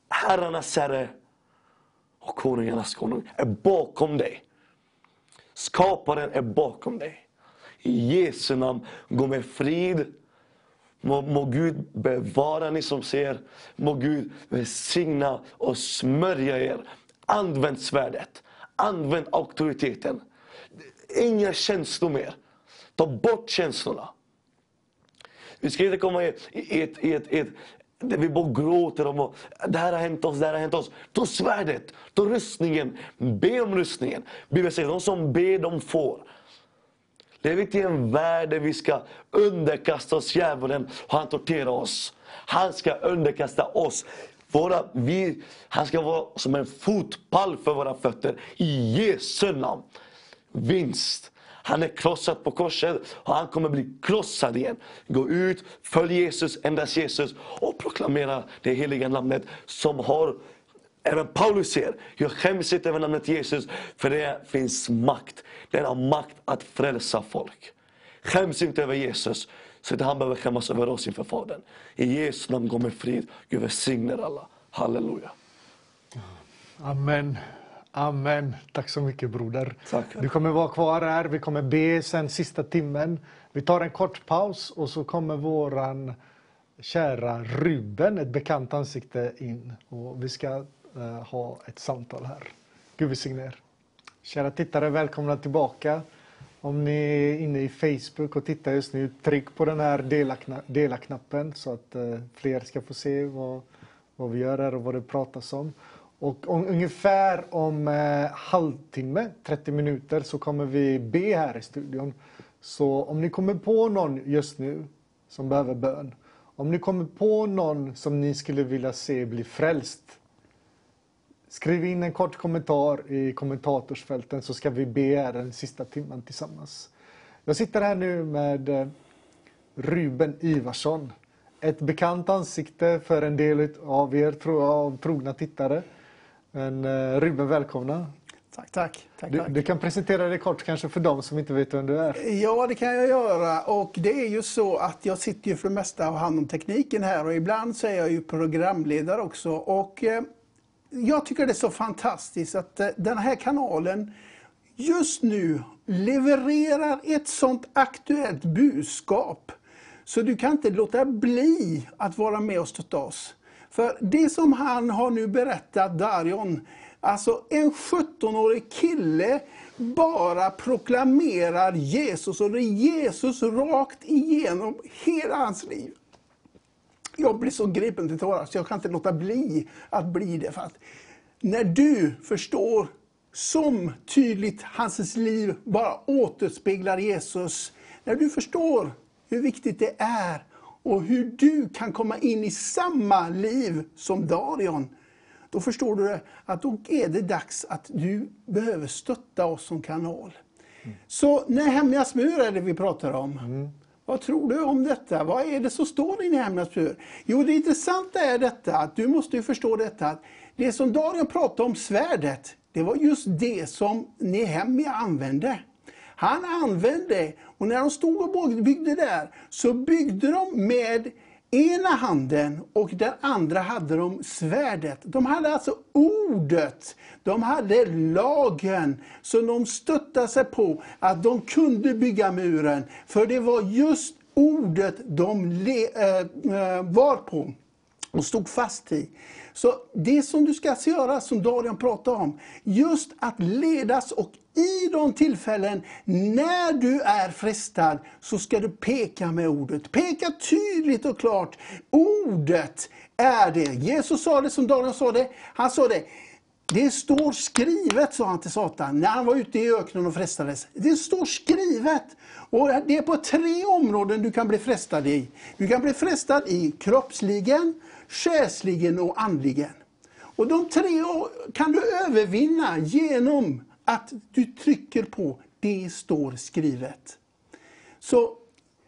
herrarnas herre och konungarnas konung är bakom dig. Skaparen är bakom dig. I Jesu namn, gå med frid. Må, må Gud bevara ni som ser. Må Gud välsigna och smörja er. Använd svärdet. Använd auktoriteten. Inga känslor mer. Ta bort känslorna. Vi ska inte komma i, i, ett, i, ett, i ett, där vi bara gråter om det här har hänt oss, det här har hänt oss. Ta svärdet, ta rustningen, be om rustningen. Bibeln säger de som ber, de får. Lever inte i en värld där vi ska underkasta oss djävulen och han torterar oss. Han ska underkasta oss Våra, vi, han ska vara som en fotpall för våra fötter i Jesu namn. Vinst. Han är krossad på korset och han kommer bli krossad igen. Gå ut, följ Jesus, endast Jesus och proklamera det heliga namnet som har Även Paulus säger, jag skäms inte över namnet Jesus, för det finns makt. Den har makt att frälsa folk. Skäms inte över Jesus, så att han behöver skämmas över oss inför Fadern. I Jesu namn gå med frid. Gud välsigner alla. Halleluja. Amen. Amen. Tack så mycket broder. Tack. Du kommer vara kvar här. Vi kommer be sen sista timmen. Vi tar en kort paus och så kommer våran kära Ruben, ett bekant ansikte, in. Och vi ska Eh, ha ett samtal här. Gud välsigne er. Kära tittare, välkomna tillbaka. Om ni är inne i Facebook och tittar just nu, tryck på den här dela-knappen så att eh, fler ska få se vad, vad vi gör här och vad det pratas om. Och om, ungefär om eh, halvtimme, 30 minuter, så kommer vi be här i studion. Så om ni kommer på någon just nu som behöver bön, om ni kommer på någon som ni skulle vilja se bli frälst, skriv in en kort kommentar i kommentatorsfälten så ska vi be den sista timmen tillsammans. Jag sitter här nu med eh, Ruben Ivarsson. Ett bekant ansikte för en del av er, tror jag, av trogna tittare. Men uh, Ruben, välkomna. Tack, tack. tack, du, tack. du, kan presentera dig kort kanske för dem som inte vet vem du är. Ja, det kan jag göra. Och det är ju så att jag sitter ju för det mesta och hand om tekniken här och ibland så är jag ju programledare också. Och eh, jag tycker det är så fantastiskt att eh, den här kanalen just nu levererar ett sånt aktuellt budskap. Så du kan inte låta bli att vara med och stötta oss. För det som han har nu berättat, Darion, alltså en 17-årig kille bara proklamerar Jesus och det är Jesus rakt igenom hela hans liv. Jag blir så gripen till tårar så jag kan inte låta bli att bli det. För att när du förstår som tydligt hans liv bara återspeglar Jesus. När du förstår hur viktigt det är och hur du kan komma in i samma liv som Darion, då förstår du att då är det dags att du behöver stötta oss som kanal. Mm. Så Nehemjas mur är det vi pratar om. Mm. Vad tror du om detta? Vad är det som står i Nehemjas bur? Jo, det intressanta är detta att du måste förstå detta att det som Daniel pratade om, svärdet, det var just det som Nehemja använde. Han använde, och när de stod och byggde där, så byggde de med ena handen och den andra hade de svärdet. De hade alltså ordet, de hade lagen som de stöttade sig på att de kunde bygga muren. För det var just ordet de äh, var på och stod fast i. Så det som du ska göra, som Darian pratade om, just att ledas och i de tillfällen när du är frestad så ska du peka med ordet. Peka tydligt och klart. Ordet är det. Jesus sa det som Daniel sa det. Han sa det. Det står skrivet, sa han till Satan, när han var ute i öknen och frestades. Det står skrivet. Och Det är på tre områden du kan bli frestad i. Du kan bli frestad i kroppsligen, själsligen och andligen. Och de tre kan du övervinna genom att du trycker på det står skrivet. Så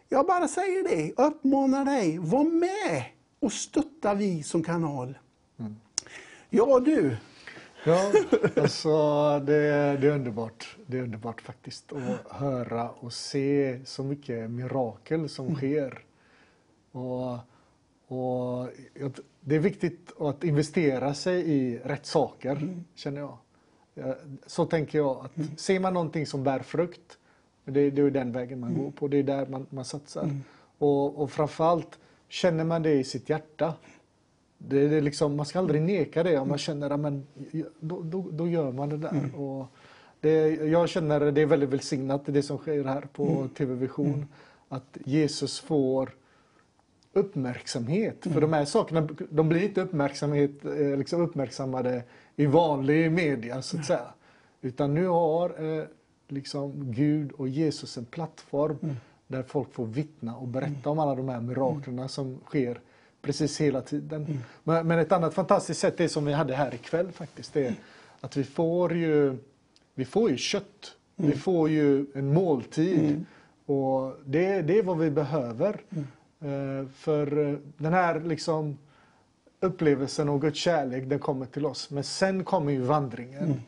jag bara säger det, uppmanar dig, var med och stötta vi som kanal. Mm. Ja du. Ja, alltså det, det, är underbart. Det är underbart faktiskt att höra och se så mycket mirakel som mm. sker. Och, och det är viktigt att investera sig i rätt saker, mm. känner jag. Så tänker jag. att mm. Ser man någonting som bär frukt, det, det är den vägen man mm. går på. Det är där man, man satsar. Mm. Och, och framförallt, känner man det i sitt hjärta, det, det liksom, man ska aldrig neka det. Om man mm. känner att då, då, då gör man det där. Mm. Och det, jag känner det är väldigt välsignat det som sker här på mm. TV Vision. Att Jesus får uppmärksamhet. För de här sakerna de blir inte uppmärksamhet, eh, liksom uppmärksammade i vanlig media så att säga. Utan nu har eh, liksom Gud och Jesus en plattform mm. där folk får vittna och berätta mm. om alla de här miraklerna som sker precis hela tiden. Men, men ett annat fantastiskt sätt, det som vi hade här ikväll faktiskt, det är att vi får ju, vi får ju kött. Vi får ju en måltid. Och det, det är vad vi behöver. Eh, för eh, den här liksom upplevelsen av Guds kärlek, den kommer till oss. Men sen kommer ju vandringen.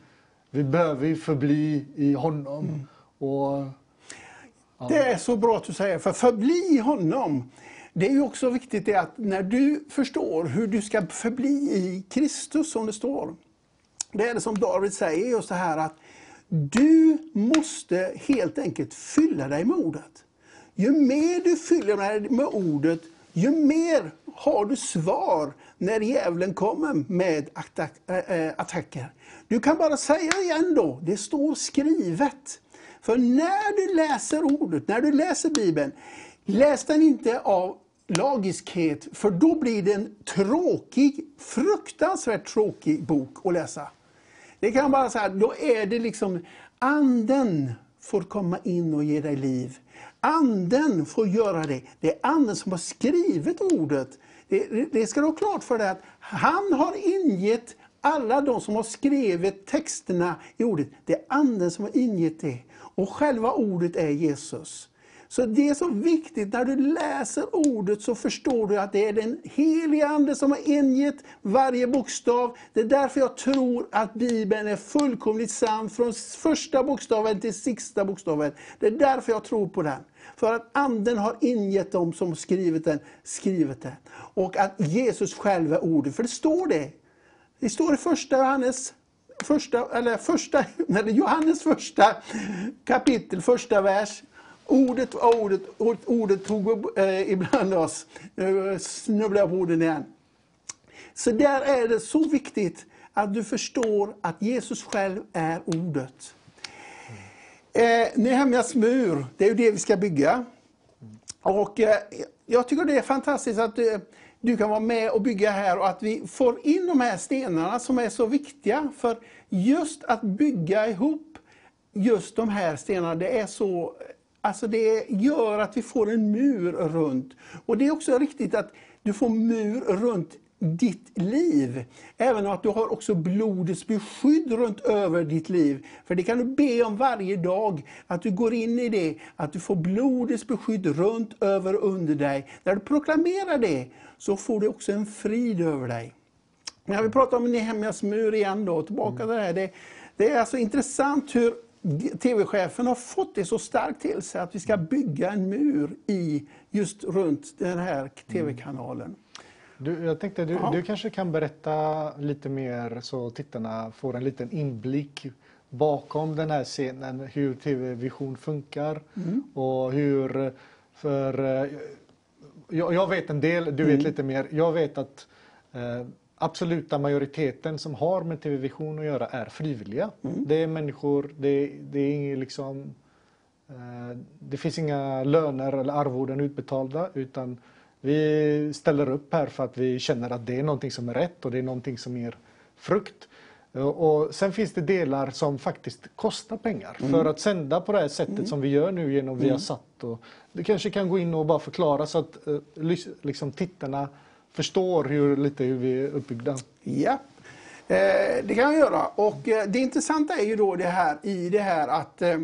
Vi behöver ju förbli i honom. Och Det är så bra att du säger, för förbli i honom. Det är ju också viktigt det att när du förstår hur du ska förbli i Kristus som det står. Det är det som David säger just det här att du måste helt enkelt fylla dig med ordet. Ju mer du fyller dig med ordet, ju mer har du svar när djävulen kommer med attack, äh, attacker. Du kan bara säga igen då, det står skrivet. För när du läser ordet, när du läser Bibeln, läs den inte av lagiskhet, för då blir det en tråkig, fruktansvärt tråkig bok att läsa. Det kan bara säga, då är det liksom anden får komma in och ge dig liv. Anden får göra det. Det är anden som har skrivit ordet. Det, det ska du ha klart för dig att han har ingett alla de som har skrivit texterna i ordet. Det är anden som har ingett det. Och själva ordet är Jesus. Så det är så viktigt, när du läser ordet så förstår du att det är den heliga Ande som har ingett varje bokstav. Det är därför jag tror att Bibeln är fullkomligt sann från första bokstaven till sista bokstaven. Det är därför jag tror på den. För att Anden har ingett dem som skrivit den, skrivit den. Och att Jesus själv är ordet, för det står det. Det står i första Johannes första, eller första, nej, Johannes första kapitel, första vers. Ordet var ordet, ordet, ordet tog eh, ibland oss. Nu snubblar jag på orden igen. Så där är det så viktigt att du förstår att Jesus själv är ordet. Eh, Nehemjas mur, det är ju det vi ska bygga. Och eh, jag tycker det är fantastiskt att du, du kan vara med och bygga här och att vi får in de här stenarna som är så viktiga. För just att bygga ihop just de här stenarna, det är så Alltså det gör att vi får en mur runt. Och det är också riktigt att du får mur runt ditt liv. Även att du har också blodets beskydd runt över ditt liv. För det kan du be om varje dag, att du går in i det, att du får blodets beskydd runt över under dig. När du proklamerar det så får du också en frid över dig. När vi pratar om Nehemjas mur igen då, tillbaka till det här. Det, det är alltså intressant hur TV-chefen har fått det så starkt till sig att vi ska bygga en mur i just runt den här TV-kanalen. Du, jag tänkte du, du kanske kan berätta lite mer så tittarna får en liten inblick bakom den här scenen, hur TV-vision funkar Mm. och hur, för eh, jag, jag vet en del, du vet Mm. lite mer. Jag vet att eh, absoluta majoriteten som har med TV-vision att göra är frivilliga. Mm. Det är människor, det, det är liksom eh, det finns inga löner eller arvoden utbetalda utan vi ställer upp här för att vi känner att det är någonting som är rätt och det är någonting som ger frukt. Eh, Och sen finns det delar som faktiskt kostar pengar för att sända på det här sättet som vi gör nu genom Viasat. Och du kanske kan gå in och bara förklara så att eh, liksom, tittarna förstår hur, lite hur vi är uppbyggda. Ja, eh, det kan jag göra. Och eh, det intressanta är ju då det här i det här att eh,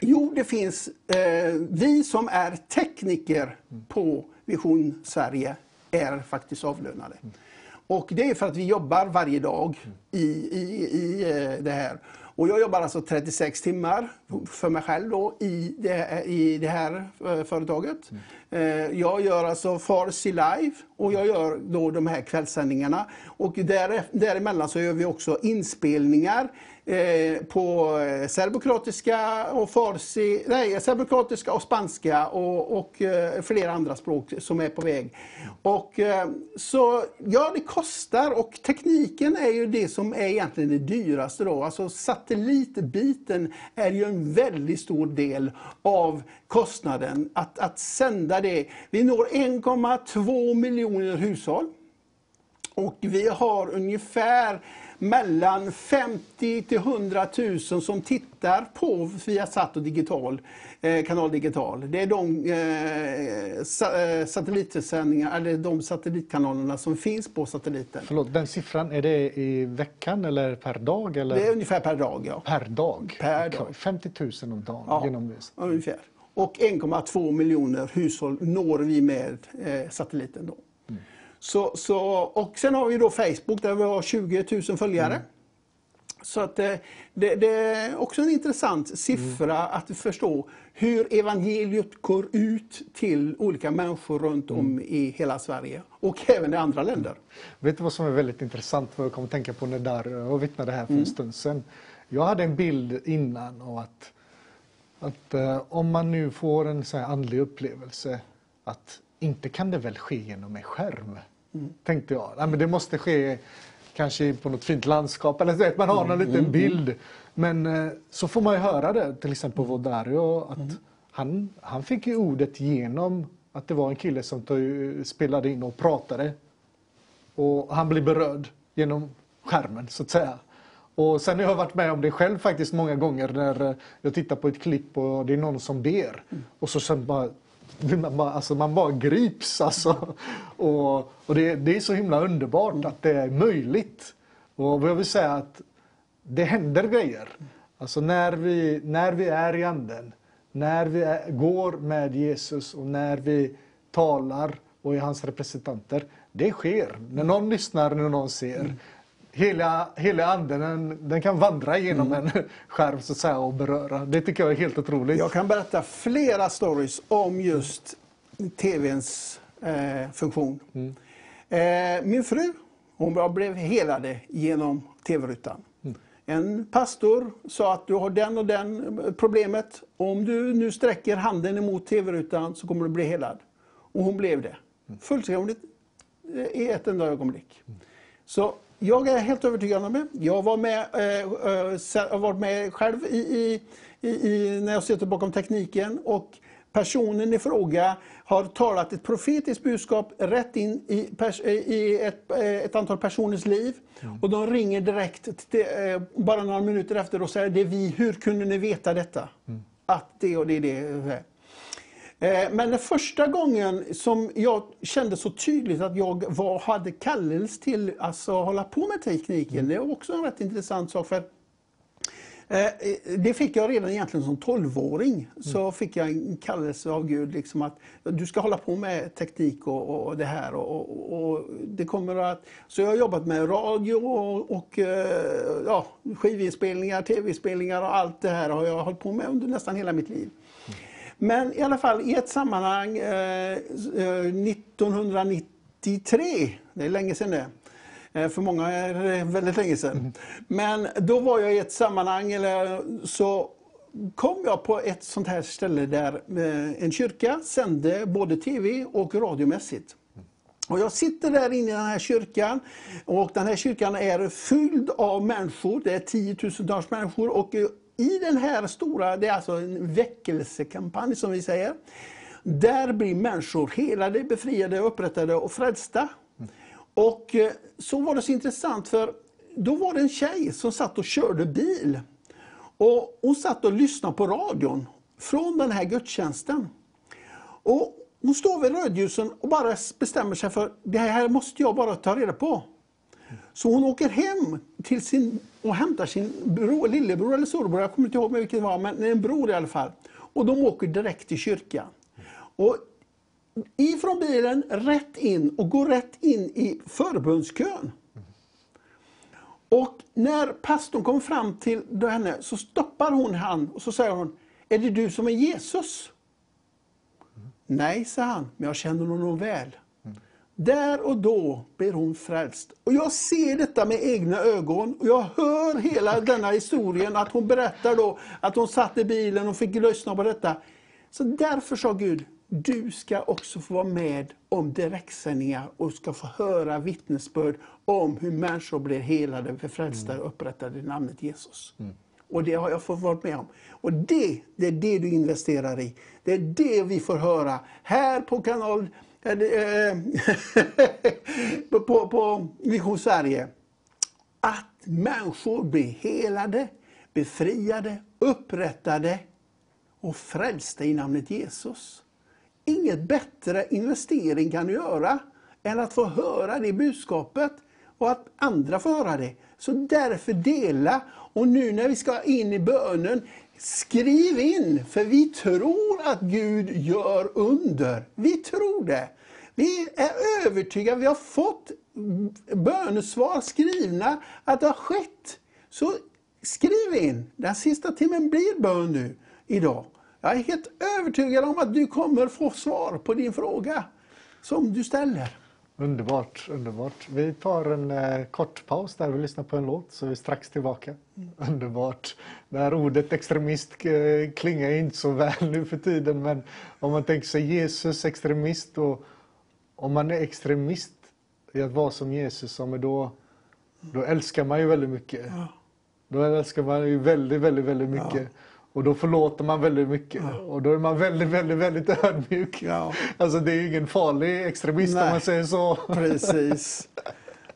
jo, det finns eh, vi som är tekniker på Vision Sverige är faktiskt avlönade. Och det är för att vi jobbar varje dag i, i, i eh, det här. Och jag jobbar alltså 36 timmar för mig själv då i det, i det här eh, företaget. Mm. Eh, jag gör alltså Farsi Live och jag gör då de här kvällssändningarna. Och däremellan så gör vi också inspelningar eh, på eh, serbokroatiska och farsi, nej, serbokroatiska och spanska och, och eh, flera andra språk som är på väg. Och eh, så ja, det kostar och tekniken är ju det som är egentligen det dyraste då. Alltså satellitbiten är ju en väldigt stor del av kostnaden att, att sända det. Vi når 1,2 miljoner hushåll. Och vi har ungefär mellan 50 till 100 000 som tittar på Viasat och digital, eh, kanal digital. Det är de eh, sa, eh, satellitsändningar, eller de satellitkanalerna som finns på satelliten. Förlåt, den siffran, är det i veckan eller per dag? Eller? Det är ungefär per dag, ja. Per dag? Per dag. 50 000 om dagen Ja. genom det. Ungefär. Och 1,2 miljoner hushåll når vi med eh, satelliten. Då. Så, så, och sen har vi då Facebook där vi har 20 000 följare. Så att eh, det, det är också en intressant siffra att förstå hur evangeliet går ut till olika människor runt om i hela Sverige och även i andra länder. Vet du vad som är väldigt intressant? Vad jag kom att tänka på när Dario vittnade här för en stund sedan. Jag hade en bild innan av att, att eh, om man nu får en så här andlig upplevelse att inte kan det väl ske genom en skärm? Tänkte jag. Nej, men det måste ske kanske på något fint landskap eller så att man har någon liten bild. Men eh, så får man ju höra det till exempel på Dario att han, han fick ju ordet genom att det var en kille som tog, spelade in och pratade och han blir berörd genom skärmen så att säga. Och sen har jag varit med om det själv faktiskt många gånger när eh, jag tittar på ett klipp och det är någon som ber. Och så sen bara, man bara, alltså man bara grips alltså. Och, och det, det är så himla underbart att det är möjligt. Och jag vill säga att det händer grejer. Alltså när vi, när vi är i anden, när vi är, går med Jesus och när vi talar och är hans representanter. Det sker. När någon lyssnar, när någon ser. Hela, hela anden den, den kan vandra genom en skärm så att säga, och beröra. Det tycker jag är helt otroligt. Jag kan berätta flera stories om just TVns eh, funktion. Eh, min fru hon blev helade genom TV-rutan. En pastor sa att du har den och den problemet. Om du nu sträcker handen emot TV-rutan så kommer du bli helad. Och hon blev det. Fullständigt eh, i ett enda ögonblick. Så jag är helt övertygad om det. Jag var med, eh, eh, har varit med själv i, i, i, när jag sitter bakom tekniken och personen i fråga har talat ett profetiskt budskap rätt in i, pers, i ett, eh, ett antal personers liv. Och de ringer direkt till, eh, bara några minuter efter och säger det är vi, hur kunde ni veta detta? Att det och det är det. Eh, Men den första gången som jag kände så tydligt att jag var, hade kallelse till alltså, att hålla på med tekniken, det var också en rätt intressant sak. för eh, det fick jag redan egentligen som 12-åring. Så fick jag en kallelse av Gud liksom att du ska hålla på med teknik och, och det här. Och, och, och det kommer att, så jag har jobbat med radio och, eh, ja, skivinspelningar, tv-spelningar och allt det här har jag hållit på med under nästan hela mitt liv. Men i alla fall i ett sammanhang eh, eh, 1993, det är länge sedan det. Eh, För många är det väldigt länge sedan. Men då var jag i ett sammanhang, eller så kom jag på ett sånt här ställe där eh, en kyrka sände både tv och radiomässigt. Och jag sitter där inne i den här kyrkan och den här kyrkan är fylld av människor. Det är tiotusentals människor och eh, i den här stora, det är alltså en väckelsekampanj som vi säger. Där blir människor helade, befriade, upprättade och frälsta. Och eh, så var det så intressant för då var det en tjej som satt och körde bil. Och hon satt och lyssnade på radion från den här gudstjänsten. Och hon står vid rödljusen och bara bestämmer sig för det här måste jag bara ta reda på. Så hon åker hem till sin, och hämtar sin bror, lillebror eller storebror, jag kommer inte ihåg vilket det var, men en bror i alla fall. Och de åker direkt till kyrkan. Och ifrån bilen rätt in och går rätt in i förbundskön. Och när pastorn kom fram till henne så stoppar hon han och så säger hon, är det du som är Jesus? Nej, sa han, men jag känner honom väl. Där och då blir hon frälst. Och jag ser detta med egna ögon och jag hör hela denna historien att hon berättar då att hon satt i bilen och fick lyssna på detta. Så därför sa Gud, du ska också få vara med om direktsändningar och ska få höra vittnesbörd om hur människor blir helade, förfrälsta och upprättade i namnet Jesus. Och det har jag fått vara med om. Och det, det är det du investerar i. Det är det vi får höra här på kanalen. Eh, på, på, Vision Sverige. Att människor blir helade, befriade, upprättade och frälsta i namnet Jesus. Inget bättre investering kan du göra än att få höra det budskapet och att andra får höra det. Så därför dela. Och nu när vi ska in i bönen, skriv in, för vi tror att Gud gör under. Vi tror det. Vi är övertygade, vi har fått bönesvar skrivna att det har skett. Så skriv in, den sista timmen blir bön nu, idag. Jag är helt övertygad om att du kommer få svar på din fråga som du ställer. Underbart, underbart. Vi tar en eh, kort paus där vi lyssnar på en låt så är vi strax tillbaka. Mm. Underbart. Det här ordet extremist eh, klingar inte så väl nu för tiden men om man tänker sig Jesus extremist och om man är extremist i att vara som Jesus, då, då älskar man ju väldigt mycket. Ja. Då älskar man ju väldigt, väldigt, väldigt mycket. Ja. Och då förlåter man väldigt mycket. Ja. Och då är man väldigt, väldigt, väldigt ödmjuk. Ja. Alltså det är ingen farlig extremist Nej. om man säger så. Precis.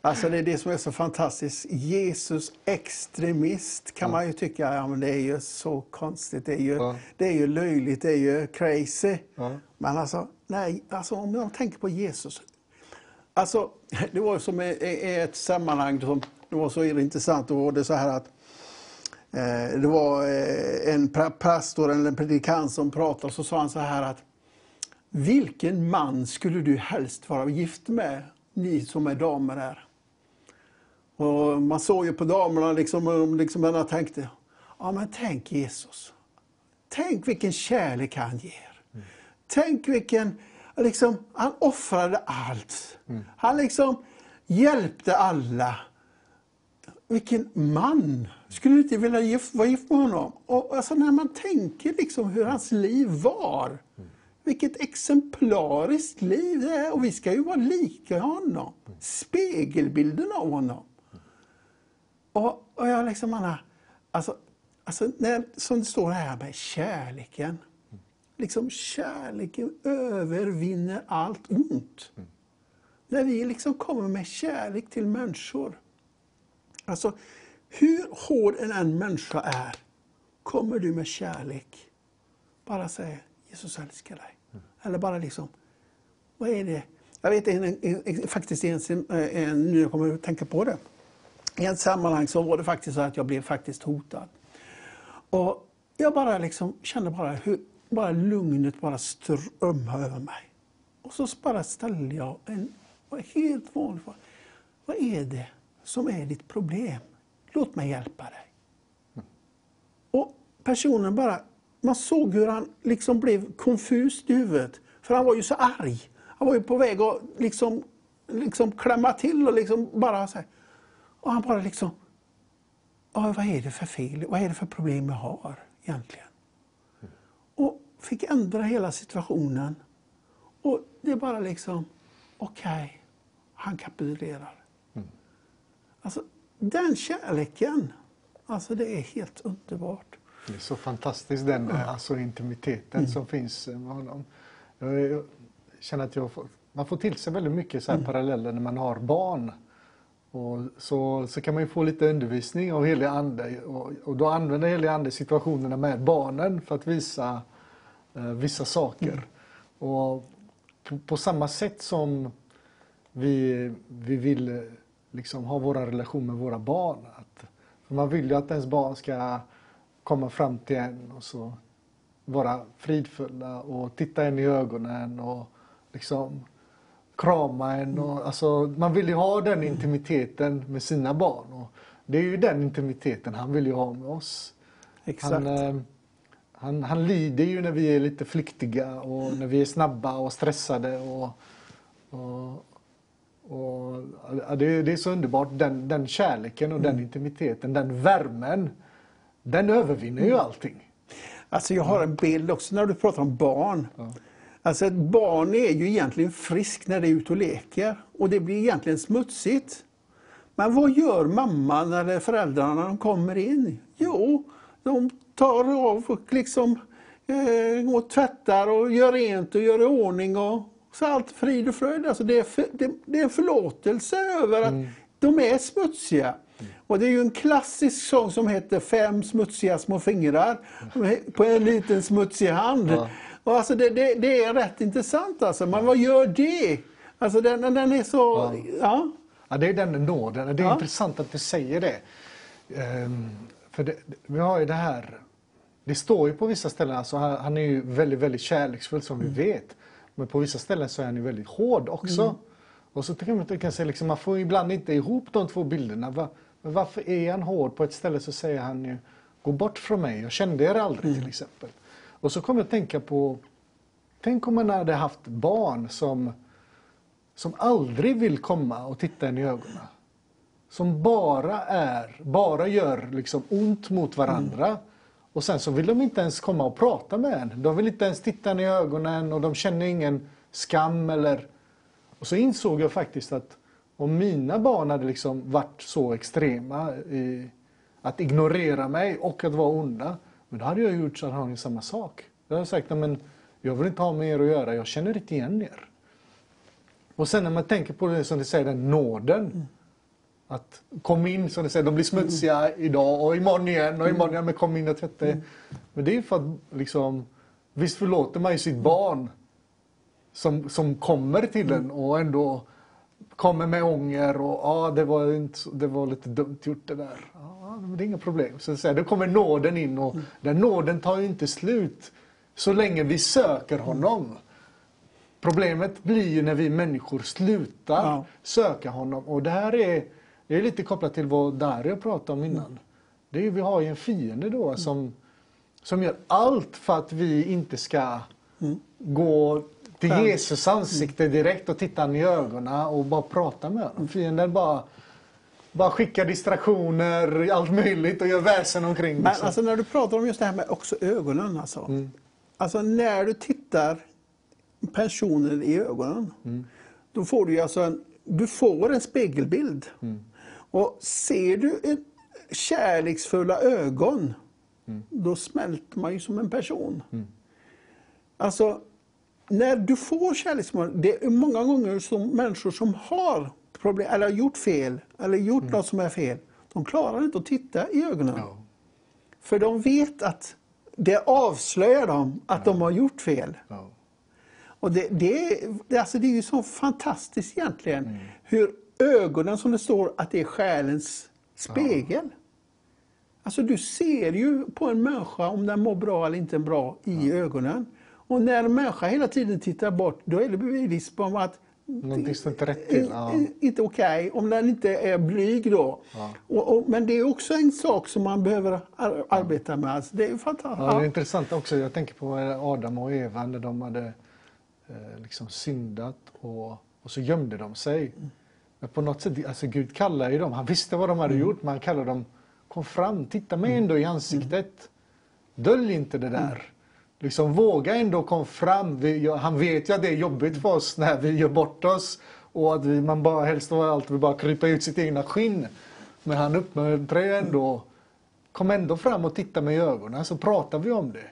Alltså det är det som är så fantastiskt. Jesus extremist kan ja. man ju tycka, ja men det är ju så konstigt. Det är ju, ja. det är ju löjligt, det är ju crazy. Ja. Men alltså, nej, alltså om man tänker på Jesus. Alltså, det var som i ett sammanhang som det var så intressant. Då var det så här att det var eh, en pastor eller en predikant som pratade så sa han så här att Vilken man skulle du helst vara gift med, ni som är damer här? Och man såg ju på damerna liksom, liksom tänkte, ja men tänk Jesus. Tänk vilken kärlek han ger. Mm. Tänk vilken, liksom, han offrade allt. Mm. Han liksom hjälpte alla vilken man! Skulle du inte vilja gift, vara gift med honom? Och alltså när man tänker liksom hur hans liv var. Vilket exemplariskt liv det är. Och vi ska ju vara lika honom. Spegelbilden av honom. Och, och jag liksom, Anna, alltså, alltså när, som det står här med kärleken. Liksom kärleken övervinner allt ont. När vi liksom kommer med kärlek till människor Alltså, hur hård en än människa är, kommer du med kärlek, bara säga Jesus älskar dig. Mm. Eller bara liksom, vad är det? Jag vet en, en, en, faktiskt en, en, nu jag kommer att tänka på det. I ett sammanhang så var det faktiskt så att jag blev faktiskt hotad. Och jag bara liksom kände bara hur bara lugnet bara strömmade över mig. Och så bara ställde jag en helt vanlig fråga. Vad är det som är ditt problem. Låt mig hjälpa dig. Och personen bara, man såg hur han liksom blev konfus i huvudet. För han var ju så arg. Han var ju på väg att liksom, liksom klämma till och liksom bara så här. Och han bara liksom, vad är det för fel? Vad är det för problem jag har egentligen? Och fick ändra hela situationen. Och det är bara liksom, okej, okay, han kapitulerar. Alltså, den kärleken, alltså det är helt underbart. Det är så fantastiskt den ja. alltså, intimiteten mm. som finns med honom. Jag känner att jag får, man får till sig väldigt mycket så här mm. paralleller när man har barn. Och så, så kan man ju få lite undervisning av helig ande och, och då använder helig ande situationerna med barnen för att visa eh, vissa saker. Mm. Och på, på, samma sätt som vi, vi vill liksom ha våra relation med våra barn. Att, man vill ju att ens barn ska komma fram till en och så vara fridfulla och titta en i ögonen och liksom krama en. Och, alltså, man vill ju ha den intimiteten med sina barn. Och det är ju den intimiteten han vill ju ha med oss. Exakt. Han, eh, han, han lider ju när vi är lite flyktiga och när vi är snabba och stressade. Och, och, och, det, det, är så underbart, den, den kärleken och mm. den intimiteten, den värmen, den övervinner ju allting. Alltså jag har en bild också när du pratar om barn. Ja. Alltså ett barn är ju egentligen frisk när det är ute och leker och det blir egentligen smutsigt. Men vad gör mamman eller föräldrarna när de kommer in? Jo, de tar av och liksom eh, och tvättar och gör rent och gör i ordning och så allt frid och fröjd. Alltså det, är för, det, det är en förlåtelse över att de är smutsiga. Och det är ju en klassisk sång som heter Fem smutsiga små fingrar på en liten smutsig hand. Ja. Och alltså det, det, det är rätt intressant alltså. Men vad gör det? Alltså den, den är så... Ja. Ja, det är den nåden. Det är Ja. intressant att du säger det. Ehm, för det, vi har ju det här, det står ju på vissa ställen, alltså han, han är ju väldigt, väldigt kärleksfull som Mm. vi vet. Men på vissa ställen så är han ju väldigt hård också. Mm. Och så kan man kan jag säga, liksom, man får ibland inte ihop de två bilderna. Va, men varför är han hård? På ett ställe så säger han ju, gå bort från mig, jag kände er aldrig Mm. till exempel. Och så kommer jag att tänka på, tänk om man hade haft barn som som aldrig vill komma och titta en i ögonen. Som bara är, bara gör liksom ont mot varandra. Och sen så vill de inte ens komma och prata med en. De vill inte ens titta en i ögonen och de känner ingen skam eller... Och så insåg jag faktiskt att om mina barn hade liksom varit så extrema i att ignorera mig och att vara onda. Men då hade jag gjort så här samma sak. Jag hade sagt, men jag vill inte ha med er att göra, jag känner inte igen er. Och sen när man tänker på det som du säger, den nåden. Mm. Att kom in, som du säger, de blir smutsiga idag och imorgon igen och imorgon igen, men kom in och tvätta er. Men det är för att liksom, visst förlåter man ju sitt barn som, som kommer till en och ändå kommer med ånger och ja, det var, inte, det var lite dumt gjort det där. Men det är inga problem. Så att säga, då kommer nåden in och den nåden tar ju inte slut så länge vi söker honom. Problemet blir ju när vi människor slutar Ja. söka honom. Och det här är, det är lite kopplat till vad Dario pratade om innan. Det är, vi har ju en fiende då som, som gör allt för att vi inte ska gå till. Jesus ansikte direkt och titta honom i ögonen och bara prata med honom. Fienden bara, bara skickar distraktioner, allt möjligt och gör väsen omkring. Men liksom. alltså när du pratar om just det här med också ögonen alltså. Mm. Alltså när du tittar personen i ögonen. Mm. Då får du alltså en, du får en spegelbild. Mm. Och ser du ett kärleksfulla ögon. Mm. Då smälter man ju som en person. Alltså när du får kärleksfulla det är många gånger som människor som har problem eller har gjort fel eller gjort något som är fel. De klarar inte att titta i ögonen. Mm. Ja. För de vet att det avslöjar dem att de har gjort fel. Ja. Och det, det, alltså det är ju så fantastiskt egentligen. Hur ögonen, som det står, att det är själens spegel. Alltså du ser ju på en människa om den mår bra eller inte bra i ögonen. Och när en människa hela tiden tittar bort, då är det bevis på att Någonting står inte rätt till. Ja. inte okej, om den inte är blyg då. Ja. Och, och, men det är också en sak som man behöver ar arbeta med. Alltså, det är fantastiskt. Ja, det är Ja. intressant också. Jag tänker på Adam och Eva när de hade eh, liksom syndat och, och så gömde de sig. Men på något sätt, alltså Gud kallar ju dem. Han visste vad de hade gjort, men han kallar dem. Kom fram, titta mig ändå i ansiktet. Dölj inte det där. Liksom våga ändå kom fram. Vi, han vet ju att det är jobbigt för oss när vi gör bort oss. Och att vi, man bara helst av allt vill bara krypa ut sitt egna skinn. Men han uppmuntrar ju ändå. Kom ändå fram och titta mig i ögonen så pratar vi om det.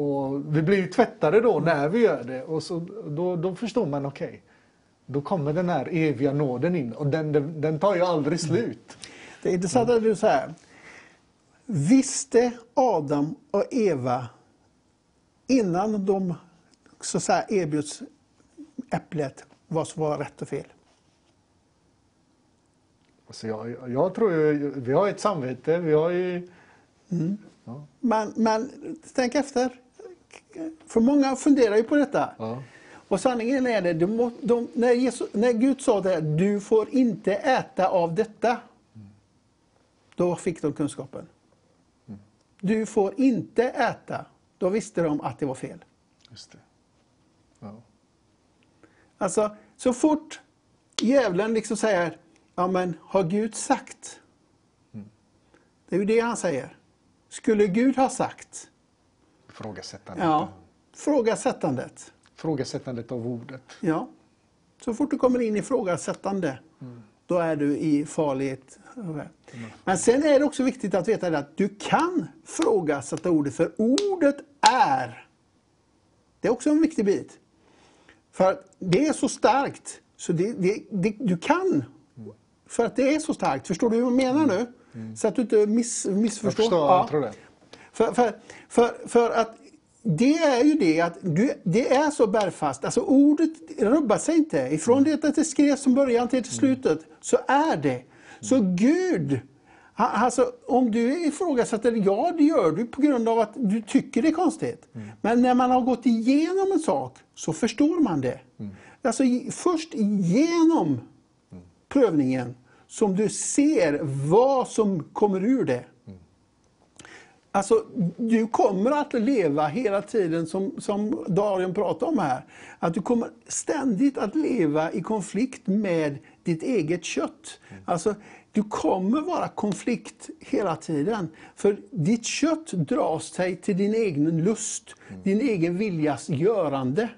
Och vi blir ju tvättade då när vi gör det. Och så, då, då förstår man, okej. Då kommer den här eviga nåden in och den, den, den tar ju aldrig slut. Det är intressant att du säger Visste Adam och Eva innan de så säga, erbjöds äpplet vad som var rätt och fel? Alltså jag, jag tror ju, vi har ett samvete, vi har ju... Ja, Men, men tänk efter. För många funderar ju på detta. ja, Och sanningen är det, de, de, när, Jesus, när Gud sa det, här, du får inte äta av detta. Då fick de kunskapen. Du får inte äta. Då visste de att det var fel. just det. Ja. Alltså, så fort djävulen liksom säger, ja men har Gud sagt? Det är ju det han säger. Skulle Gud ha sagt? Ifrågasättandet. Ja, frågasättandet. Ifrågasättandet av ordet. Ja. Så fort du kommer in i ifrågasättande, då är du i farlighet. Men sen är det också viktigt att veta att du kan frågasätta ordet, för ordet är. Det är också en viktig bit. För det är så starkt, så det, det, det, du kan. För att det är så starkt. Förstår du hur jag menar nu? Så att du inte miss, missförstår. Jag förstår, jag tror det. För, för, för, för att det är ju det att du, det är så bergfast. Alltså ordet rubbar sig inte. Ifrån det att det skrevs från början till, till slutet så är det. Så Gud, han- alltså, om du ifrågasätter, ja det gör du på grund av att du tycker det är konstigt. Men när man har gått igenom en sak så förstår man det. Alltså först igenom prövningen som du ser vad som kommer ur det. Alltså, du kommer att leva hela tiden som, som Darian pratade om här. Att du kommer ständigt att leva i konflikt med ditt eget kött. Alltså, du kommer vara konflikt hela tiden. För ditt kött dras sig till din egen lust, din egen viljas görande.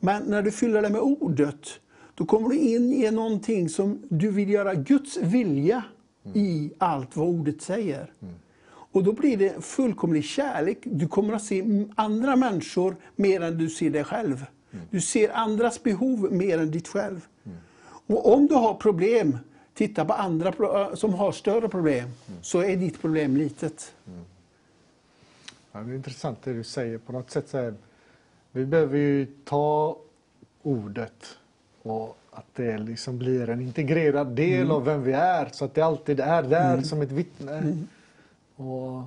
Men när du fyller det med ordet, då kommer du in i någonting som du vill göra Guds vilja i allt vad ordet säger. Och då blir det fullkomlig kärlek. Du kommer att se andra människor mer än du ser dig själv. Du ser andras behov mer än ditt själv. Och om du har problem, titta på andra som har större problem, så är ditt problem litet. Ja, det är intressant det du säger. På något sätt så är, vi behöver ju ta ordet och att det liksom blir en integrerad del Mm. av vem vi är. Så att det alltid är där som ett vittne. Och,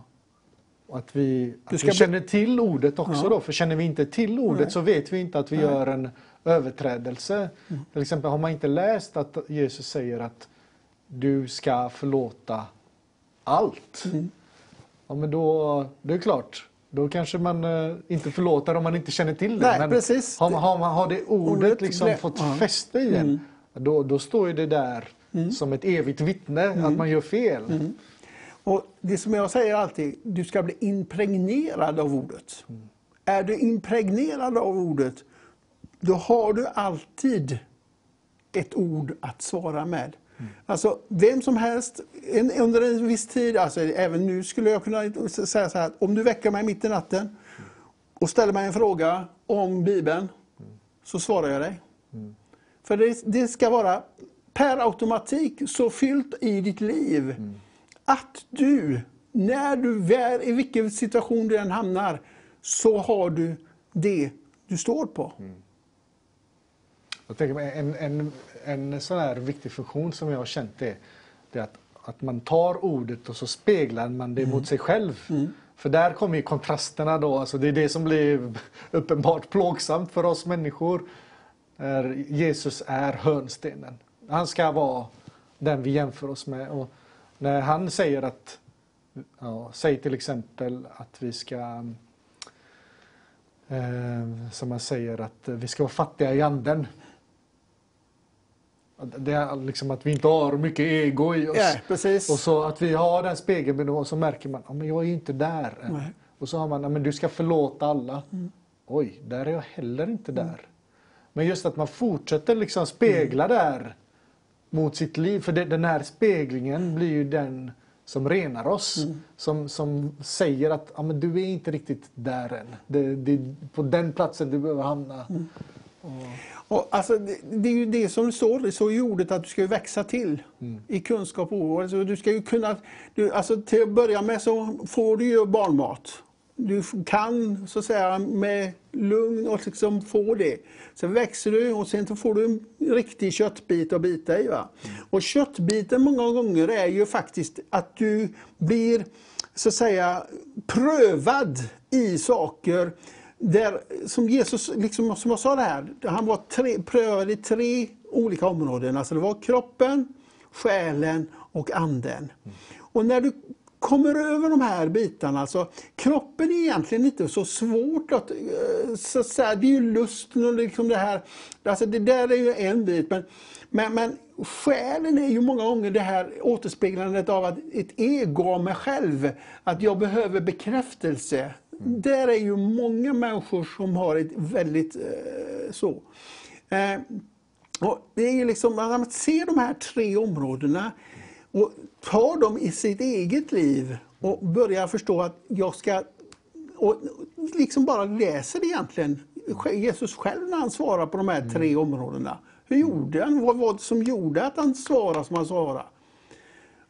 att vi, att vi känner till ordet också Ja. då. För känner vi inte till ordet Nej. så vet vi inte att vi Nej. gör en överträdelse. Mm. Till exempel har man inte läst att Jesus säger att du ska förlåta allt. Mm. Ja men då, det är klart. Då kanske man eh, inte förlåter om man inte känner till det. Nej, men precis. Har, har, man, har det ordet, Ordet liksom ble- fått ja. fäste i en, Mm. då, då står ju det där som ett evigt vittne att man gör fel. Mm. Och det som jag säger alltid, du ska bli impregnerad av ordet. Är du impregnerad av ordet, då har du alltid ett ord att svara med. Alltså vem som helst en, under en viss tid, alltså även nu skulle jag kunna säga så här, om du väcker mig mitt i natten och ställer mig en fråga om Bibeln, så svarar jag dig. För det, det ska vara per automatik så fyllt i ditt liv att du, när du väl, i vilken situation du än hamnar, så har du det du står på. Jag tänker en, en, en sån här viktig funktion som jag har känt är, det är att, att man tar ordet och så speglar man det mot sig själv. För där kommer kontrasterna då, alltså det är det som blir uppenbart plågsamt för oss människor. Jesus är hörnstenen. Han ska vara den vi jämför oss med. Och när han säger att, ja, säg till exempel att vi ska Eh, som man säger att vi ska vara fattiga i anden. Det är liksom att vi inte har mycket ego i oss. Ja, precis. Och så att vi har den spegeln och så märker man att jag är inte där än. Nej. Och så har man, "Ja, men du ska förlåta alla. Oj, där är jag heller inte där. Men just att man fortsätter liksom spegla där mot sitt liv. För det, den här speglingen blir ju den som renar oss. Som, som säger att ja, men du är inte riktigt där än. Det, det är på den platsen du behöver hamna. Och alltså, det, det är ju det som står, står i ordet att du ska ju växa till i kunskap och. Alltså, du ska ju kunna, du, alltså, till att börja med så får du ju barnmat. Du kan så att säga med lugn och liksom få det. Sen växer du och sen får du en riktig köttbit att bita i. Va? Och köttbiten många gånger är ju faktiskt att du blir så att säga prövad i saker där, som Jesus, liksom, som jag sa det här, han var tre, prövad i tre olika områden. Alltså det var kroppen, själen och anden. Och när du kommer över de här bitarna, alltså kroppen är egentligen inte så svårt att, eh, så att säga, det är ju lusten och liksom det här, alltså det där är ju en bit. Men, men, men själen är ju många gånger det här återspeglandet av att ett ego av mig själv, att jag behöver bekräftelse. Där är ju många människor som har ett väldigt eh, så. Eh, och det är ju liksom, när man ser de här tre områdena och tar dem i sitt eget liv och börjar förstå att jag ska och liksom bara läser egentligen Jesus själv när han svarade på de här tre områdena. Hur gjorde han? Vad var det som gjorde att han svarade som han svarade?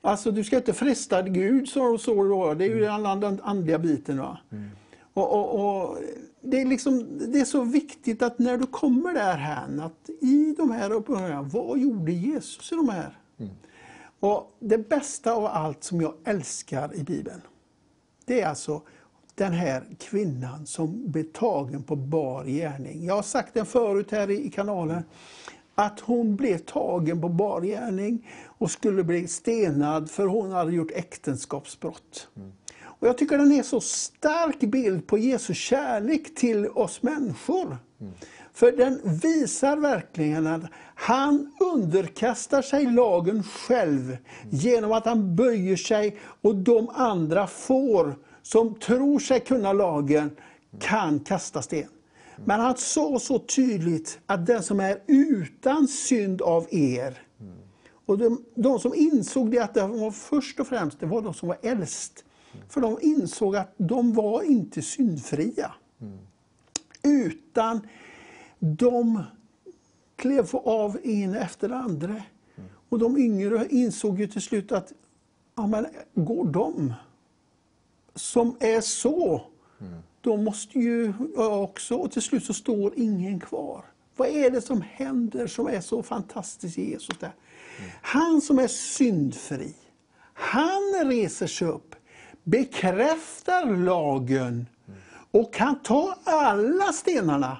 Alltså du ska inte fresta Gud, så, så då. det är ju den, den andliga biten. Va? Och, och, och, det, är liksom, det är så viktigt att när du kommer där här, att i de här uppenbarelserna, vad gjorde Jesus i de här? Och Det bästa av allt som jag älskar i Bibeln, det är alltså den här kvinnan som blev tagen på bar gärning. Jag har sagt det förut här i kanalen, att hon blev tagen på bar gärning och skulle bli stenad för hon hade gjort äktenskapsbrott. Mm. Och jag tycker den är så stark bild på Jesu kärlek till oss människor. Mm. För den visar verkligen att han underkastar sig lagen själv genom att han böjer sig och de andra får som tror sig kunna lagen kan kasta sten. Men han sa så tydligt att den som är utan synd av er, och de, de som insåg det att det var först och främst det var de som var äldst. För de insåg att de var inte syndfria. Utan de klev av en efter andra. Och de yngre insåg ju till slut att ja, men går de som är så, mm. då måste ju jag också, och till slut så står ingen kvar. Vad är det som händer som är så fantastiskt i Jesus? Där? Mm. Han som är syndfri, han reser sig upp, bekräftar lagen mm. och kan ta alla stenarna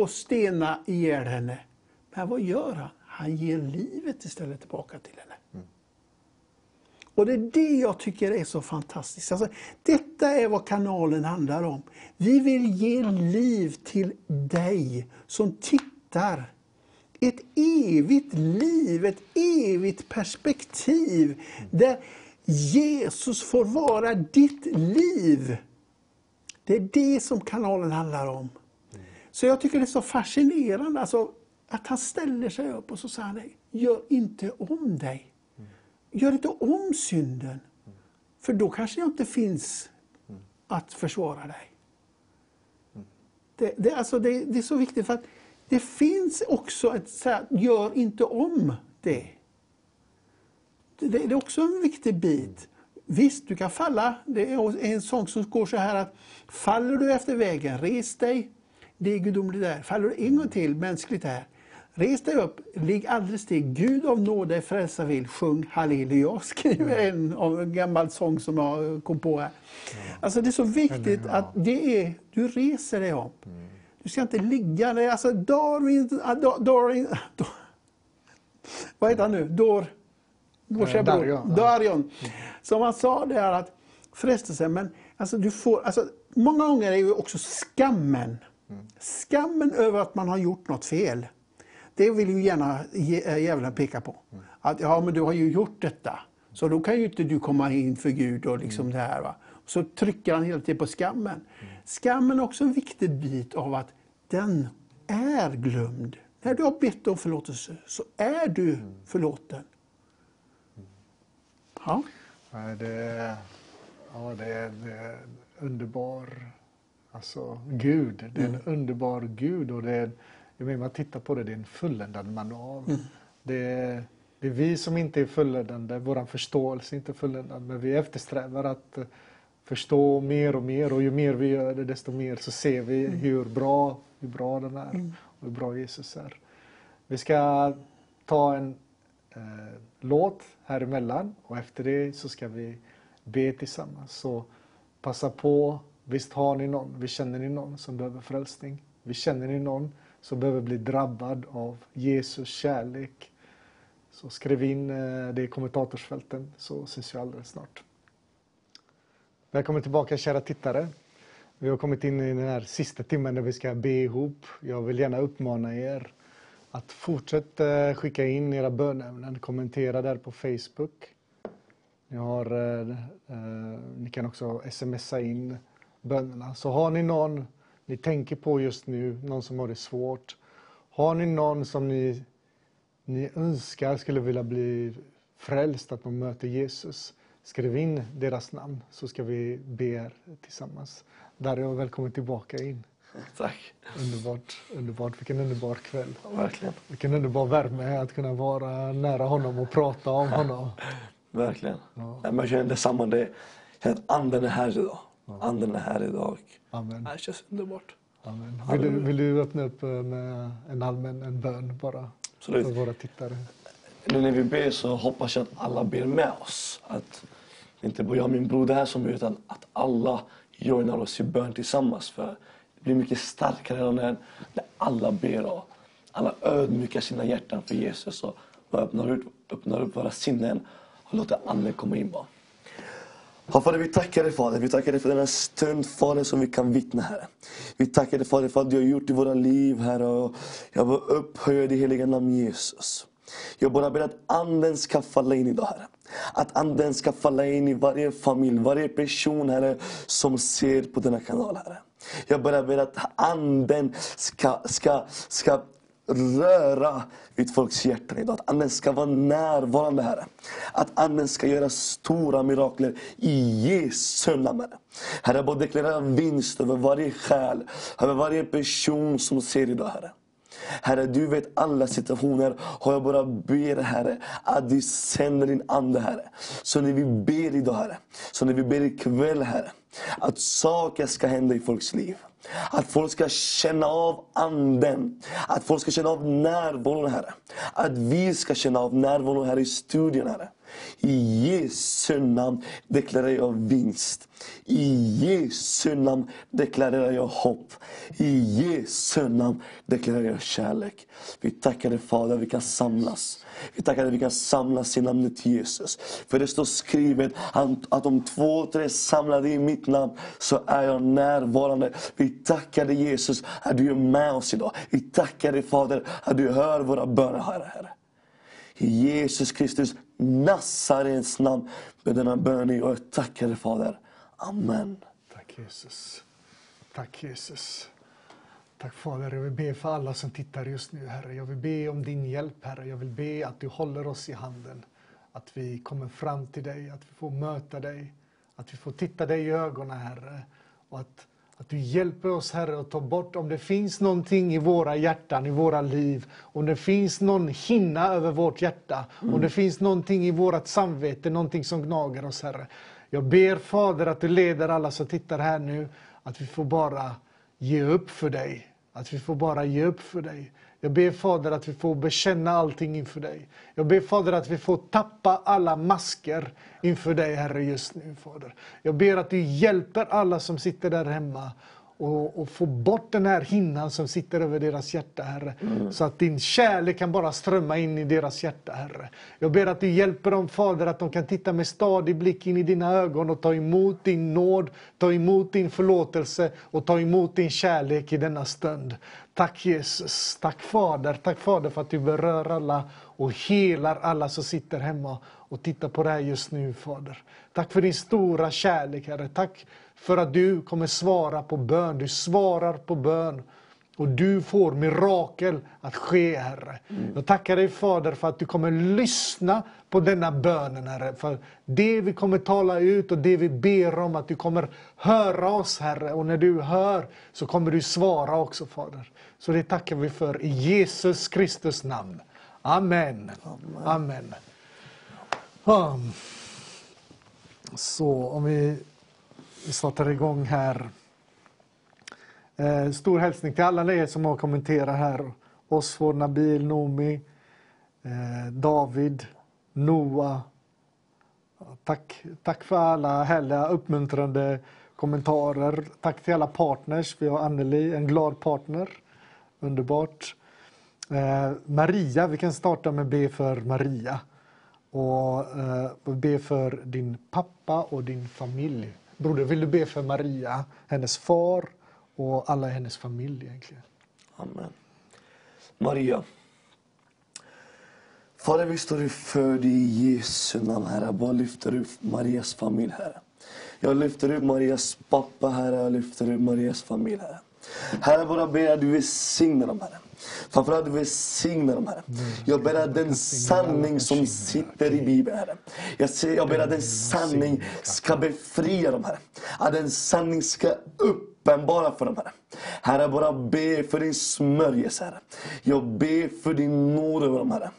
och stena ihjäl henne. Men vad gör han? Han ger livet istället tillbaka till henne. Och det är det jag tycker är så fantastiskt. Alltså, detta är vad kanalen handlar om. Vi vill ge liv till dig som tittar. Ett evigt liv, ett evigt perspektiv där Jesus får vara ditt liv. Det är det som kanalen handlar om. Så jag tycker det är så fascinerande alltså, att han ställer sig upp och så säger han, gör inte om dig. Gör inte om synden. För då kanske jag inte finns att försvara dig. Det, det, alltså det, det är så viktigt för att det finns också ett så här, gör inte om det. det. Det, är också en viktig bit. Visst, du kan falla. Det är en sång som går så här att faller du efter vägen, res dig. Det är gudomligt där. Faller du en gång till, mänskligt här, Res dig upp, ligg aldrig still. Gud av nåde frälsa vill. Sjung halleluja. Skriver en av en gammal sång som jag kom på här. Alltså det är så viktigt att det är, du reser dig upp. Du ska inte ligga där. Alltså Darwin, Darwin, vad heter han nu? Dor, vår Darion. Darion. Som han sa där att frestelsen, men alltså du får, alltså, många gånger är ju också skammen. Skammen över att man har gjort något fel. Det vill ju gärna eh, djävulen peka på. Att ja, men du har ju gjort detta. Så då kan ju inte du komma in för Gud och liksom det här. Va? Så trycker han hela tiden på skammen. Skammen är också en viktig bit av att den är glömd. När du har bett om förlåtelse så är du förlåten. Ja. Det, ja, det är, det är underbar alltså, Gud. Det är en mm. underbar Gud. och det är ju mer man tittar på det, det är en fulländad manual. Mm. Det, är, det är vi som inte är fulländade, vår förståelse är inte fulländad, men vi eftersträvar att eh, förstå mer och mer och ju mer vi gör det desto mer så ser vi mm. hur bra, hur bra den är mm. och hur bra Jesus är. Vi ska ta en eh, låt här emellan och efter det så ska vi be tillsammans. Så passa på, visst har ni någon, vi känner ni någon som behöver frälsning? Vi känner ni någon som behöver bli drabbad av Jesus kärlek. Så skriv in eh, det i kommentatorsfälten så ses vi alldeles snart. Välkommen tillbaka kära tittare. Vi har kommit in i den här sista timmen där vi ska be ihop. Jag vill gärna uppmana er att fortsätta skicka in era bönämnen, kommentera där på Facebook. Ni, har, eh, eh, ni kan också smsa in bönerna. Så har ni någon ni tänker på just nu, någon som har det svårt. Har ni någon som ni, ni önskar skulle vilja bli frälst, att de möter Jesus? Skriv in deras namn så ska vi be er tillsammans. Dario, välkommen tillbaka in. Tack. Underbart, underbart. Vilken underbar kväll. Verkligen. Vilken underbar värme att kunna vara nära honom och prata om honom. Verkligen. Ja. jag känner detsamma. Det, att anden är här idag. Anden är här idag. Amen. Det känns underbart. Amen. Vill, du, vill du öppna upp eh, med en allmän en bön bara Absolut. för våra tittare? Nu när vi ber så hoppas jag att alla ber med oss. Att det inte bara jag och min broder här som ber utan att alla joinar oss i bön tillsammans. För det blir mycket starkare när, när alla ber och alla ödmjukar sina hjärtan för Jesus och öppnar, ut, öppnar upp våra sinnen och låter Anden komma in. Bara. Ja, Fader, vi tackar dig Fader. Vi tackar dig för denna stund Fader som vi kan vittna Herre. Vi tackar dig Fader för att du har gjort i våra liv Herre. Och jag bara upphöjer ditt heliga namn Jesus. Jag bara ber att anden ska falla in idag Herre. Att anden ska falla in i varje familj, varje person Herre som ser på denna kanal Herre. Jag bara ber att anden ska, ska, ska röra vid folks hjärtan idag. Att Anden ska vara närvarande, Herre. Att Anden ska göra stora mirakler i Jesu namn, Herre. Jag bara deklarerar vinst över varje själ, över varje person som ser idag, Herre. Herre, du vet alla situationer. Och jag bara ber, Herre, att du sänder din Ande, Herre. Så när vi ber idag, Herre, så när vi ber ikväll, Herre, att saker ska hända i folks liv. Att folk ska känna av anden. Att folk ska känna av närvaron, Herre. Att vi ska känna av närvaron här i studion, Herre. I Jesu namn deklarerar jag vinst. I Jesu namn deklarerar jag hopp. I Jesu namn deklarerar jag kärlek. Vi tackar dig Fader, vi kan samlas. Vi tackar dig vi kan samlas i namnet Jesus. För det står skrivet att om två, tre samlade i mitt namn så är jag närvarande. Vi tackar dig Jesus att du är med oss idag. Vi tackar dig Fader att du hör våra böner, Herre. I Jesus Kristus Nazarens namn med denna bön och jag tackar dig Fader. Amen. Tack Jesus. Tack Jesus. Tack Fader, jag vill be för alla som tittar just nu Herre. Jag vill be om din hjälp Herre. Jag vill be att du håller oss i handen. Att vi kommer fram till dig, att vi får möta dig. Att vi får titta dig i ögonen Herre. Och att att du hjälper oss Herre att ta bort om det finns någonting i våra hjärtan, i våra liv. Om det finns någon hinna över vårt hjärta. Mm. Om det finns någonting i vårt samvete, någonting som gnager oss Herre. Jag ber Fader att du leder alla som tittar här nu. Att vi får bara ge upp för dig. Att vi får bara ge upp för dig. Jag ber Fader att vi får bekänna allting inför dig. Jag ber Fader att vi får tappa alla masker inför dig Herre just nu Fader. Jag ber att du hjälper alla som sitter där hemma och, och få bort den här hinnan som sitter över deras hjärta, Herre. Mm. Så att din kärlek kan bara strömma in i deras hjärta, Herre. Jag ber att du hjälper dem, Fader, att de kan titta med stadig blick in i dina ögon och ta emot din nåd, ta emot din förlåtelse och ta emot din kärlek i denna stund. Tack Jesus, tack Fader, tack Fader för att du berör alla och helar alla som sitter hemma och tittar på det här just nu, Fader. Tack för din stora kärlek, Herre. Tack för att du kommer svara på bön. Du svarar på bön. Och du får mirakel att ske, Herre. Mm. Jag tackar dig Fader för att du kommer lyssna på denna bönen, Herre. För det vi kommer tala ut och det vi ber om, att du kommer höra oss, Herre. Och när du hör så kommer du svara också, Fader. Så det tackar vi för i Jesus Kristus namn. Amen. Amen. Amen. Um. Så om vi vi startar igång här. Eh, stor hälsning till alla er som har kommenterat här. Osvor, Nabil, Nomi, eh, David, Noah. Tack, tack för alla härliga uppmuntrande kommentarer. Tack till alla partners. Vi har Anneli, en glad partner. Underbart. Eh, Maria, vi kan starta med be för Maria. Och be för din pappa och din familj. Broder, vill du be för Maria, hennes far och alla hennes familj egentligen? Amen. Maria. Fader, vi står inför dig i Jesu namn, Herre. Jag bara lyfter upp Marias familj, Herre. Jag lyfter upp Marias pappa, Herre. Jag lyfter upp Marias familj, Herre. Herre, bara ber att du välsignar dem, Herre. Framförallt välsigna dem, Herre. Jag ber att den sanning som sitter i Bibeln, Herre. Jag, ser, jag ber att den sanning ska befria dem, Herre. Att den sanning ska uppenbara för dem, Herre. Herre, jag bara ber för din smörjelse, Herre. Jag ber för din nåd över dem, Herre.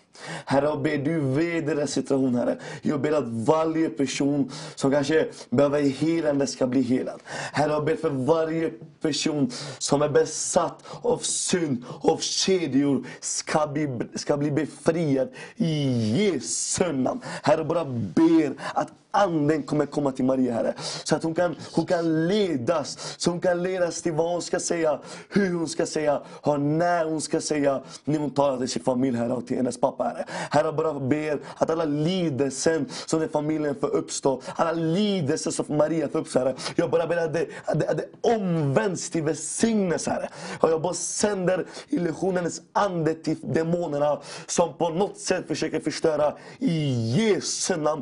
Herre, jag ber du vet deras Herre. Jag ber att varje person som kanske behöver helande ska bli helad. Herre, jag ber för varje person som är besatt av synd, av kedjor, ska bli, ska bli befriad i Jesu namn. Herre, jag bara ber att Anden kommer komma till Maria, Herre. Så att hon kan, hon kan ledas. Så hon kan ledas till vad hon ska säga, hur hon ska säga och när hon ska säga. När hon talar till sin familj, Herre, och till hennes pappa, Herre. Herre, jag bara ber att alla lidelser som den familjen får uppstå, alla lidelser som Maria får uppstå, Herre. Jag bara ber att det, att det, att det omvänds till välsignelse, Herre. Och jag bara sänder illusionens ande till demonerna som på något sätt försöker förstöra. I Jesu namn,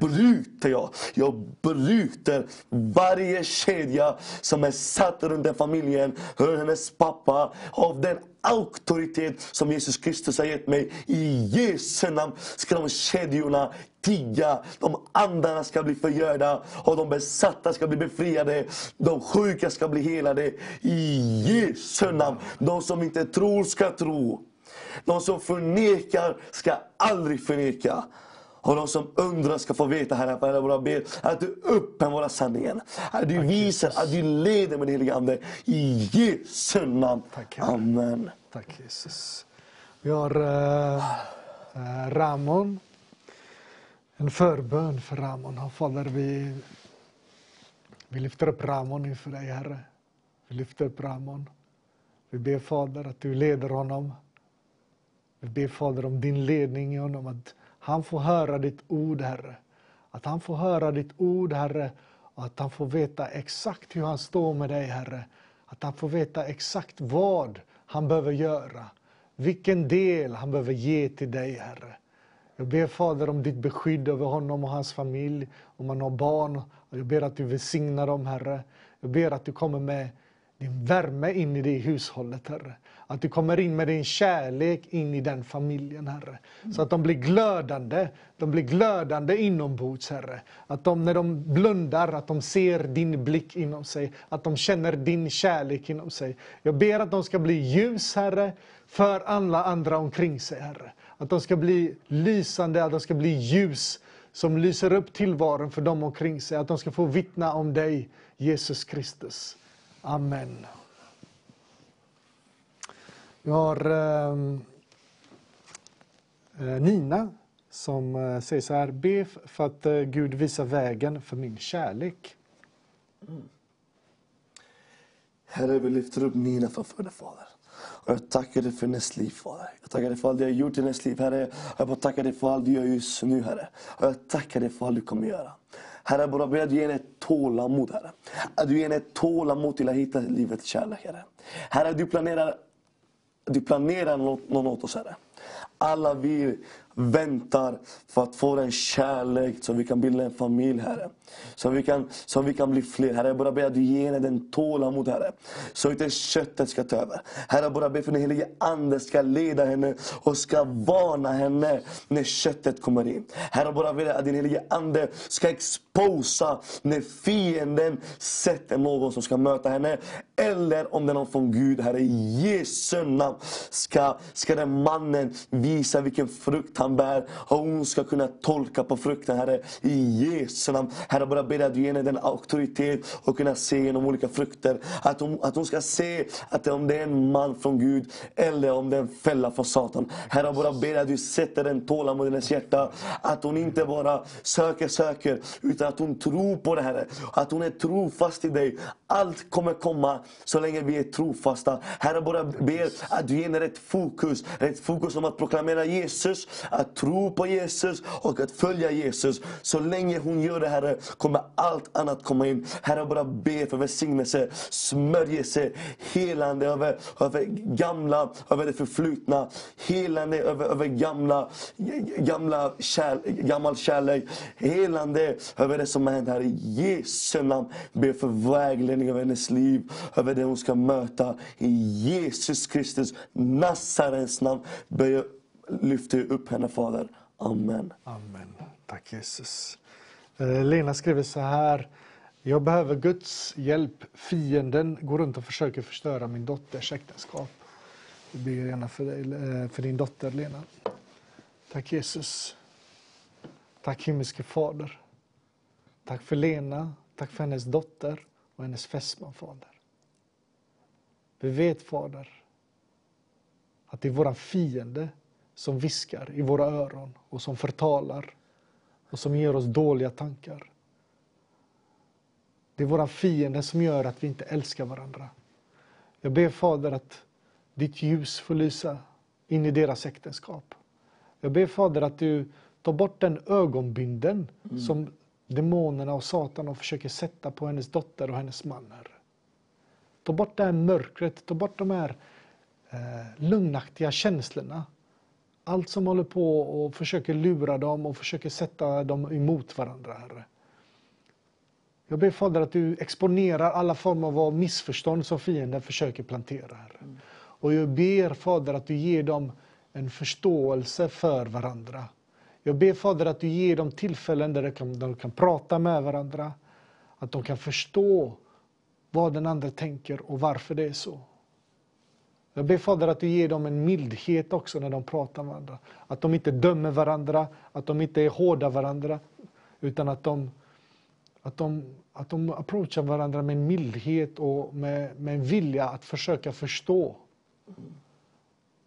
bryter jag. Jag bryter varje kedja som är satt runt den familjen, runt hennes pappa, av den auktoritet som Jesus Kristus har gett mig. I Jesu namn ska de kedjorna tigga, de andarna ska bli förgörda och de besatta ska bli befriade. De sjuka ska bli helade. I Jesu namn. De som inte tror ska tro. De som förnekar ska aldrig förneka. Och de som undrar ska få veta, Herre, Herre våra ber att du uppenbarar sanningen. Att du visar, att du leder med din helige Ande. I Jesu namn. Tack, Amen. Tack Jesus. Vi har uh, Ramon. En förbön för Ramon. Fader, vi, vi lyfter upp Ramon inför dig, Herre. Vi lyfter upp Ramon. Vi ber Fader att du leder honom. Vi ber Fader om din ledning i honom. Att han får höra ditt ord, Herre. Att han får höra ditt ord, Herre, och att han får veta exakt hur han står med dig, Herre. Att han får veta exakt vad han behöver göra. Vilken del han behöver ge till dig, Herre. Jag ber Fader om ditt beskydd över honom och hans familj, om han har barn. Jag ber att du välsignar dem, Herre. Jag ber att du kommer med din värme in i det hushållet, Herre. Att du kommer in med din kärlek in i den familjen, Herre. Så att de blir glödande. De blir glödande inombords, Herre. Att de, när de blundar, att de ser din blick inom sig. Att de känner din kärlek inom sig. Jag ber att de ska bli ljus, Herre, för alla andra omkring sig, Herre. Att de ska bli lysande, att de ska bli ljus som lyser upp tillvaron för dem omkring sig. Att de ska få vittna om dig, Jesus Kristus. Amen. Vi har ehm, eh, Nina som eh, säger så här. Be för att eh, Gud visar vägen för min kärlek. Mm. Herre, vi lyfter upp Nina framför dig, Fader. Och jag tackar dig för hennes liv, Fader. Jag tackar dig för allt du har gjort i hennes liv, Herre. Jag bara tackar dig för allt du gör just nu, Herre. Och jag tackar dig för allt du kommer göra. Herre, jag bara ber att du ger henne tålamod, Herre. Att du ger henne tålamod till att hitta livets kärlek, Herre. Herre, du planerar, du planerar något, något åt oss, Herre. Alla vi väntar för att få den kärlek så vi kan bilda en familj, Herre. Så vi kan, så vi kan bli fler. Herre, jag bara ber att du ger henne den tålamod, Herre. Så inte köttet ska ta över. Herre, jag bara ber för att den helige Ande ska leda henne och ska varna henne när köttet kommer in. Herre, jag bara ber att din helige Ande ska exposa när fienden sätter någon som ska möta henne. Eller om det är någon från Gud, Herre. I Jesu namn ska, ska den mannen visa vilken frukt han bär. Och hon ska kunna tolka på frukten, Herre. I Jesu namn. Herre, bara ber att du ger henne den auktoritet och kunna se genom olika frukter. Att hon, att hon ska se att om det är en man från Gud eller om det är en fälla från Satan. Herre, bara ber att du sätter en tålamod i hennes hjärta. Att hon inte bara söker, söker, utan att hon tror på det, Herre. Att hon är trofast i dig. Allt kommer komma så länge vi är trofasta. Herre, bara ber att du ger henne rätt fokus. Rätt fokus om att proklamera Jesus, att tro på Jesus och att följa Jesus. Så länge hon gör det, Herre, kommer allt annat komma in. Herre, bara be för välsignelse, smörjelse, helande över, över gamla, över det förflutna. Helande över, över gamla, gamla kärl, gammal kärlek. Helande över det som har hänt Herre, I Jesu namn be för vägledning över hennes liv, över det hon ska möta. I Jesus Kristus, Nazarens namn, ber jag lyfter upp henne, Fader. Amen. Amen. Tack Jesus. Eh, Lena skriver så här. Jag behöver Guds hjälp. Fienden går runt och försöker förstöra min dotters äktenskap. Vi ber gärna för, dig, eh, för din dotter Lena. Tack Jesus. Tack himmelske Fader. Tack för Lena, tack för hennes dotter och hennes fästman Fader. Vi vet Fader att det är våran fiende som viskar i våra öron och som förtalar och som ger oss dåliga tankar. Det är våra fiender som gör att vi inte älskar varandra. Jag ber Fader att ditt ljus får lysa in i deras äktenskap. Jag ber Fader att du tar bort den ögonbinden mm. som demonerna och Satan försöker sätta på hennes dotter och hennes man. Ta bort det här mörkret, ta bort de här eh, lugnaktiga känslorna. Allt som håller på och försöker lura dem och försöker sätta dem emot varandra, Herre. Jag ber Fader att du exponerar alla former av missförstånd som fienden försöker plantera. Herre. Och jag ber Fader att du ger dem en förståelse för varandra. Jag ber Fader att du ger dem tillfällen där de kan, de kan prata med varandra. Att de kan förstå vad den andra tänker och varför det är så. Jag ber Fader att du ger dem en mildhet också när de pratar med varandra. Att de inte dömer varandra, att de inte är hårda varandra. Utan att de, att de, att de approachar varandra med en mildhet och med, med en vilja att försöka förstå.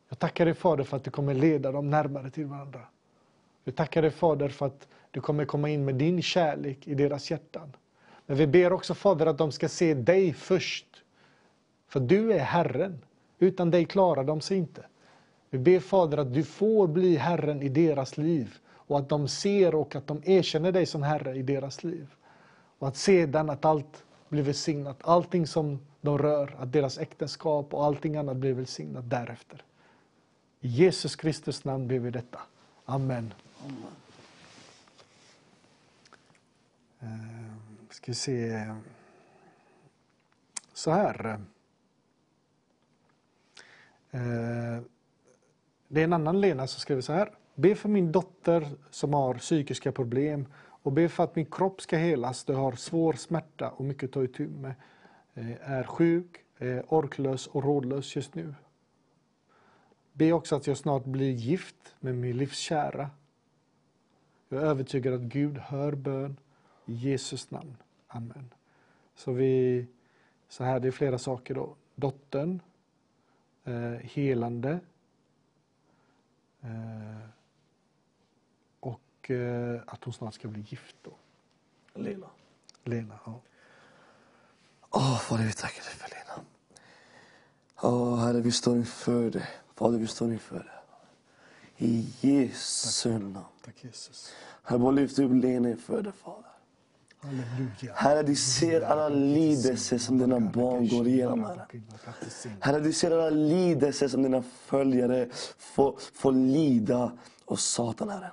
Jag tackar dig Fader för att du kommer leda dem närmare till varandra. Vi tackar dig Fader för att du kommer komma in med din kärlek i deras hjärtan. Men vi ber också Fader att de ska se dig först. För du är Herren. Utan dig klarar de sig inte. Vi ber Fader att du får bli Herren i deras liv och att de ser och att de erkänner dig som Herre i deras liv. Och att sedan att allt blir välsignat, allting som de rör, att deras äktenskap och allting annat blir välsignat därefter. I Jesus Kristus namn ber vi detta. Amen. Amen. Ska vi se. Så här. Eh, det är en annan Lena som skriver så här. Be för min dotter som har psykiska problem och be för att min kropp ska helas. Du har svår smärta och mycket att ta itu med. Eh, är sjuk, eh, orklös och rådlös just nu. Be också att jag snart blir gift med min livskära. Jag är övertygad att Gud hör bön i Jesus namn. Amen. Så vi, så här, det är flera saker då. Dottern, eh, helande eh, och eh, att hon snart ska bli gift då. Lena. Lena, ja. Åh, oh, Fader, vi tackar dig för Lena. Åh, oh, Herre, vi står inför dig. Fader, vi står inför dig. I Jesu namn. Tack Jesus. Herre, bara lyft upp Lena inför dig, Fader. Herre, du ser alla lidelser som dina barn går igenom, Herre. Herre, du ser alla lidelser som dina följare får, får lida och Satan, Herre.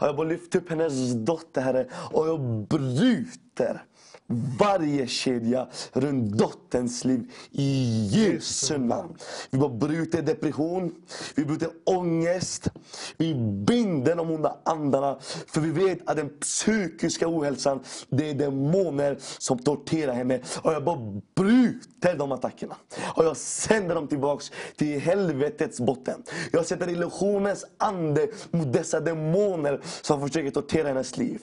Och jag bara lyfter upp hennes dotter, Herre, och jag bryter varje kedja runt dotterns liv i Jesu namn. Vi bara bryter depression, vi bryter ångest, vi binder de onda andarna. För vi vet att den psykiska ohälsan, det är demoner som torterar henne. Och jag bara bryter de attackerna. Och jag sänder dem tillbaks till helvetets botten. Jag sätter illusionens ande mot dessa demoner som försöker tortera hennes liv.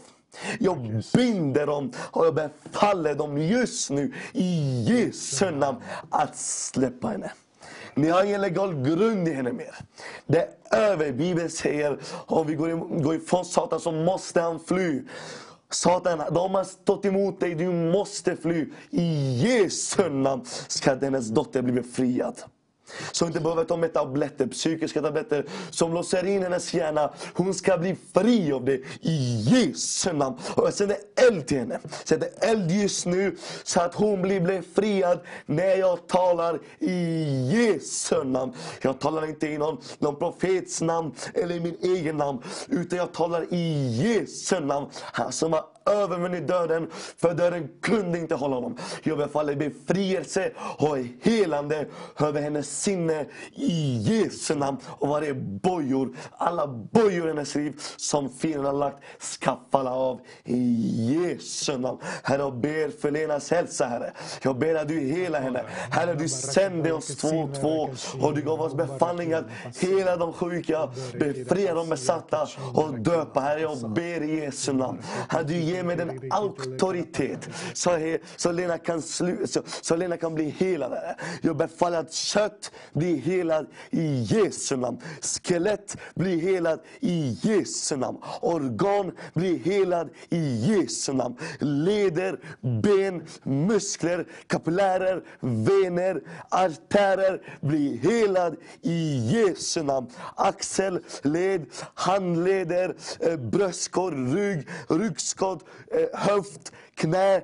Jag binder dem och jag befaller dem just nu i Jesu namn att släppa henne. Ni har ingen legal grund i henne mer. Det är över. Bibeln säger om vi går ifrån Satan så måste han fly. Satan, de har stått emot dig, du måste fly. I Jesu namn ska hennes dotter bli befriad. Som inte behöver ta med tabletter, psykiska tabletter som låser in hennes hjärna. Hon ska bli fri av det i Jesu namn. Och jag sänder eld till henne. Jag sänder eld just nu så att hon blir befriad när jag talar i Jesu namn. Jag talar inte i någon, någon profets namn eller i min egen namn. Utan jag talar i Jesu namn. Han som har övervunnit döden, för döden kunde inte hålla honom. Jag befaller befrielse och helande över hennes sinne i Jesu namn. Och varje bojor, alla bojor i hennes liv som fienden har lagt ska falla av i Jesu namn. Herre, jag ber för Lenas hälsa, Herre. Jag ber att du helar henne. Herre, du sände oss två och två och du gav oss befallning att hela de sjuka, befria de besatta och döpa. Herre, jag ber i Jesu namn. Herre, du ger mig den auktoritet så, he, så, Lena kan slu, så, så Lena kan bli helad. Jag befaller att kött blir helad i Jesu namn. Skelett blir helad i Jesu namn. Organ blir helad i Jesu namn. Leder, ben, muskler, kapillärer, vener, artärer blir helad i Jesu namn. Axel, led, handleder, eh, bröstkorg, rygg, ryggskott, eh, höft, knä,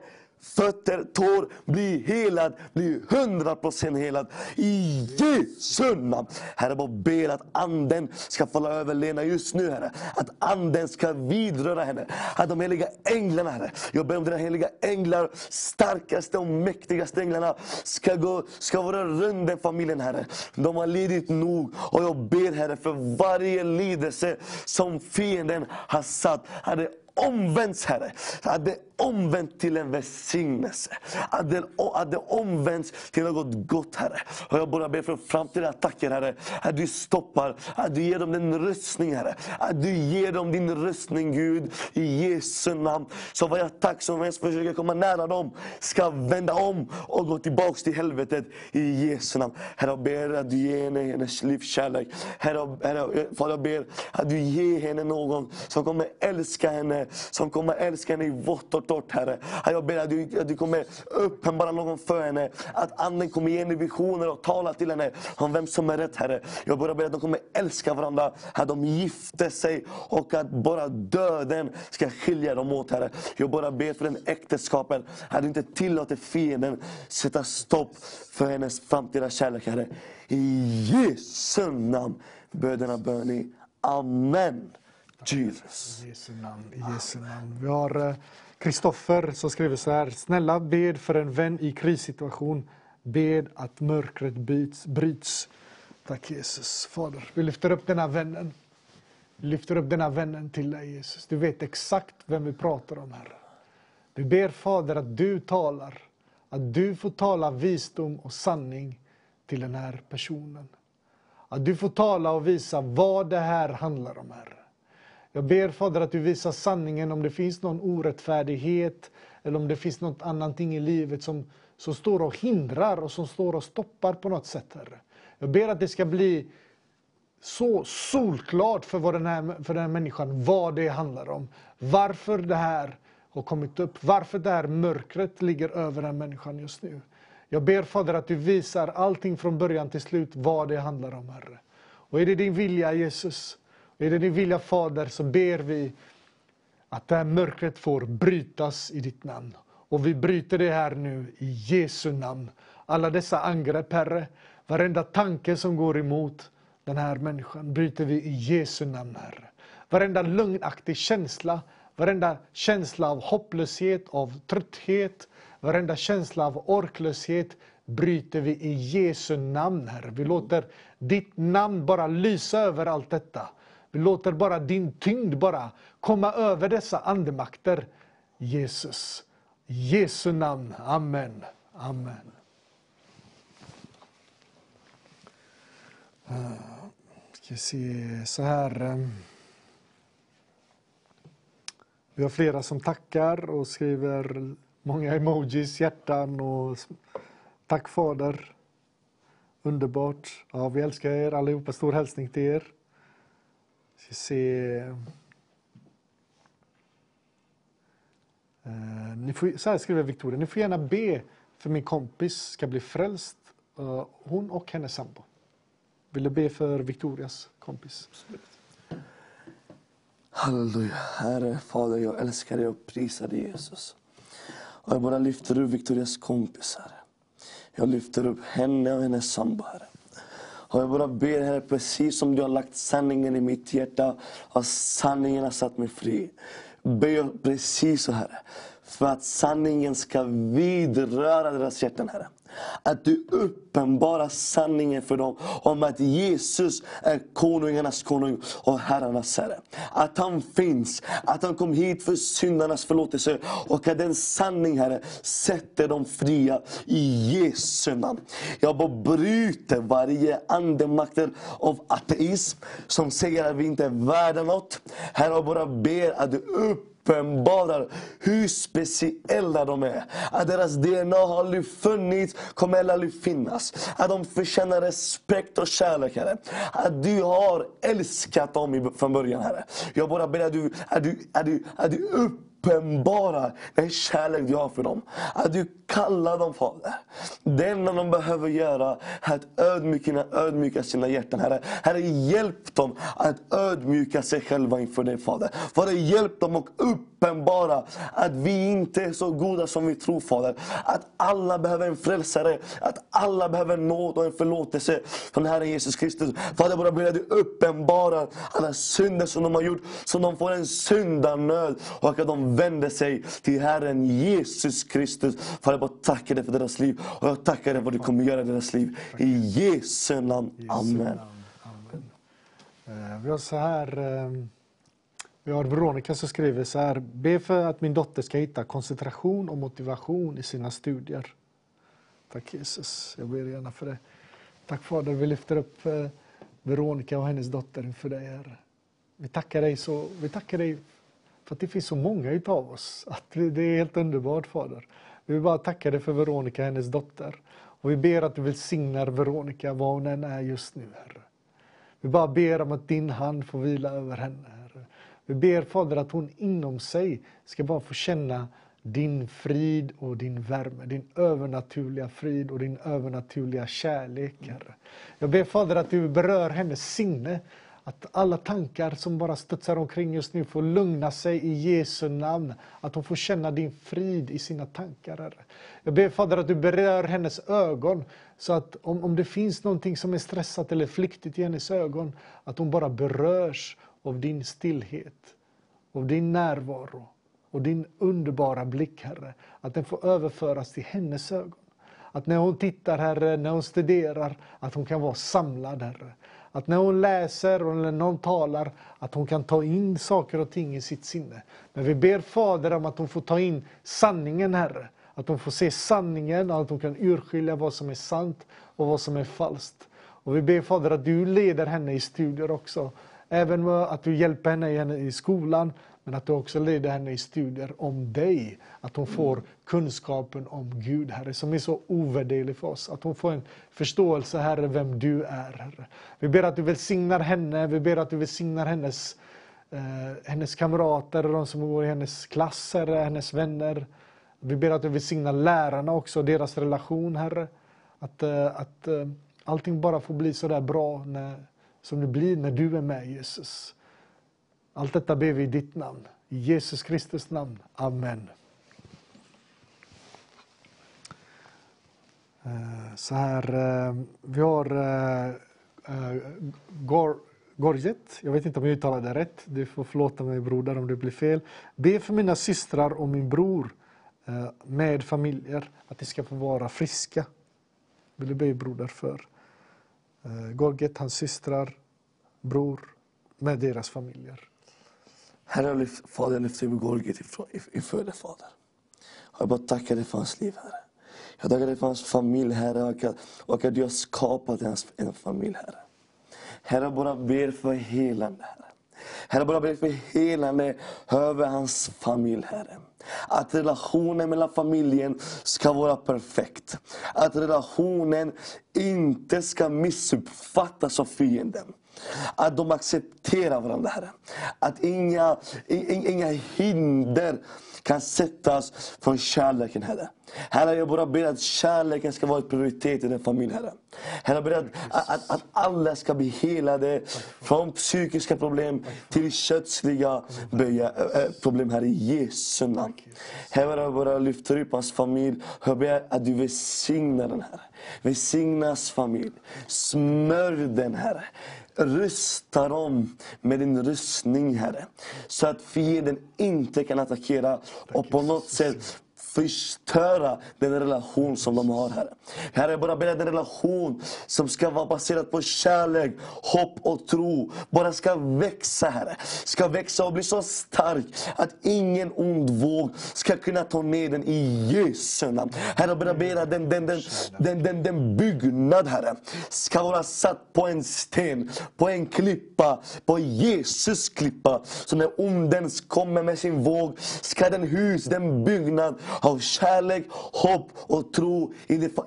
fötter, tår, bli helad, bli hundra procent helad. I Jesu namn. Herre, jag ber att anden ska falla över Lena just nu, Herre. Att anden ska vidröra henne. Att de heliga änglarna, Herre. Jag ber om dina heliga änglar, starkaste och mäktigaste änglarna, ska, gå, ska vara runt den familjen, Herre. De har lidit nog. Och jag ber, Herre, för varje lidelse som fienden har satt. Herre, omvänds, Herre. Att det omvänt till en välsignelse. Att det, att det omvänds till något gott, Herre. Och jag bara ber för framtida attacker, Herre. Att du stoppar, att du ger dem den röstning, Herre. Att du ger dem din röstning, Gud, i Jesu namn. Så varje attack som ens försöker komma nära dem ska vända om och gå tillbaka till helvetet i Jesu namn. Herre, jag ber att du ger henne hennes livskärlek. Herre, herre, Fader, jag ber att du ger henne någon som kommer älska henne, som kommer älska henne i vått och torrt, Herre. Jag ber att du, att du kommer uppenbara någon för henne. Att Anden kommer ge henne visioner och tala till henne om vem som är rätt, Herre. Jag ber att de kommer älska varandra, att de gifter sig och att bara döden ska skilja dem åt, Herre. Jag bara ber för den äktenskapen, att du inte tillåter fienden sätta stopp för hennes framtida kärlek, Herre. I Jesu namn ber denna bön i Amen. Jesus. I Jesu namn. I Jesu namn. Vi har Kristoffer som skriver så här. Snälla bed för en vän i krissituation. Bed att mörkret byts, bryts. Tack Jesus. Fader, vi lyfter upp denna vännen. Vi lyfter upp denna vännen till dig Jesus. Du vet exakt vem vi pratar om Herre. Vi ber Fader att du talar. Att du får tala visdom och sanning till den här personen. Att du får tala och visa vad det här handlar om Herre. Jag ber Fader att du visar sanningen om det finns någon orättfärdighet eller om det finns något annat i livet som, som står och hindrar och som står och stoppar på något sätt. Herre. Jag ber att det ska bli så solklart för, vad den här, för den här människan vad det handlar om. Varför det här har kommit upp, varför det här mörkret ligger över den här människan just nu. Jag ber Fader att du visar allting från början till slut vad det handlar om Herre. Och är det din vilja Jesus, är det din vilja Fader så ber vi att det här mörkret får brytas i ditt namn. Och vi bryter det här nu i Jesu namn. Alla dessa angrepp Herre, varenda tanke som går emot den här människan bryter vi i Jesu namn Herre. Varenda lögnaktig känsla, varenda känsla av hopplöshet, av trötthet, varenda känsla av orklöshet bryter vi i Jesu namn Herre. Vi låter ditt namn bara lysa över allt detta. Vi låter bara din tyngd bara komma över dessa andemakter. Jesus. I Jesu namn. Amen. Amen. Uh, ska se så här. Eh. Vi har flera som tackar och skriver många emojis, hjärtan och tack Fader. Underbart. Ja, vi älskar er allihopa. Stor hälsning till er. Ska se. Uh, ni får, så här skriver Victoria, ni får gärna be för min kompis ska bli frälst. Uh, hon och hennes sambo. Vill du be för Victorias kompis? Halleluja. Herre, Fader, jag älskar dig och prisar dig Jesus. Och jag bara lyfter upp Victorias kompis, Herre. Jag lyfter upp henne och hennes sambo, Herre. Och jag bara ber Herre, precis som du har lagt sanningen i mitt hjärta, och sanningen har satt mig fri. ber precis så Herre. För att sanningen ska vidröra deras hjärtan Herre. Att du uppenbarar sanningen för dem om att Jesus är konungarnas konung och herrarnas herre. Att han finns, att han kom hit för syndarnas förlåtelse och att den sanning Herre sätter dem fria i Jesu namn. Jag bara bryter varje andemakter av ateism som säger att vi inte är värda något. Herre, jag bara ber att du upp uppenbarar hur speciella de är. Att deras DNA har aldrig funnits, kommer aldrig finnas. Att de förtjänar respekt och kärlek, Herre. Att du har älskat dem från början, Herre. Jag bara ber att du, att du, att du, att du upp uppenbara den kärlek du har för dem. Att du kallar dem Fader. Det enda de behöver göra är att ödmjuka, ödmjuka sina hjärtan. Herre. Herre, hjälp dem att ödmjuka sig själva inför dig Fader. Fader, hjälp dem att uppenbara att vi inte är så goda som vi tror Fader. Att alla behöver en frälsare. Att alla behöver nåd och en förlåtelse från Herren Jesus Kristus. Fader, bara ber att du uppenbarar alla synder som de har gjort. Så de får en syndanöd och att de vänder sig till Herren Jesus Kristus. Fader, jag bara tackar dig för deras liv. Och jag tackar dig för vad du kommer göra i deras liv. I Jesu namn. Amen. Eh, vi har så här... Vi har Veronica som skriver så här. Be för att min dotter ska hitta koncentration och motivation i sina studier. Tack Jesus. Jag ber gärna för det. Tack Fader, vi lyfter upp eh, Veronica och hennes dotter inför dig Herre. Vi tackar dig, så, vi tackar dig för att det finns så många utav oss. Att det är helt underbart Fader. Vi vill bara tacka dig för Veronica, hennes dotter. Och vi ber att du välsignar Veronica var hon än är just nu Herre. Vi bara ber om att din hand får vila över henne vi ber Fader att hon inom sig ska bara få känna din frid och din värme, din övernaturliga frid och din övernaturliga kärlek, Herre. Jag ber Fader att du berör hennes sinne, att alla tankar som bara studsar omkring just nu får lugna sig i Jesu namn. Att hon får känna din frid i sina tankar, Herre. Jag ber Fader att du berör hennes ögon så att om, om det finns någonting som är stressat eller flyktigt i hennes ögon, att hon bara berörs av din stillhet, av din närvaro och din underbara blick, Herre. Att den får överföras till hennes ögon. Att när hon tittar, Herre, när hon studerar, att hon kan vara samlad, Herre. Att när hon läser eller någon talar, att hon kan ta in saker och ting i sitt sinne. Men vi ber Fader om att hon får ta in sanningen, Herre. Att hon får se sanningen, och att hon kan urskilja vad som är sant och vad som är falskt. Och vi ber Fader att du leder henne i studier också. Även att du hjälper henne i skolan, men att du också leder henne i studier om dig. Att hon får kunskapen om Gud, Herre, som är så ovärderlig för oss. Att hon får en förståelse, Herre, vem du är, Herre. Vi ber att du välsignar henne, vi ber att du välsignar hennes, eh, hennes kamrater, de som går i hennes klasser, hennes vänner. Vi ber att du välsignar lärarna också, deras relation, Herre. Att, eh, att eh, allting bara får bli så där bra när, som det blir när du är med, Jesus. Allt detta ber vi i ditt namn. I Jesus Kristus namn. Amen. Eh, så här, eh, vi har eh, Gor Gorget, jag vet inte om jag uttalade det rätt. Du får förlåta mig broder om det blir fel. Be för mina systrar och min bror med familjer att de ska få vara friska. Vill du be broder för Eh, Golget, hans systrar, bror med deras familjer. Herre, jag lyft, Fader, jag lyfter upp Gorgit inför dig, Fader. Jag bara tackar dig för hans liv, Herre. Jag tackar dig för hans familj, Herre, och att, och att du har skapat hans, en familj, Herre. Herre, jag bara ber för helande, Herre. Herre, jag bara ber för helande över hans familj, Herre. Att relationen mellan familjen ska vara perfekt. Att relationen inte ska missuppfattas av fienden. Att de accepterar varandra, Herre. Att inga, inga hinder kan sättas från kärleken, Herre. Herre, jag bara ber att kärleken ska vara en prioritet i den familjen, Herre. Herre, jag ber att, att, att alla ska bli helade från psykiska problem till kötsliga problem, Herre, i Jesu namn. Herre, jag bara lyfter upp hans familj. Jag ber att du välsignar den, Herre. Välsigna hans familj. Smörj den, Herre. Rusta dem med din rustning, Herre. Så att fienden inte kan attackera och på något sätt förstöra den relation som de har, Herre. Herre, jag bara ber att den relation som ska vara baserad på kärlek, hopp och tro, bara ska växa, Herre. Ska växa och bli så stark att ingen ond våg ska kunna ta ner den i Jesu namn. Herre, jag bara ber att den, den, den, den, den, den byggnad, Herre, ska vara satt på en sten, på en klippa, på Jesus klippa. Så när onden kommer med sin våg, ska den hus, den byggnad av kärlek, hopp och tro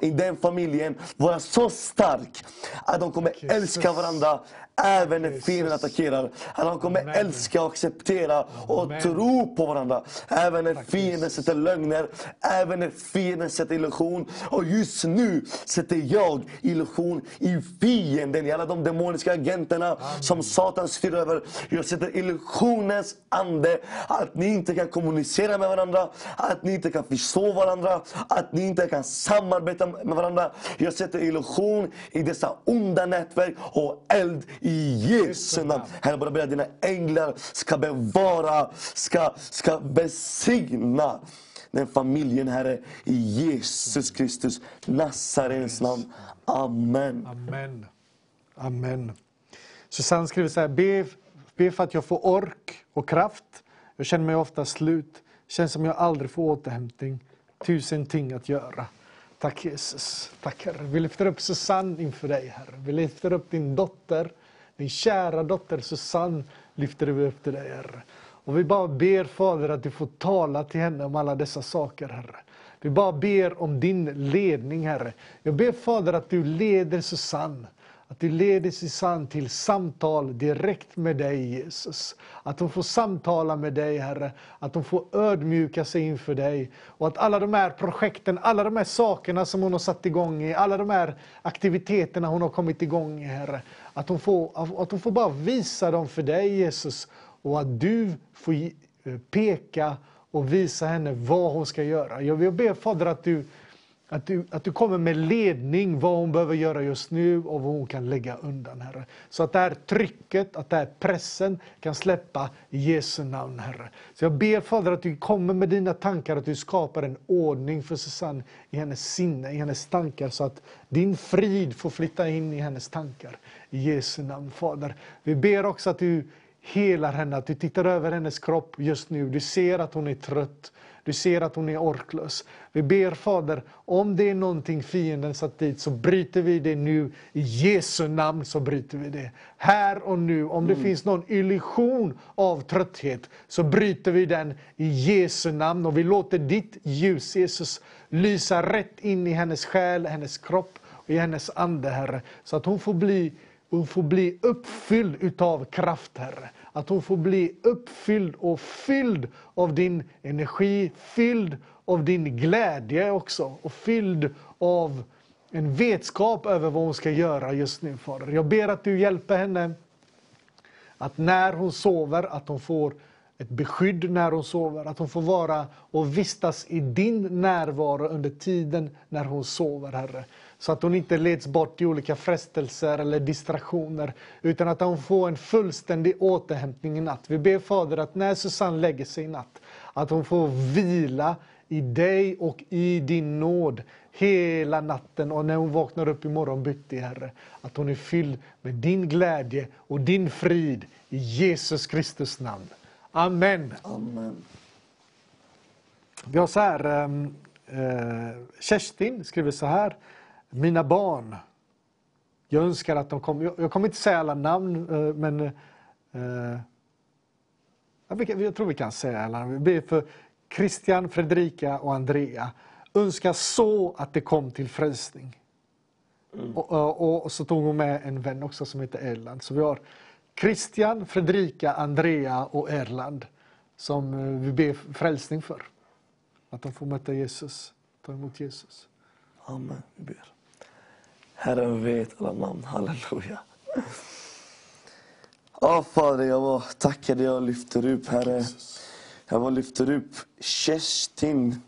i den familjen. Vara så stark att de kommer älska varandra Även när fienden attackerar. Att de kommer älska och acceptera och Amen. tro på varandra. Även när fienden sätter lögner, även när fienden sätter illusion. Och just nu sätter jag illusion i fienden, i alla de demoniska agenterna Amen. som Satan styr över. Jag sätter illusionens ande, att ni inte kan kommunicera med varandra, att ni inte kan förstå varandra, att ni inte kan samarbeta med varandra. Jag sätter illusion i dessa onda nätverk och eld i Jesu namn. Herre, bara ber att dina änglar ska bevara, ska, ska besigna den familjen, Herre, i Jesus Kristus, Nazarens namn. Amen. Amen. Amen. Susanne skriver så här, be, be för att jag får ork och kraft. Jag känner mig ofta slut. Känns som jag aldrig får återhämtning. Tusen ting att göra. Tack Jesus. Tack Herre. Vi lyfter upp Susanne inför dig Herre. Vi lyfter upp din dotter. Din kära dotter Susanne lyfter vi upp till dig, Herre. Och vi bara ber Fader att du får tala till henne om alla dessa saker, Herre. Vi bara ber om din ledning, Herre. Jag ber Fader att du leder Susanne. Att du leder Susanne till samtal direkt med dig Jesus. Att hon får samtala med dig Herre. Att hon får ödmjuka sig inför dig. Och att alla de här projekten, alla de här sakerna som hon har satt igång i, alla de här aktiviteterna hon har kommit igång i Herre. Att hon får, att hon får bara visa dem för dig Jesus. Och att du får eh, peka och visa henne vad hon ska göra. Jag vill be Fader att du att du, att du kommer med ledning vad hon behöver göra just nu och vad hon kan lägga undan, Herre. Så att det här trycket, att det här pressen kan släppa i Jesu namn, Herre. Så jag ber Fader att du kommer med dina tankar, att du skapar en ordning för Susanne i hennes sinne, i hennes tankar, så att din frid får flytta in i hennes tankar. I Jesu namn, Fader. Vi ber också att du helar henne, att du tittar över hennes kropp just nu. Du ser att hon är trött. Du ser att hon är orklös. Vi ber Fader, om det är någonting fienden satt dit så bryter vi det nu. I Jesu namn så bryter vi det. Här och nu, om det mm. finns någon illusion av trötthet så bryter vi den i Jesu namn. Och vi låter ditt ljus, Jesus, lysa rätt in i hennes själ, hennes kropp och i hennes ande, Herre. Så att hon får bli, hon får bli uppfylld utav kraft, Herre. Att hon får bli uppfylld och fylld av din energi, fylld av din glädje också och fylld av en vetskap över vad hon ska göra just nu, Fader. Jag ber att du hjälper henne att när hon sover, att hon får ett beskydd när hon sover, att hon får vara och vistas i din närvaro under tiden när hon sover, Herre. Så att hon inte leds bort i olika frestelser eller distraktioner. Utan att hon får en fullständig återhämtning i natt. Vi ber Fader att när Susanne lägger sig i natt, att hon får vila i dig och i din nåd hela natten och när hon vaknar upp imorgon bitti, Herre, att hon är fylld med din glädje och din frid i Jesus Kristus namn. Amen. Amen. Vi har så här, ehm, eh, Kerstin skriver så här. Mina barn. Jag önskar att de kommer, jag, kommer inte säga alla namn, eh, men eh, jag tror vi kan säga alla. Vi ber för Christian, Fredrika och Andrea. Önskar så att det kom till frälsning. Mm. Och, och, och, så tog hon med en vän också som heter Erland. Så vi har Christian, Fredrika, Andrea och Erland som eh, vi ber frälsning för. Att de får möta Jesus, ta emot Jesus. Amen, vi ber. Herren vet alla namn. Halleluja. Ja, Fader, jag var tackar dig och lyfter upp, Herre. Jag var lyfter upp Kerstin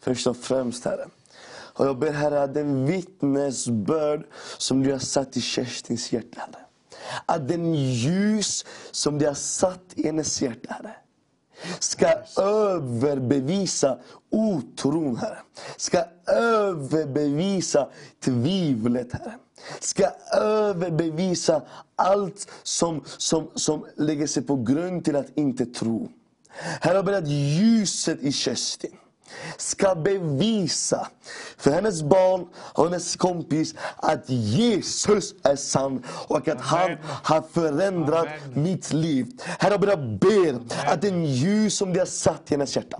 först och främst, Herre. Och jag ber, Herre, att den vittnesbörd som du har satt i Kerstins hjärta, Herre. Att den ljus som du har satt i hennes hjärta, Herre, ska överbevisa otron, Herre. Ska överbevisa tvivlet, Herre. Ska överbevisa allt som, som, som lägger sig på grund till att inte tro. Herre, jag ber att ljuset i Kerstin ska bevisa för hennes barn och hennes kompis att Jesus är sann och att han har förändrat Amen. mitt liv. Herre, jag ber att den ljus som du har satt i hennes hjärta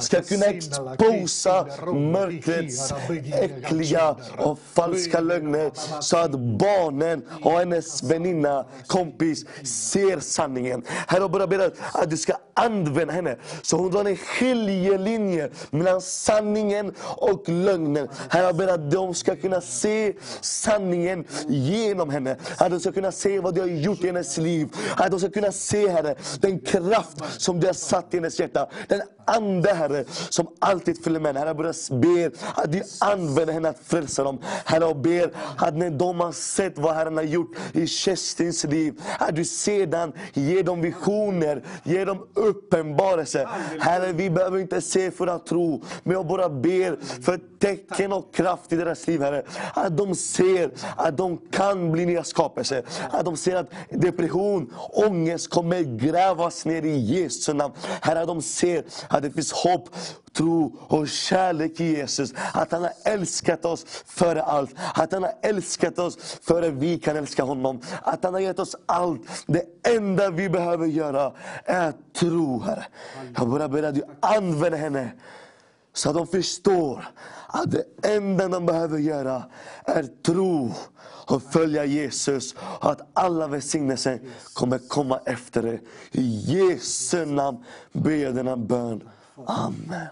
ska kunna exposa mörkrets äckliga och falska lögner så att barnen och hennes väninna, kompis ser sanningen. Herre, jag ber att- att du ska använda henne så hon drar en skiljelinje mellan sanningen och lögnen. Herre, jag ber att de ska kunna se sanningen genom henne. Att de ska kunna se vad du har gjort i hennes liv. Att de ska kunna se, Herre, den kraft som du har satt i hennes hjärta. Den ande, Herre, som alltid följer med henne. Herre, jag bara ber att du använder henne att frälsa dem. Herre, jag ber att när de har sett vad Herren har gjort i Kerstins liv, att du sedan ger dem visioner, ger dem uppenbarelse. Herre, vi behöver inte se för att tro, men jag bara ber för tecken och kraft i deras liv, Herre. Att de ser att de kan bli nya skapelser. Att de ser att depression, ångest kommer grävas ner i Jesu namn. Herre, att de ser att det finns hopp, tro och kärlek i Jesus. Att han har älskat oss före allt. Att han har älskat oss före vi kan älska honom. Att han har gett oss allt. Det enda vi behöver göra är att tro, Herre. Jag bara ber att du använder henne så att de förstår att det enda de behöver göra är tro och följa Jesus. Och att alla välsignelser kommer komma efter det. I Jesu namn ber jag denna bön. Amen.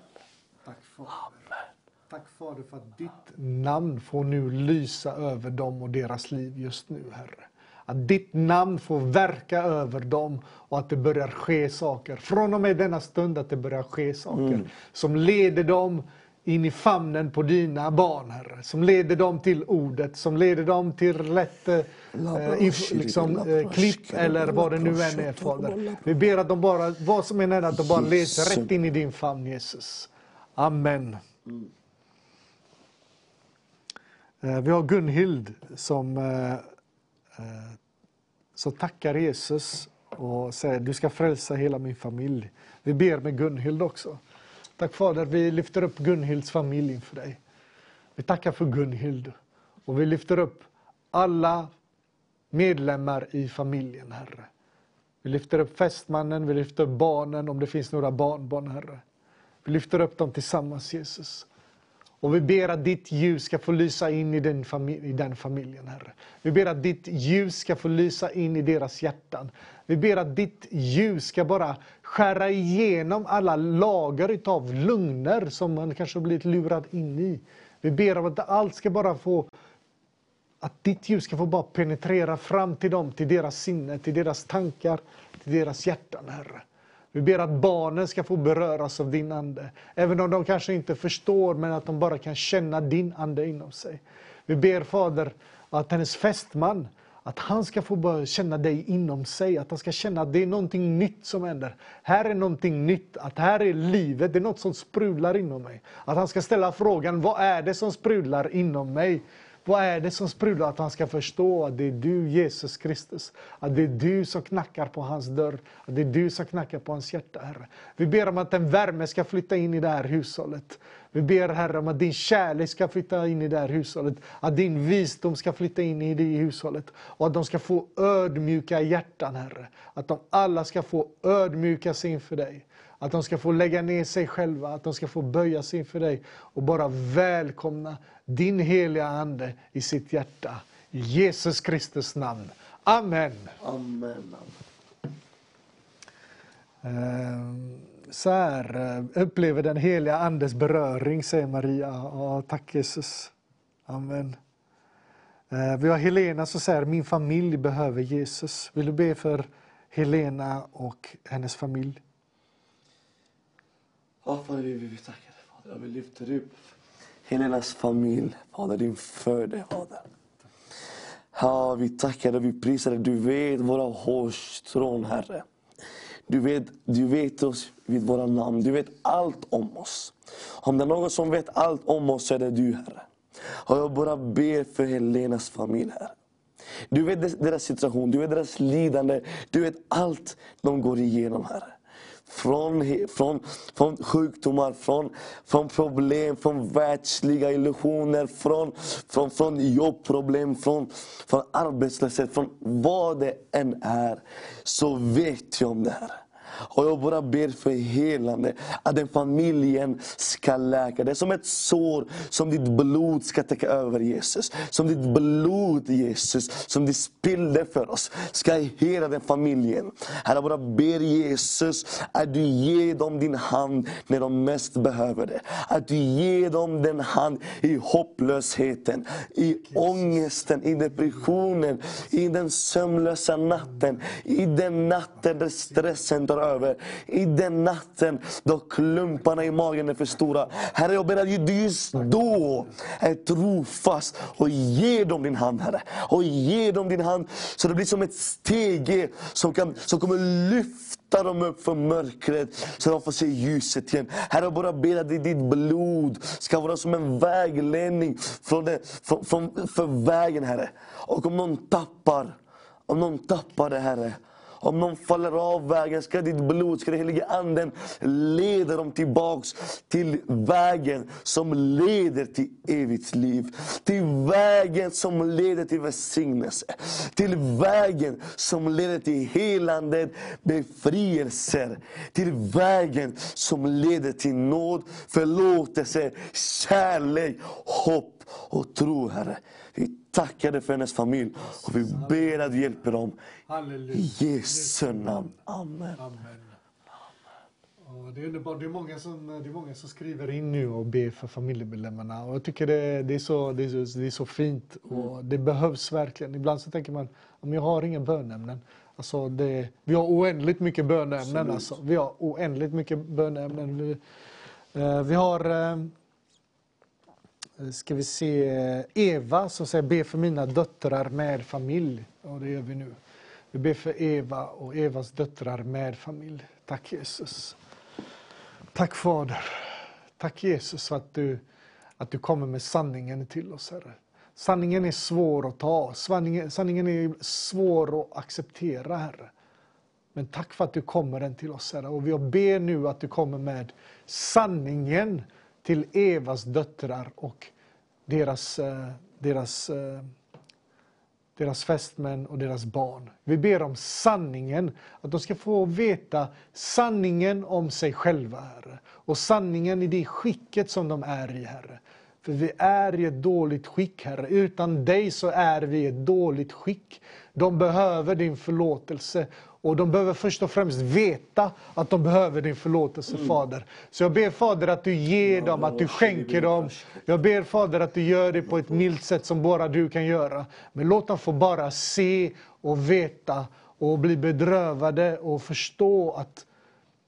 Tack Fader. För att ditt namn får nu lysa över dem och deras liv just nu, Herre. Att ditt namn får verka över dem och att det börjar ske saker. Från och med denna stund att det börjar ske saker som leder dem in i famnen på dina barn, Herre. Som leder dem till ordet, som leder dem till rätt eh, inf- liksom, eh, klipp eller vad det nu än är, Fader. Vi ber att de bara, vad som än är, att de bara leds rätt in i din famn, Jesus. Amen. Eh, Vi har Gunhild som, eh, eh, som tackar Jesus och säger du ska frälsa hela min familj. Vi ber med Gunhild också. Tack Fader, vi lyfter upp Gunhilds familj inför dig. Vi tackar för Gunhild och vi lyfter upp alla medlemmar i familjen, Herre. Vi lyfter upp fästmannen, vi lyfter upp barnen, om det finns några barnbarn, Herre. Vi lyfter upp dem tillsammans, Jesus. Och vi ber att ditt ljus ska få lysa in i den, famil- i den familjen, Herre. Vi ber att ditt ljus ska få lysa in i deras hjärtan. Vi ber att ditt ljus ska bara skära igenom alla lager utav lögner som man kanske har blivit lurad in i. Vi ber om att allt ska bara få att ditt ljus ska få bara penetrera fram till dem, till deras sinne, till deras tankar, till deras hjärtan, Herre. Vi ber att barnen ska få beröras av din Ande. Även om de kanske inte förstår, men att de bara kan känna din Ande inom sig. Vi ber Fader att hennes fästman, att han ska få börja känna dig inom sig. Att han ska känna att det är någonting nytt som händer. Här är någonting nytt, att här är livet, det är något som sprudlar inom mig. Att han ska ställa frågan, vad är det som sprudlar inom mig? Vad är det som sprudlar? Att han ska förstå att det är du, Jesus Kristus. Att det är du som knackar på hans dörr. Att det är du som knackar på hans hjärta, Herre. Vi ber om att en värme ska flytta in i det här hushållet. Vi ber, Herre, om att din kärlek ska flytta in i det här hushållet. Att din visdom ska flytta in i det hushållet. Och att de ska få ödmjuka hjärtan, Herre. Att de alla ska få ödmjuka sig inför dig. Att de ska få lägga ner sig själva, att de ska få böja sig inför dig och bara välkomna din heliga Ande i sitt hjärta. I Jesus Kristus namn. Amen. Amen. Ehm, Så här, eh, upplever den heliga Andes beröring, säger Maria. Ja, tack Jesus. Amen. Eh, Vi har Helena som säger, min familj behöver Jesus. Vill du be för Helena och hennes familj? Ja, Fader, vi vill tacka dig, Fader. Vi lyfter upp Helenas familj, Fader, din dig, Fader. Ja, vi tackar dig, vi prisar dig. Du vet våra hårstrån, Herre. Du vet, du vet oss vid våra namn. Du vet allt om oss. Om det är någon som vet allt om oss så är det du, Herre. Och jag bara ber för Helenas familj, Herre. Du vet deras situation, du vet deras lidande. Du vet allt de går igenom, Herre. Från, från, från sjukdomar, från, från problem, från världsliga illusioner, från, från, från jobbproblem, från, från arbetslöshet, från vad det än är. Så vet jag om det här. Och jag bara ber för helande, att den familjen ska läka. Det är som ett sår som ditt blod ska täcka över Jesus. Som ditt blod Jesus, som du spillde för oss, ska hela den familjen. Herre, jag bara ber Jesus att du ger dem din hand när de mest behöver det. Att du ger dem den hand i hopplösheten, i ångesten, i depressionen, i den sömnlösa natten, i den natten där stressen tar över. I den natten då klumparna i magen är för stora. Herre, jag ber att du just då är trofast och ger dem din hand, Herre. Och ger dem din hand så det blir som ett stege, som, kan, som kommer lyfta dem upp från mörkret så de får se ljuset igen. Herre, jag bara ber att ditt blod ska vara som en vägledning från det, från, från, för vägen, Herre. Och om någon tappar, om någon tappar det, Herre, om någon faller av vägen ska ditt blod, ska den helige anden leda dem tillbaks till vägen som leder till evigt liv. Till vägen som leder till välsignelse. Till vägen som leder till helande, befrielser. Till vägen som leder till nåd, förlåtelse, kärlek, hopp och tro, Herre. Vi tackar dig för hennes familj och vi ber att du hjälper dem. I Jesu namn. Amen. Amen. Det är underbart. Det är, många som, det är många som skriver in nu och ber för familjemedlemmarna. Och jag tycker det, det, är, så, det, är, så, det är så fint och det behövs verkligen. Ibland så tänker man att jag har inga bönämnen. Alltså det, vi har oändligt mycket bönämnen. Alltså. Vi har oändligt mycket bönämnen. Vi, eh, vi har eh, Eh, ska vi se eh, Eva som säger be för mina döttrar med familj. Och det gör vi nu. Vi ber för Eva och Evas döttrar med familj. Tack Jesus. Tack Fader. Tack Jesus för att du, att du kommer med sanningen till oss Herre. Sanningen är svår att ta. Sanningen, sanningen är svår att acceptera Herre. Men tack för att du kommer den till oss Herre. Och jag ber nu att du kommer med sanningen till Evas döttrar och deras, eh, deras, eh, deras fästmän och deras barn. Vi ber om sanningen, att de ska få veta sanningen om sig själva, Herre. Och sanningen i det skicket som de är i, Herre. För vi är i ett dåligt skick, Herre. Utan dig så är vi i ett dåligt skick. De behöver din förlåtelse och de behöver först och främst veta att de behöver din förlåtelse, mm. Fader. Så jag ber Fader att du ger dem, att du skänker dem. Jag ber Fader att du gör det på ett milt sätt som bara du kan göra. Men låt dem få bara se och veta och bli bedrövade och förstå att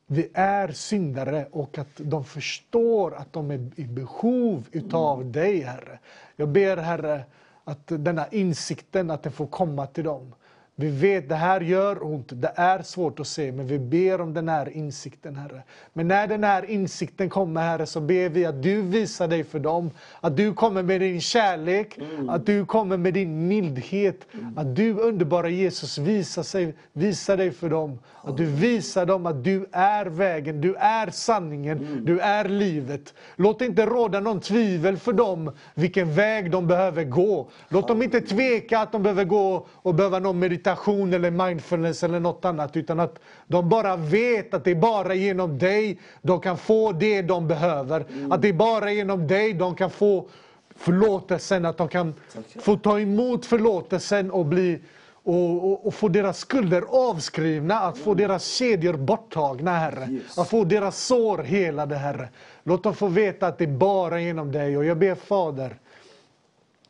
vi är syndare och att de förstår att de är i behov utav mm. dig, Herre. Jag ber, Herre, att denna insikten att den får komma till dem. Vi vet det här gör ont, det är svårt att se, men vi ber om den här insikten, Herre. Men när den här insikten kommer, Herre, så ber vi att du visar dig för dem. Att du kommer med din kärlek, mm. att du kommer med din mildhet. Mm. Att du, underbara Jesus, visar, sig, visar dig för dem. Att du visar dem att du är vägen, du är sanningen, mm. du är livet. Låt inte råda någon tvivel för dem vilken väg de behöver gå. Låt dem inte tveka att de behöver gå och behöva någon meditation meditation eller mindfulness eller något annat. Utan att de bara vet att det är bara genom dig de kan få det de behöver. Mm. Att det är bara genom dig de kan få förlåtelsen, att de kan få ta emot förlåtelsen och bli och, och, och, få deras skulder avskrivna, att få deras kedjor borttagna, Herre. Yes. Att få deras sår helade, Herre. Låt dem få veta att det är bara genom dig. Och jag ber Fader,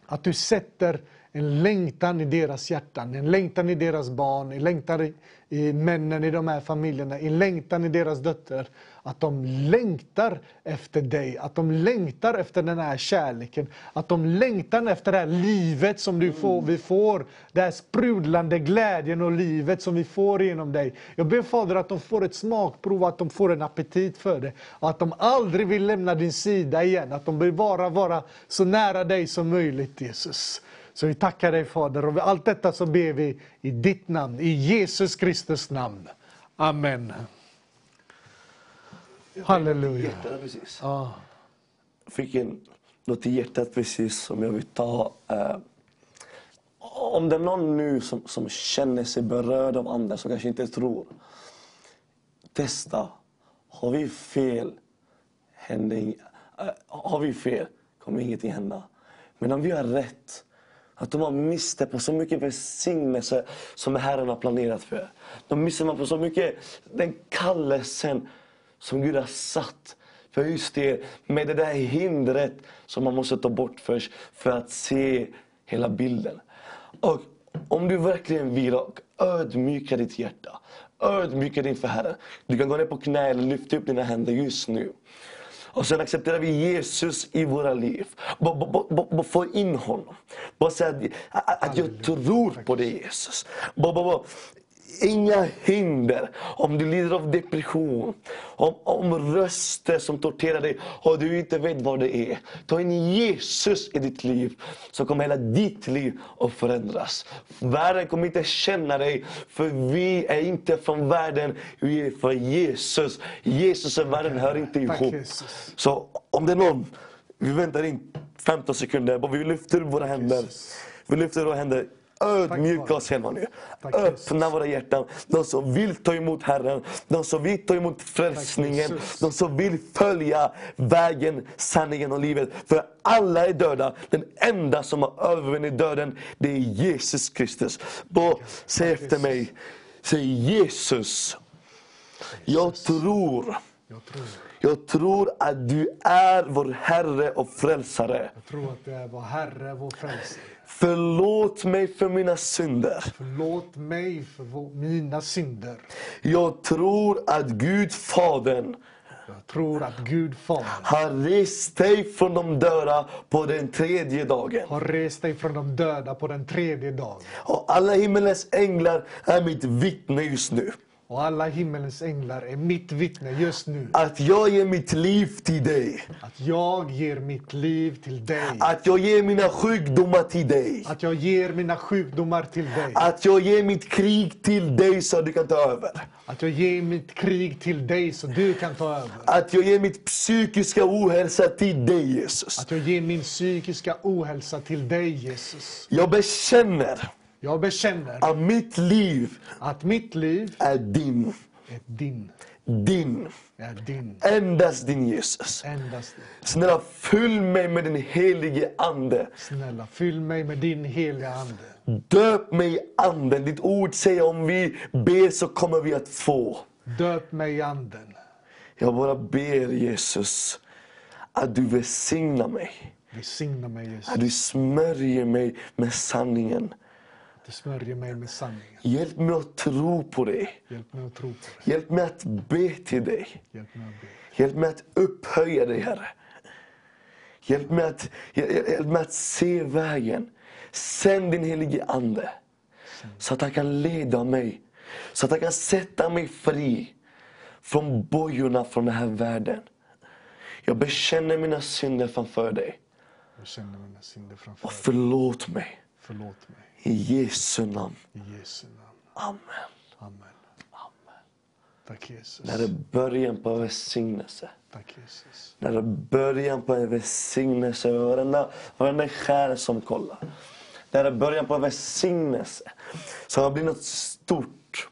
att du sätter en längtan i deras hjärtan, en längtan i deras barn, en längtan i, i männen i de här familjerna, en längtan i deras döttrar. att de längtar efter dig, att de längtar efter den här kärleken, att de längtar efter det här livet som du får, vi får, den här sprudlande glädjen och livet som vi får genom dig. Jag ber Fader att de får ett smakprov, att de får en aptit för det, och att de aldrig vill lämna din sida igen, att de vill bara vara så nära dig som möjligt Jesus. Så vi tackar dig Fader och allt detta så ber vi i ditt namn, i Jesus Kristus namn. Amen. Halleluja. Jag. Ja. fick in något i hjärtat precis som jag vill ta. Eh, om det är någon nu som, som känner sig berörd av andra som kanske inte tror. Testa. Har vi fel, händer eh, har vi fel kommer ingenting hända. Men om vi har rätt, att de har missat på så mycket välsignelse som Herren har planerat för er. De missar man på så mycket den kallelsen som Gud har satt för just det, med det där hindret som man måste ta bort först för att se hela bilden. Och om du verkligen vill och ödmjuka ditt hjärta, ödmjuka dig inför Herren. Du kan gå ner på knä eller lyfta upp dina händer just nu. Och sen accepterar vi Jesus i våra liv. Bara, få in honom. Bara säga att, att, jag tror på dig Jesus. Bara, bara, bara, Inga hinder. Om du lider av depression, om, om röster som torterar dig och du inte vet vad det är. Ta in Jesus i ditt liv så kommer hela ditt liv att förändras. Världen kommer inte känna dig för vi är inte från världen, vi är för Jesus. Jesus och världen hör inte ihop. Så om det är någon, vi väntar in 15 sekunder, bara vi lyfter våra händer. Vi lyfter våra händer. Ödmjuka oss nu. Tack, Öppna våra hjärtan. De som vill ta emot Herren, de som vill ta emot frälsningen, de som vill följa vägen, sanningen och livet. För alla är döda. Den enda som har övervunnit döden, det är Jesus Kristus. Bara säg efter mig. Säg Jesus. Jag tror Jag tror, jag tror att du är vår Herre och Frälsare. jag tror att det är vår Herre, vår frälsare. Förlåt mig för mina synder. Förlåt mig för mina synder. Jag tror att Gud Fadern Jag tror att Gud Fader har rest dig från de döda på den tredje dagen. har rest dig från de döda på den tredje dagen. Och alla himmelens änglar är mitt vittne just nu. Och alla himmelens änglar är mitt vittne just nu. Att jag ger mitt liv till dig. Att jag ger mitt liv till dig. Att jag ger mina sjukdomar till dig. Att jag ger mina sjukdomar till dig. Att jag ger mitt krig till dig så du kan ta över. Att jag ger mitt krig till dig så du kan ta över. Att jag ger mitt psykiska ohälsa till dig Jesus. Att jag ger min psykiska ohälsa till dig Jesus. Jag bekänner Jag bekänner att mitt liv att mitt liv är din. är din. Din. Är din. Endast din Jesus. Endast din. Snälla fyll mig med din helige Ande. Snälla, fyll mig med din heliga Ande. Döp mig i Anden. Ditt ord säger om vi ber så kommer vi att få. Döp mig i Anden. Jag bara ber Jesus att du välsignar mig. Välsigna mig Jesus. Att du smörjer mig med sanningen. Du smörjer mig med sanningen. Hjälp mig att tro på dig. Hjälp mig att tro på det. Hjälp mig att be till dig. Hjälp mig att be. Hjälp mig att upphöja dig, Herre. Hjälp mig att, hjälp mig att se vägen. Sänd din helige Ande. Så att han kan leda mig. Så att han kan sätta mig fri från bojorna från den här världen. Jag bekänner mina synder framför dig. Jag känner mina synder framför Och dig. förlåt mig. Förlåt mig. I Jesu namn. I Jesu namn. Amen. Amen. Tack Jesus. När det är början på välsignelse. Tack Jesus. När det är början på en välsignelse över varenda, varenda själ som kollar. När det är början på en välsignelse. Det blir något stort.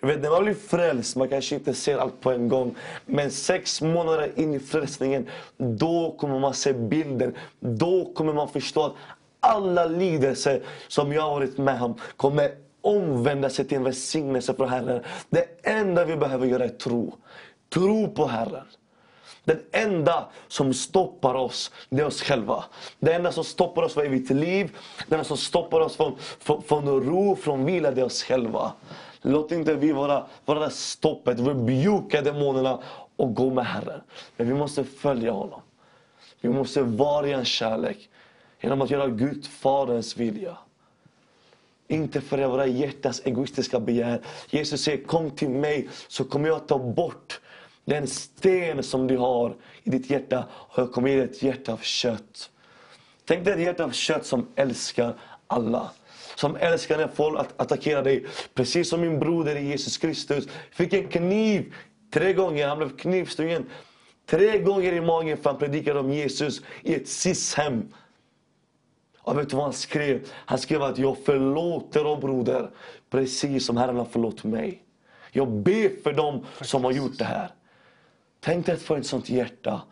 Du vet, när man blir frälst, man kanske inte ser allt på en gång. Men sex månader in i frälsningen, då kommer man se bilden. Då kommer man förstå att alla lidelser som jag har varit med om kommer omvända sig till en välsignelse från Herren. Det enda vi behöver göra är tro. Tro på Herren. Den enda som stoppar oss, det är oss själva. Det enda som stoppar oss från evigt liv, det enda som stoppar oss från, från, från ro, från vila, det är oss själva. Låt inte vi vara, vara det stoppet, rebuka demonerna och gå med Herren. Men vi måste följa honom. Vi måste vara i hans kärlek genom att göra Gud Faderns vilja. Inte för våra hjärtas egoistiska begär. Jesus säger kom till mig så kommer jag ta bort den sten som du har i ditt hjärta och jag kommer ge dig ett hjärta av kött. Tänk dig ett hjärta av kött som älskar alla. Som älskar när folk attackerar dig. Precis som min broder Jesus Kristus fick en kniv tre gånger. Han blev knivstungen tre gånger i magen för han predikade om Jesus i ett SIS-hem. Och vet du vad han skrev? Han skrev att jag förlåter dem broder, precis som Herren har förlåtit mig. Jag ber för dem som har gjort det här. Tänk dig att få ett sånt hjärta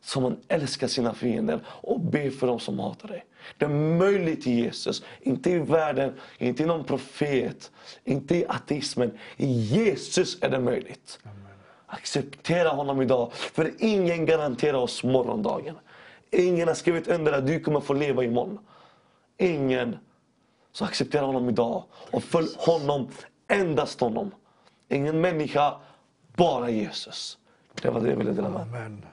som man älskar sina fiender och ber för dem som hatar dig. Det är möjligt i Jesus, inte i världen, inte i någon profet, inte i ateismen. I Jesus är det möjligt. Acceptera honom idag, för ingen garanterar oss morgondagen. Ingen har skrivit under att du kommer få leva imorgon. Ingen. Så acceptera honom idag och följ honom, endast honom. Ingen människa, bara Jesus. Det var det jag ville dela med. Amen.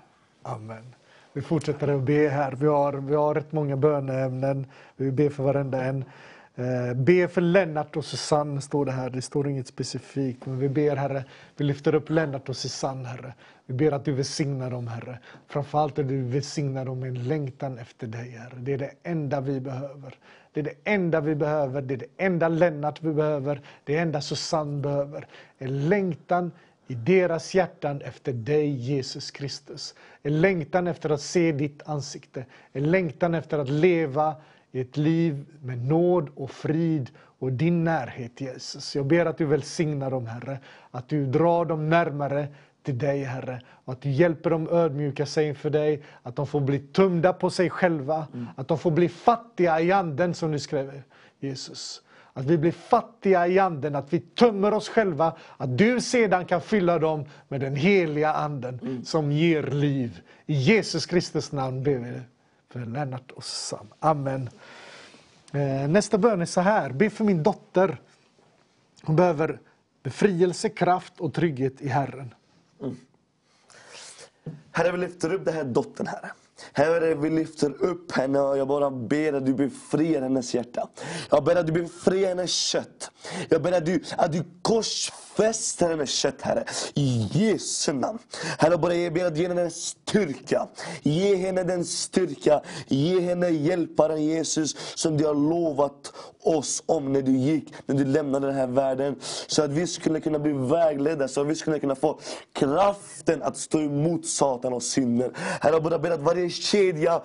Amen. Vi fortsätter att be här. Vi har, vi har rätt många böneämnen. Vi ber för varenda en. Eh, be för Lennart och Susanne, står det här. Det står inget specifikt. Men vi ber, Herre, vi lyfter upp Lennart och Susanne, Herre. Vi ber att du välsignar dem, Herre. Framförallt att du välsignar dem med en längtan efter dig, Herre. Det är det enda vi behöver. Det är det enda vi behöver. Det är det enda Lennart vi behöver. Det enda Susanne behöver. En längtan i deras hjärtan efter dig, Jesus Kristus. En längtan efter att se ditt ansikte. En längtan efter att leva ett liv med nåd och frid och din närhet, Jesus. Jag ber att du välsignar dem, Herre. Att du drar dem närmare till dig, Herre. Och att du hjälper dem ödmjuka sig inför dig. Att de får bli tömda på sig själva. Mm. Att de får bli fattiga i anden, som du skrev, Jesus. Att vi blir fattiga i anden, att vi tömmer oss själva. Att du sedan kan fylla dem med den heliga anden mm. som ger liv. I Jesus Kristus namn ber vi för Lennart och Sam. Amen. Eh, nästa bön är så här. Be för min dotter. Hon behöver befrielse, kraft och trygghet i Herren. Mm. Herre, vi lyfter upp den här dottern, Herre. Herre, vi lyfter upp henne och jag bara ber att du befriar hennes hjärta. Jag ber att du befriar hennes kött. Jag ber att du, att du korsfäster hennes kött, Herre. I Jesu namn. Herre, bara jag ber att ge henne den styrka. Ge henne den styrka. Ge henne hjälparen Jesus som du har lovat oss om när du gick, när du lämnade den här världen. Så att vi skulle kunna bli vägledda, så att vi skulle kunna få kraften att stå emot Satan och synden. Herre, jag bara ber att varje kedja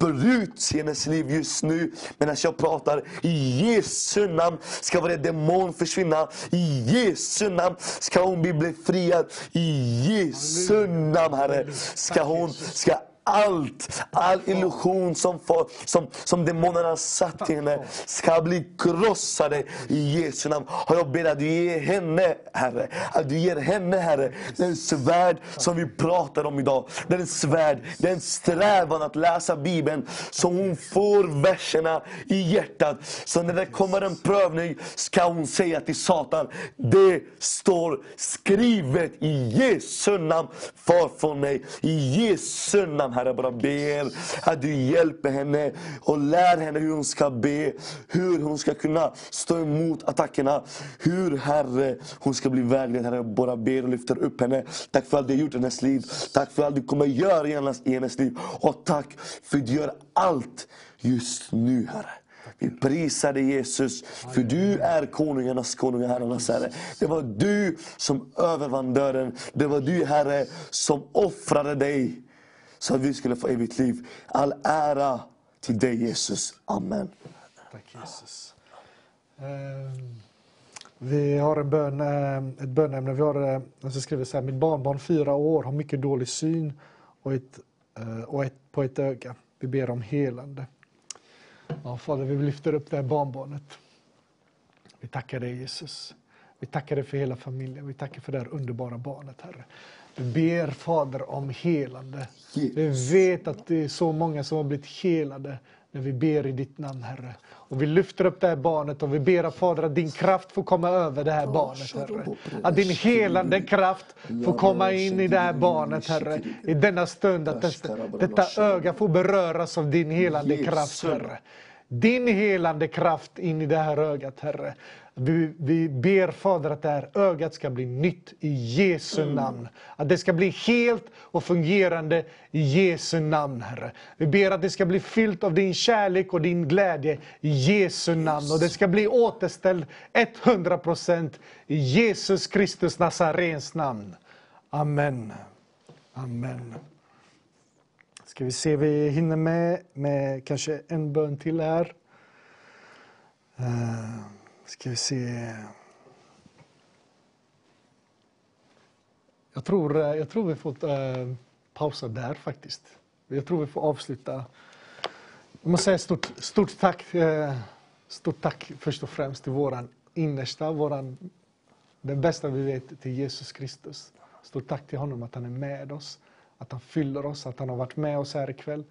bryts i hennes liv just nu. Medan jag pratar, i Jesu namn ska varje demon försvinna. I Jesu namn ska hon bli befriad. I Jesu namn, Herre, ska hon ska allt, all illusion som, får, som, som demonerna satt i henne ska bli krossade i Jesu namn. Och jag ber att du ger henne, Herre, att du ger henne, Herre, den svärd som vi pratar om idag. Den svärd, den strävan att läsa Bibeln, så hon får verserna i hjärtat. Så när det kommer en prövning ska hon säga till Satan, det står skrivet i Jesu namn, far från mig. I Jesu namn, Herre, bara ber att du hjälper henne och lär henne hur hon ska be. Hur hon ska kunna stå emot attackerna. Hur, Herre, hon ska bli vägledd. Herre, bara ber och lyfter upp henne. Tack för allt du har gjort i hennes liv. Tack för allt du kommer göra i hennes, i hennes liv. Och tack för att du gör allt just nu, Herre. Vi prisar dig Jesus, för du är konungarnas konung och herrarnas herre. Det var du som övervann döden. Det var du, Herre, som offrade dig så att vi skulle få evigt liv. All ära till dig Jesus. Amen. Tack Jesus. Ehm, vi har en bön, eh, ett bönämne. Vi har, alltså skriver så här, mitt barnbarn fyra år har mycket dålig syn och ett, eh, och ett, på ett öga. Vi ber om helande. Ja, Fader, vi lyfter upp det här barnbarnet. Vi tackar dig Jesus. Vi tackar dig för hela familjen. Vi tackar för det här underbara barnet, Herre. Vi ber Fader om helande. Vi vet att det är så många som har blivit helade när vi ber i ditt namn, Herre. Och vi lyfter upp det här barnet och vi ber att Fader att din kraft får komma över det här barnet, Herre. Att din helande kraft får komma in i det här barnet, Herre. I denna stund, att detta, detta öga får beröras av din helande kraft, Herre. Din helande kraft in i det här ögat, Herre. Vi, vi ber Fader att det här ögat ska bli nytt i Jesu Mm. namn. Att det ska bli helt och fungerande i Jesu namn, Herre. Vi ber att det ska bli fyllt av din kärlek och din glädje i Jesu namn. Och det ska bli återställt 100% i Jesus Kristus Nazarens namn. Amen. Amen. Ska vi se, vi hinner med, med kanske en bön till här. Uh, ska vi se. Jag tror, eh, jag tror vi får äh, pausa där faktiskt. Jag tror vi får avsluta. Jag måste säga stort, stort tack. Eh, stort tack först och främst till våran innersta, våran, den bästa vi vet, till Jesus Kristus. Stort tack till honom att han är med oss, att han fyller oss, att han har varit med oss här ikväll,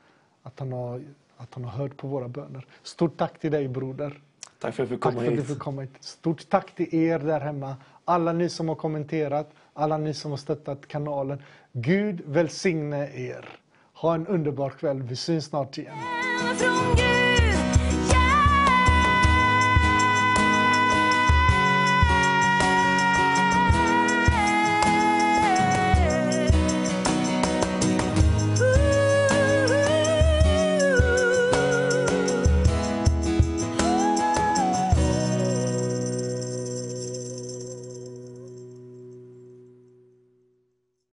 att han har, att han har hört på våra böner. Stort tack till dig broder. Tack för att jag fick Tack komma för att du hit. fick komma hit. Stort tack till er där hemma. Alla ni som har kommenterat, alla ni som har stöttat kanalen. Gud välsigne er. Ha en underbar kväll. Vi syns snart igen. från Gud